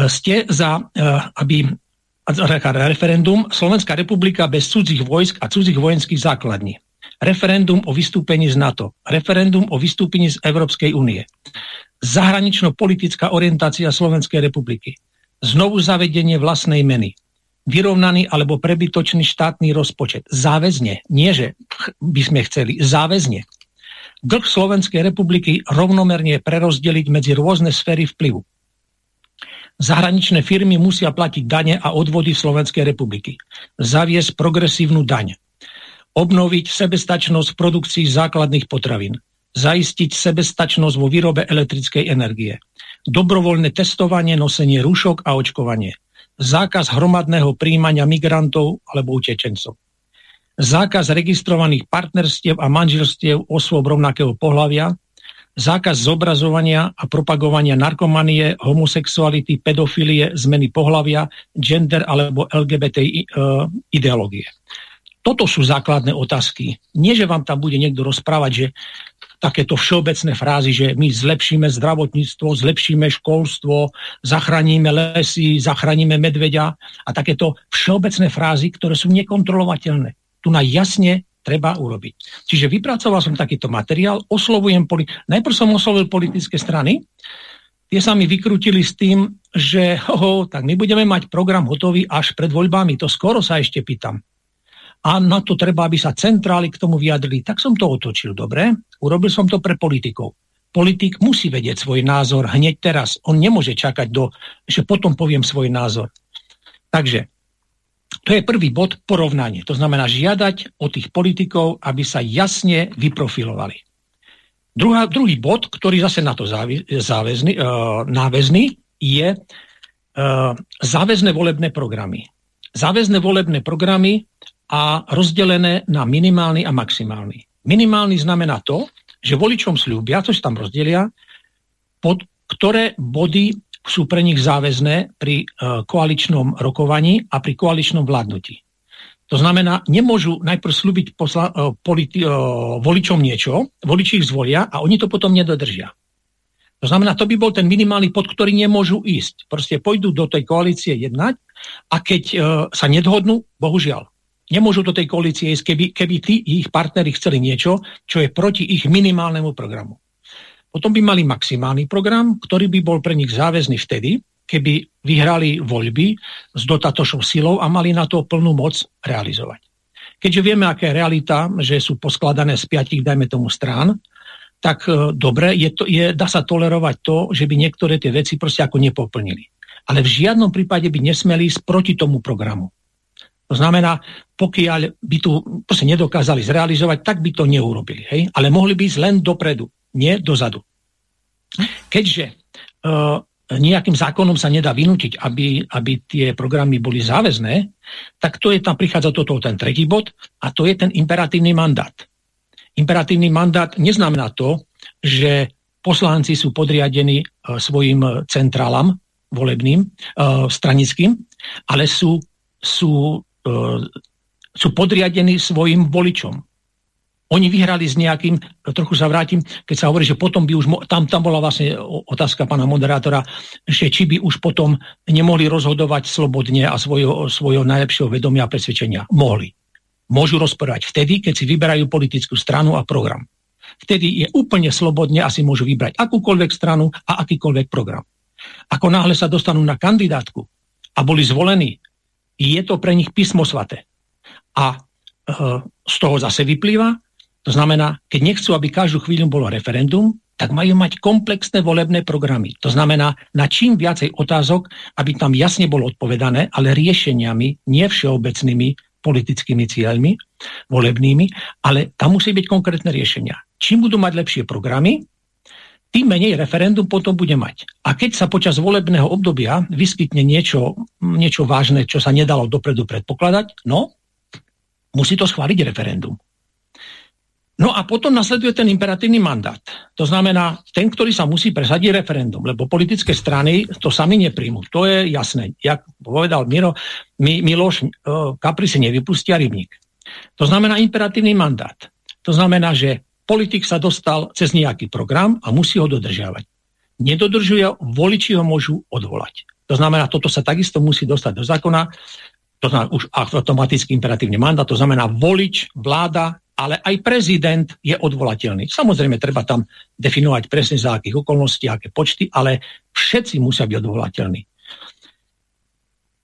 Ste za, eh, aby referendum Slovenská republika bez cudzích vojsk a cudzích vojenských základní. Referendum o vystúpení z NATO. Referendum o vystúpení z Európskej únie. Zahranično-politická orientácia Slovenskej republiky. Znovu zavedenie vlastnej meny vyrovnaný alebo prebytočný štátny rozpočet. Záväzne. Nie, že by sme chceli. Záväzne. Dlh Slovenskej republiky rovnomerne prerozdeliť medzi rôzne sféry vplyvu. Zahraničné firmy musia platiť dane a odvody Slovenskej republiky. Zaviesť progresívnu daň. Obnoviť sebestačnosť v produkcii základných potravín. Zaistiť sebestačnosť vo výrobe elektrickej energie. Dobrovoľné testovanie, nosenie rúšok a očkovanie zákaz hromadného príjmania migrantov alebo utečencov, zákaz registrovaných partnerstiev a manželstiev osôb rovnakého pohľavia, zákaz zobrazovania a propagovania narkomanie, homosexuality, pedofilie, zmeny pohľavia, gender alebo LGBT e, ideológie. Toto sú základné otázky. Nie, že vám tam bude niekto rozprávať, že takéto všeobecné frázy, že my zlepšíme zdravotníctvo, zlepšíme školstvo, zachránime lesy, zachránime medveďa a takéto všeobecné frázy, ktoré sú nekontrolovateľné. Tu na jasne treba urobiť. Čiže vypracoval som takýto materiál, oslovujem, poli- najprv som oslovil politické strany, tie sa mi vykrutili s tým, že ho, tak my budeme mať program hotový až pred voľbami, to skoro sa ešte pýtam a na to treba, aby sa centrály k tomu vyjadrili. Tak som to otočil, dobre? Urobil som to pre politikov. Politik musí vedieť svoj názor hneď teraz. On nemôže čakať do, že potom poviem svoj názor. Takže to je prvý bod porovnanie. To znamená žiadať od tých politikov, aby sa jasne vyprofilovali. Druhá, druhý bod, ktorý zase na to záväzný, e, náväzný, je e, záväzné volebné programy. Záväzné volebné programy a rozdelené na minimálny a maximálny. Minimálny znamená to, že voličom slúbia, čo sa tam rozdelia, pod ktoré body sú pre nich záväzné pri e, koaličnom rokovaní a pri koaličnom vládnutí. To znamená, nemôžu najprv slúbiť posla, e, politi, e, voličom niečo, voliči ich zvolia a oni to potom nedodržia. To znamená, to by bol ten minimálny pod ktorý nemôžu ísť. Proste pôjdu do tej koalície jednať a keď sa nedhodnú, bohužiaľ, Nemôžu do tej koalície ísť, keby, keby tí ich partneri chceli niečo, čo je proti ich minimálnemu programu. Potom by mali maximálny program, ktorý by bol pre nich záväzný vtedy, keby vyhrali voľby s dotatočnou silou a mali na to plnú moc realizovať. Keďže vieme, aká je realita, že sú poskladané z piatich, dajme tomu, strán, tak e, dobre, je to, je, dá sa tolerovať to, že by niektoré tie veci proste ako nepoplnili. Ale v žiadnom prípade by nesmeli ísť proti tomu programu. To znamená, pokiaľ by tu proste nedokázali zrealizovať, tak by to neurobili. Hej? Ale mohli by ísť len dopredu, nie dozadu. Keďže uh, nejakým zákonom sa nedá vynútiť, aby, aby tie programy boli záväzné, tak to je tam prichádza toto ten tretí bod a to je ten imperatívny mandát. Imperatívny mandát neznamená to, že poslanci sú podriadení uh, svojim centrálam volebným, uh, stranickým, ale sú, sú E, sú podriadení svojim voličom. Oni vyhrali s nejakým, trochu sa vrátim, keď sa hovorí, že potom by už, tam, tam bola vlastne otázka pána moderátora, že či by už potom nemohli rozhodovať slobodne a svojho, svojho najlepšieho vedomia a presvedčenia. Mohli. Môžu rozprávať vtedy, keď si vyberajú politickú stranu a program. Vtedy je úplne slobodne a si môžu vybrať akúkoľvek stranu a akýkoľvek program. Ako náhle sa dostanú na kandidátku a boli zvolení, je to pre nich písmo svate. A e, z toho zase vyplýva, to znamená, keď nechcú, aby každú chvíľu bolo referendum, tak majú mať komplexné volebné programy. To znamená, na čím viacej otázok, aby tam jasne bolo odpovedané, ale riešeniami, nie všeobecnými politickými cieľmi, volebnými, ale tam musí byť konkrétne riešenia. Čím budú mať lepšie programy, tým menej referendum potom bude mať. A keď sa počas volebného obdobia vyskytne niečo, niečo vážne, čo sa nedalo dopredu predpokladať, no, musí to schváliť referendum. No a potom nasleduje ten imperatívny mandát. To znamená, ten, ktorý sa musí presadiť referendum, lebo politické strany to sami nepríjmú. To je jasné. Jak povedal Miro, Mi, Miloš, uh, kapri si nevypustia rybník. To znamená imperatívny mandát. To znamená, že politik sa dostal cez nejaký program a musí ho dodržiavať. Nedodržuje, voliči ho môžu odvolať. To znamená, toto sa takisto musí dostať do zákona, to znamená už automatický imperatívny mandát, to znamená volič, vláda, ale aj prezident je odvolateľný. Samozrejme, treba tam definovať presne za akých okolností, aké počty, ale všetci musia byť odvolateľní.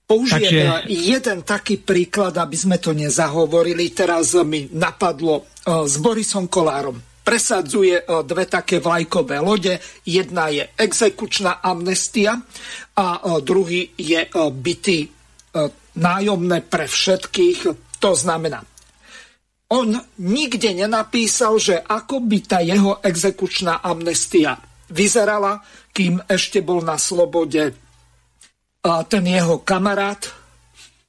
Použijem Takže... jeden taký príklad, aby sme to nezahovorili. Teraz mi napadlo uh, s Borisom Kolárom. Presadzuje uh, dve také vlajkové lode. Jedna je exekučná amnestia a uh, druhý je bytý nájomné pre všetkých. To znamená, on nikde nenapísal, že ako by tá jeho exekučná amnestia vyzerala, kým ešte bol na slobode ten jeho kamarát,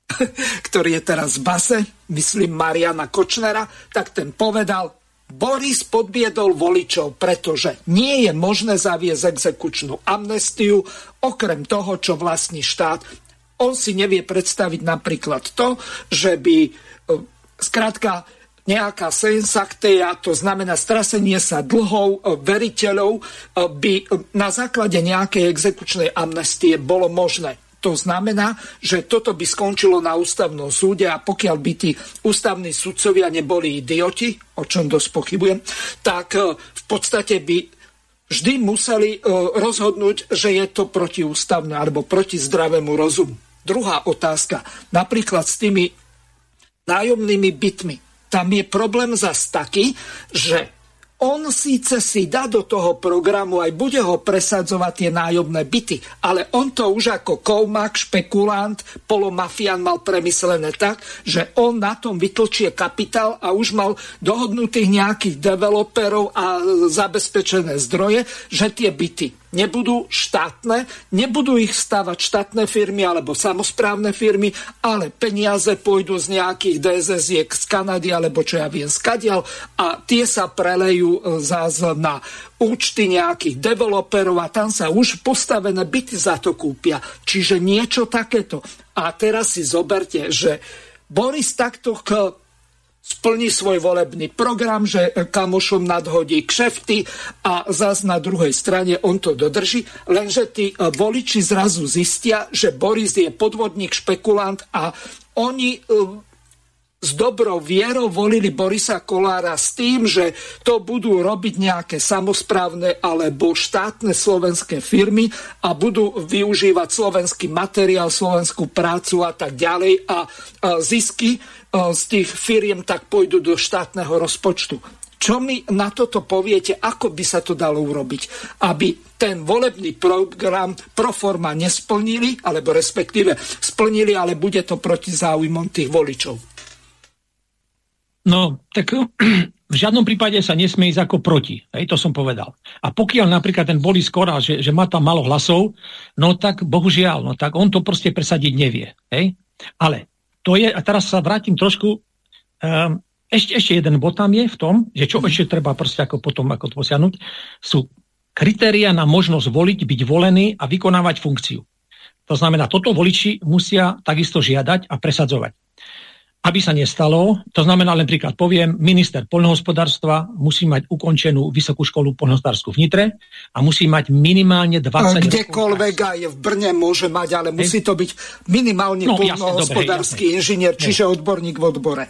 (laughs) ktorý je teraz v base, myslím Mariana Kočnera, tak ten povedal, Boris podbiedol voličov, pretože nie je možné zaviesť exekučnú amnestiu, okrem toho, čo vlastní štát. On si nevie predstaviť napríklad to, že by skrátka nejaká sensakteja, to znamená strasenie sa dlhov e, veriteľov, e, by na základe nejakej exekučnej amnestie bolo možné. To znamená, že toto by skončilo na ústavnom súde a pokiaľ by tí ústavní sudcovia neboli idioti, o čom dosť pochybujem, tak e, v podstate by vždy museli rozhodnúť, že je to protiústavné alebo proti zdravému rozumu. Druhá otázka, napríklad s tými nájomnými bytmi tam je problém zas taký, že on síce si dá do toho programu aj bude ho presadzovať tie nájomné byty, ale on to už ako koumak, špekulant, polomafián mal premyslené tak, že on na tom vytlčie kapitál a už mal dohodnutých nejakých developerov a zabezpečené zdroje, že tie byty nebudú štátne, nebudú ich stávať štátne firmy alebo samozprávne firmy, ale peniaze pôjdu z nejakých dss z Kanady alebo čo ja viem skadial a tie sa prelejú e, zás na účty nejakých developerov a tam sa už postavené byty za to kúpia. Čiže niečo takéto. A teraz si zoberte, že Boris takto k splní svoj volebný program, že kamošom nadhodí kšefty a zas na druhej strane on to dodrží, lenže tí voliči zrazu zistia, že Boris je podvodník, špekulant a oni e, s dobrou vierou volili Borisa Kolára s tým, že to budú robiť nejaké samozprávne alebo štátne slovenské firmy a budú využívať slovenský materiál, slovenskú prácu a tak ďalej. A zisky z tých firiem tak pôjdu do štátneho rozpočtu. Čo mi na toto poviete, ako by sa to dalo urobiť, aby ten volebný program pro forma nesplnili, alebo respektíve splnili, ale bude to proti záujmom tých voličov? No, tak (clears throat) v žiadnom prípade sa nesmie ísť ako proti. Hej, to som povedal. A pokiaľ napríklad ten Boris Korál, že, že má tam malo hlasov, no tak bohužiaľ, no tak on to proste presadiť nevie. Hej? Ale to je, a teraz sa vrátim trošku, um, ešte, ešte jeden bod tam je v tom, že čo ešte treba proste ako potom ako posiahnuť, sú kritéria na možnosť voliť, byť volený a vykonávať funkciu. To znamená, toto voliči musia takisto žiadať a presadzovať aby sa nestalo, to znamená len príklad poviem, minister poľnohospodárstva musí mať ukončenú vysokú školu poľnohospodárskú v Nitre a musí mať minimálne 20 Kdekoľvek aj v Brne môže mať, ale musí to byť minimálne no, poľnohospodársky inžinier, čiže odborník v odbore.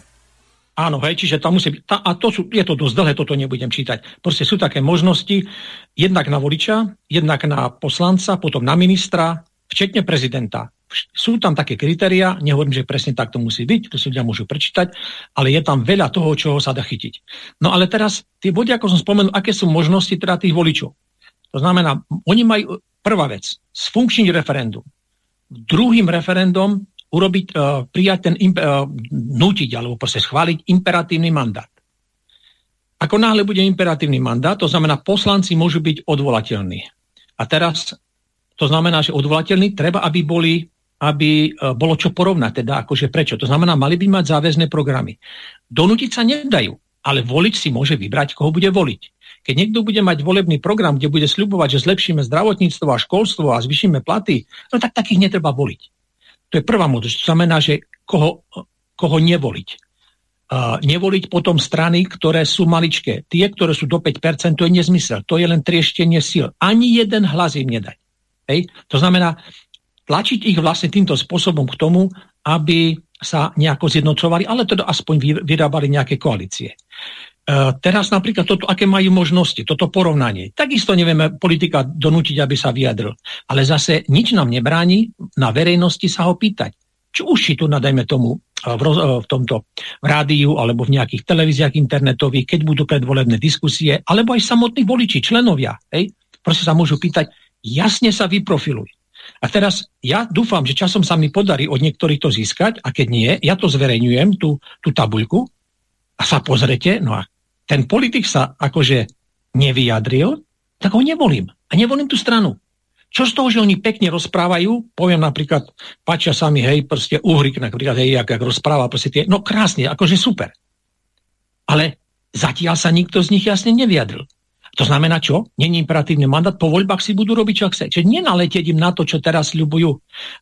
Áno, hej, čiže tam musí byť, tá, a to sú, je to dosť dlhé, toto nebudem čítať. Proste sú také možnosti, jednak na voliča, jednak na poslanca, potom na ministra, včetne prezidenta. Sú tam také kritéria, nehovorím, že presne tak to musí byť, to si ľudia môžu prečítať, ale je tam veľa toho, čoho sa dá chytiť. No ale teraz tie body, ako som spomenul, aké sú možnosti teda tých voličov. To znamená, oni majú, prvá vec, sfunkčniť referendum. Druhým referendum urobiť, uh, prijať ten, uh, nutiť alebo proste schváliť imperatívny mandát. Ako náhle bude imperatívny mandát, to znamená, poslanci môžu byť odvolateľní. A teraz to znamená, že odvolateľní treba, aby boli aby uh, bolo čo porovnať, teda akože prečo. To znamená, mali by mať záväzné programy. Donútiť sa nedajú, ale volič si môže vybrať, koho bude voliť. Keď niekto bude mať volebný program, kde bude sľubovať, že zlepšíme zdravotníctvo a školstvo a zvyšíme platy, no tak takých netreba voliť. To je prvá možnosť. To znamená, že koho, koho nevoliť. Uh, nevoliť potom strany, ktoré sú maličké. Tie, ktoré sú do 5%, to je nezmysel. To je len trieštenie síl. Ani jeden hlas im nedať. Hej? To znamená, tlačiť ich vlastne týmto spôsobom k tomu, aby sa nejako zjednocovali, ale teda aspoň vyrábali nejaké koalície. Uh, teraz napríklad toto, aké majú možnosti, toto porovnanie. Takisto nevieme politika donútiť, aby sa vyjadril. Ale zase nič nám nebráni na verejnosti sa ho pýtať. Či už či tu nadajme tomu uh, v, roz, uh, v tomto rádiu alebo v nejakých televíziách internetových, keď budú predvolebné diskusie, alebo aj samotní voliči, členovia. Hej? Proste sa môžu pýtať, jasne sa vyprofiluj. A teraz ja dúfam, že časom sa mi podarí od niektorých to získať a keď nie, ja to zverejňujem, tú, tú tabuľku a sa pozrete, no a ten politik sa akože nevyjadril, tak ho nevolím. A nevolím tú stranu. Čo z toho, že oni pekne rozprávajú, poviem napríklad, páčia sa mi, hej, proste Uhrik napríklad, hej, jak, jak rozpráva, proste tie, no krásne, akože super. Ale zatiaľ sa nikto z nich jasne nevyjadril. To znamená čo? Není imperatívny mandát, po voľbách si budú robiť, čo chce. Čiže nenaletieť im na to, čo teraz ľubujú.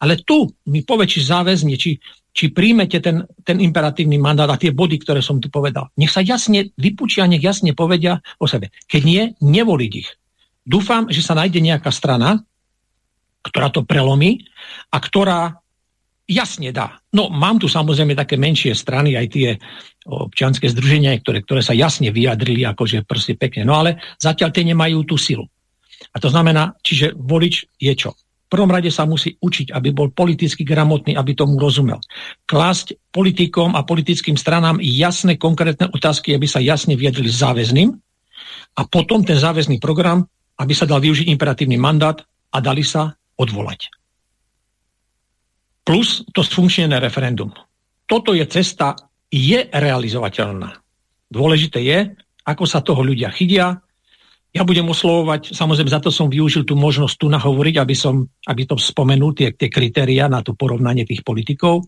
Ale tu mi povie, či záväzne, či, či príjmete ten, ten imperatívny mandát a tie body, ktoré som tu povedal. Nech sa jasne vypučia, nech jasne povedia o sebe. Keď nie, nevoliť ich. Dúfam, že sa nájde nejaká strana, ktorá to prelomí a ktorá jasne dá. No, mám tu samozrejme také menšie strany, aj tie občianske združenia, ktoré, ktoré sa jasne vyjadrili, akože proste pekne. No ale zatiaľ tie nemajú tú silu. A to znamená, čiže volič je čo? prvom rade sa musí učiť, aby bol politicky gramotný, aby tomu rozumel. Klásť politikom a politickým stranám jasné, konkrétne otázky, aby sa jasne viedli záväzným a potom ten záväzný program, aby sa dal využiť imperatívny mandát a dali sa odvolať. Plus to sfunkčnené referendum. Toto je cesta, je realizovateľná. Dôležité je, ako sa toho ľudia chytia, ja budem oslovovať, samozrejme za to som využil tú možnosť tu nahovoriť, aby som aby to spomenul, tie, tie kritéria na to porovnanie tých politikov.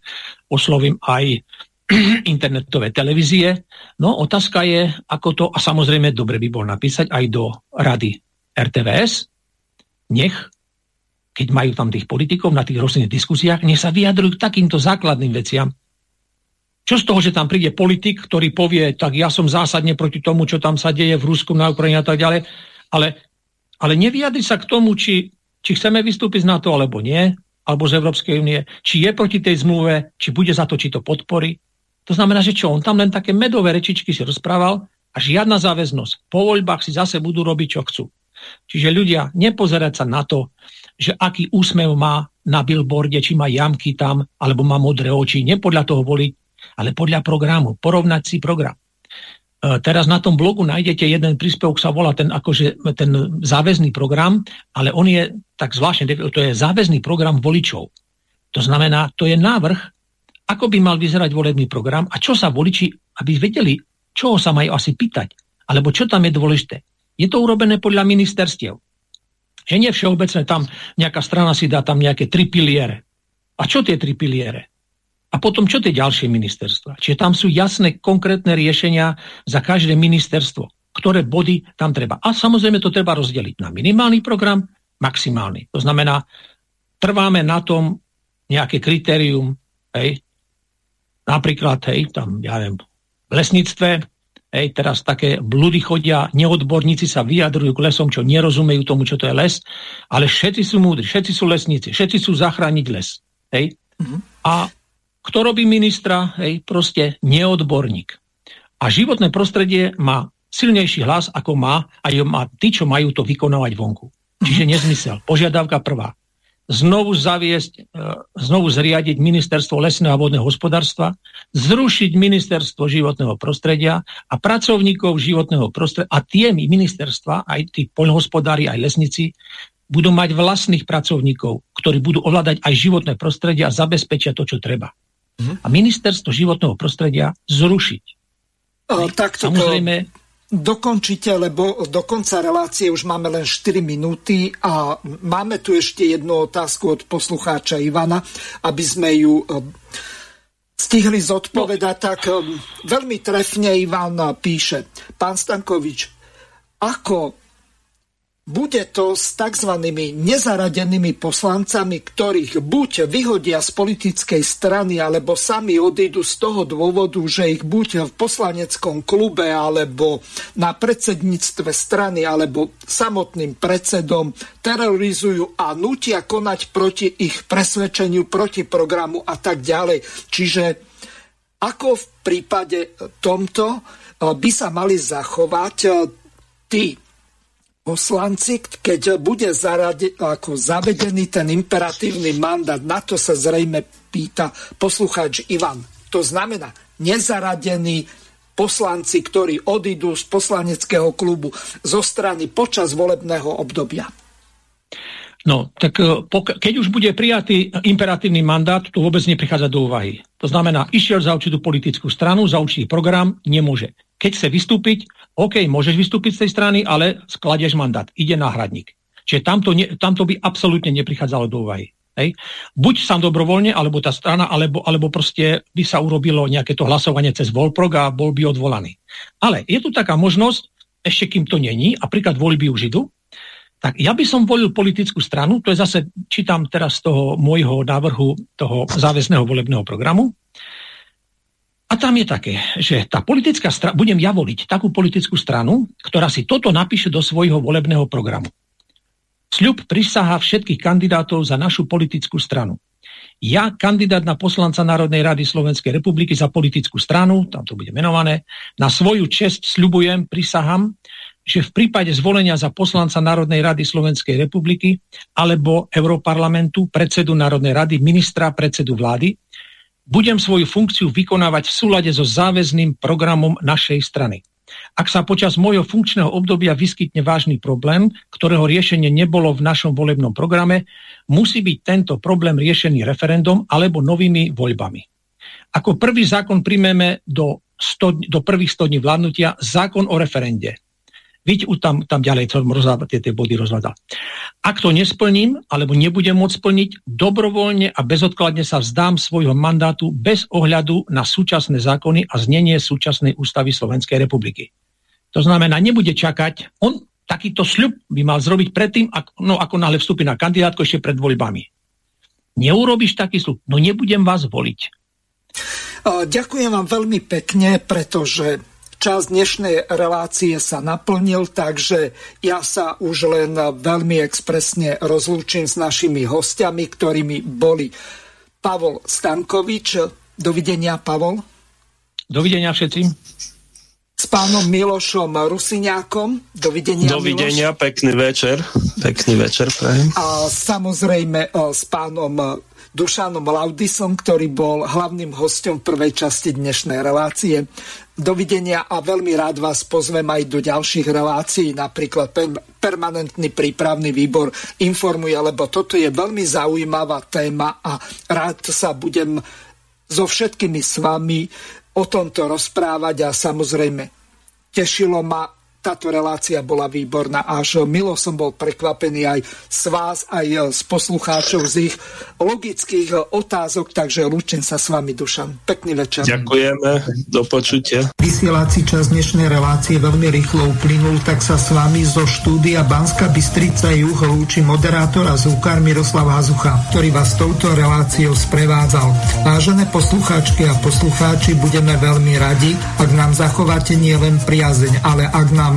Oslovím aj (clears throat) internetové televízie. No otázka je, ako to, a samozrejme dobre by bol napísať aj do rady RTVS, nech, keď majú tam tých politikov na tých rôznych diskusiách, nech sa vyjadrujú k takýmto základným veciam, čo z toho, že tam príde politik, ktorý povie, tak ja som zásadne proti tomu, čo tam sa deje v Rusku, na Ukrajine a tak ďalej, ale, ale nevyjadri sa k tomu, či, či chceme vystúpiť z NATO alebo nie, alebo z Európskej únie, či je proti tej zmluve, či bude za to, či to podporí. To znamená, že čo, on tam len také medové rečičky si rozprával a žiadna záväznosť. Po voľbách si zase budú robiť, čo chcú. Čiže ľudia, nepozerať sa na to, že aký úsmev má na billboarde, či má jamky tam, alebo má modré oči, nepodľa toho voliť, ale podľa programu, porovnať si program. E, teraz na tom blogu nájdete jeden príspevok, sa volá ten, akože, ten záväzný program, ale on je tak zvláštne, to je záväzný program voličov. To znamená, to je návrh, ako by mal vyzerať volebný program a čo sa voliči, aby vedeli, čo sa majú asi pýtať, alebo čo tam je dôležité. Je to urobené podľa ministerstiev. Že nie všeobecne tam nejaká strana si dá tam nejaké tri piliere. A čo tie tri piliere? A potom čo tie ďalšie ministerstva? Čiže tam sú jasné, konkrétne riešenia za každé ministerstvo, ktoré body tam treba. A samozrejme to treba rozdeliť na minimálny program, maximálny. To znamená, trváme na tom nejaké kritérium, hej, napríklad, hej, tam, ja neviem, v lesníctve, hej, teraz také blúdy chodia, neodborníci sa vyjadrujú k lesom, čo nerozumejú tomu, čo to je les, ale všetci sú múdri, všetci sú lesníci, všetci sú zachrániť les. Hej. Mm -hmm. A kto robí ministra? Hej, proste neodborník. A životné prostredie má silnejší hlas, ako má a má tí, čo majú to vykonávať vonku. Čiže mhm. nezmysel. Požiadavka prvá. Znovu zaviesť, e, znovu zriadiť ministerstvo lesného a vodného hospodárstva, zrušiť ministerstvo životného prostredia a pracovníkov životného prostredia a tie ministerstva, aj tí poľnohospodári, aj lesníci, budú mať vlastných pracovníkov, ktorí budú ovládať aj životné prostredie a zabezpečia to, čo treba. Mm-hmm. A ministerstvo životného prostredia zrušiť. O, tak to Samozrejme, dokončite, lebo do konca relácie už máme len 4 minúty a máme tu ešte jednu otázku od poslucháča Ivana, aby sme ju eh, stihli zodpovedať. Tak eh, veľmi trefne Ivan píše, pán Stankovič, ako bude to s tzv. nezaradenými poslancami, ktorých buď vyhodia z politickej strany, alebo sami odídu z toho dôvodu, že ich buď v poslaneckom klube, alebo na predsedníctve strany, alebo samotným predsedom terorizujú a nutia konať proti ich presvedčeniu, proti programu a tak ďalej. Čiže ako v prípade tomto eh, by sa mali zachovať eh, tí poslanci, keď bude zarade, ako zavedený ten imperatívny mandát, na to sa zrejme pýta poslucháč Ivan. To znamená, nezaradení poslanci, ktorí odídu z poslaneckého klubu zo strany počas volebného obdobia. No, tak e, keď už bude prijatý imperatívny mandát, to vôbec neprichádza do úvahy. To znamená, išiel za určitú politickú stranu, za určitý program, nemôže. Keď chce vystúpiť, OK, môžeš vystúpiť z tej strany, ale skladieš mandát, ide náhradník. Čiže tamto, ne, tamto by absolútne neprichádzalo do úvahy. Hej. Buď sám dobrovoľne, alebo tá strana, alebo, alebo proste by sa urobilo nejaké to hlasovanie cez Volprog a bol by odvolaný. Ale je tu taká možnosť, ešte kým to není, a príklad voľby už idú, tak ja by som volil politickú stranu, to je zase, čítam teraz z toho môjho návrhu toho záväzného volebného programu, a tam je také, že tá politická strana, budem ja voliť takú politickú stranu, ktorá si toto napíše do svojho volebného programu. Sľub prisahá všetkých kandidátov za našu politickú stranu. Ja, kandidát na poslanca Národnej rady Slovenskej republiky za politickú stranu, tam to bude menované, na svoju čest sľubujem, prisahám, že v prípade zvolenia za poslanca Národnej rady Slovenskej republiky alebo Európarlamentu, predsedu Národnej rady, ministra, predsedu vlády, budem svoju funkciu vykonávať v súlade so záväzným programom našej strany. Ak sa počas môjho funkčného obdobia vyskytne vážny problém, ktorého riešenie nebolo v našom volebnom programe, musí byť tento problém riešený referendum alebo novými voľbami. Ako prvý zákon príjmeme do, 100, do prvých 100 dní vládnutia zákon o referende. Vidíte, tam, tam ďalej som rozhľadal, tie, tie body rozhľadal. Ak to nesplním, alebo nebudem môcť splniť, dobrovoľne a bezodkladne sa vzdám svojho mandátu bez ohľadu na súčasné zákony a znenie súčasnej ústavy Slovenskej republiky. To znamená, nebude čakať, on takýto sľub by mal zrobiť predtým, ako, no, ako náhle vstúpi na kandidátko ešte pred voľbami. Neurobiš taký sľub, no nebudem vás voliť. Ďakujem vám veľmi pekne, pretože Čas dnešnej relácie sa naplnil, takže ja sa už len veľmi expresne rozlúčim s našimi hostiami, ktorými boli Pavol Stankovič. Dovidenia, Pavol. Dovidenia všetci. S pánom Milošom Rusiňákom. Dovidenia, Dovidenia, Miloš. pekný večer. Pekný večer, prajem. A samozrejme e, s pánom Dušanom Laudisom, ktorý bol hlavným hostom v prvej časti dnešnej relácie. Dovidenia a veľmi rád vás pozvem aj do ďalších relácií, napríklad permanentný prípravný výbor informuje, lebo toto je veľmi zaujímavá téma a rád sa budem so všetkými s vami o tomto rozprávať a samozrejme tešilo ma táto relácia bola výborná. Až milo som bol prekvapený aj z vás, aj z poslucháčov, z ich logických otázok, takže lúčim sa s vami, Dušan. Pekný večer. Ďakujeme, do počutia. Vysielací čas dnešnej relácie veľmi rýchlo uplynul, tak sa s vami zo štúdia Banska Bystrica Juh lúči moderátor a zúkar Miroslav Hazucha, ktorý vás touto reláciou sprevádzal. Vážené poslucháčky a poslucháči, budeme veľmi radi, ak nám zachováte nielen priazeň, ale ak nám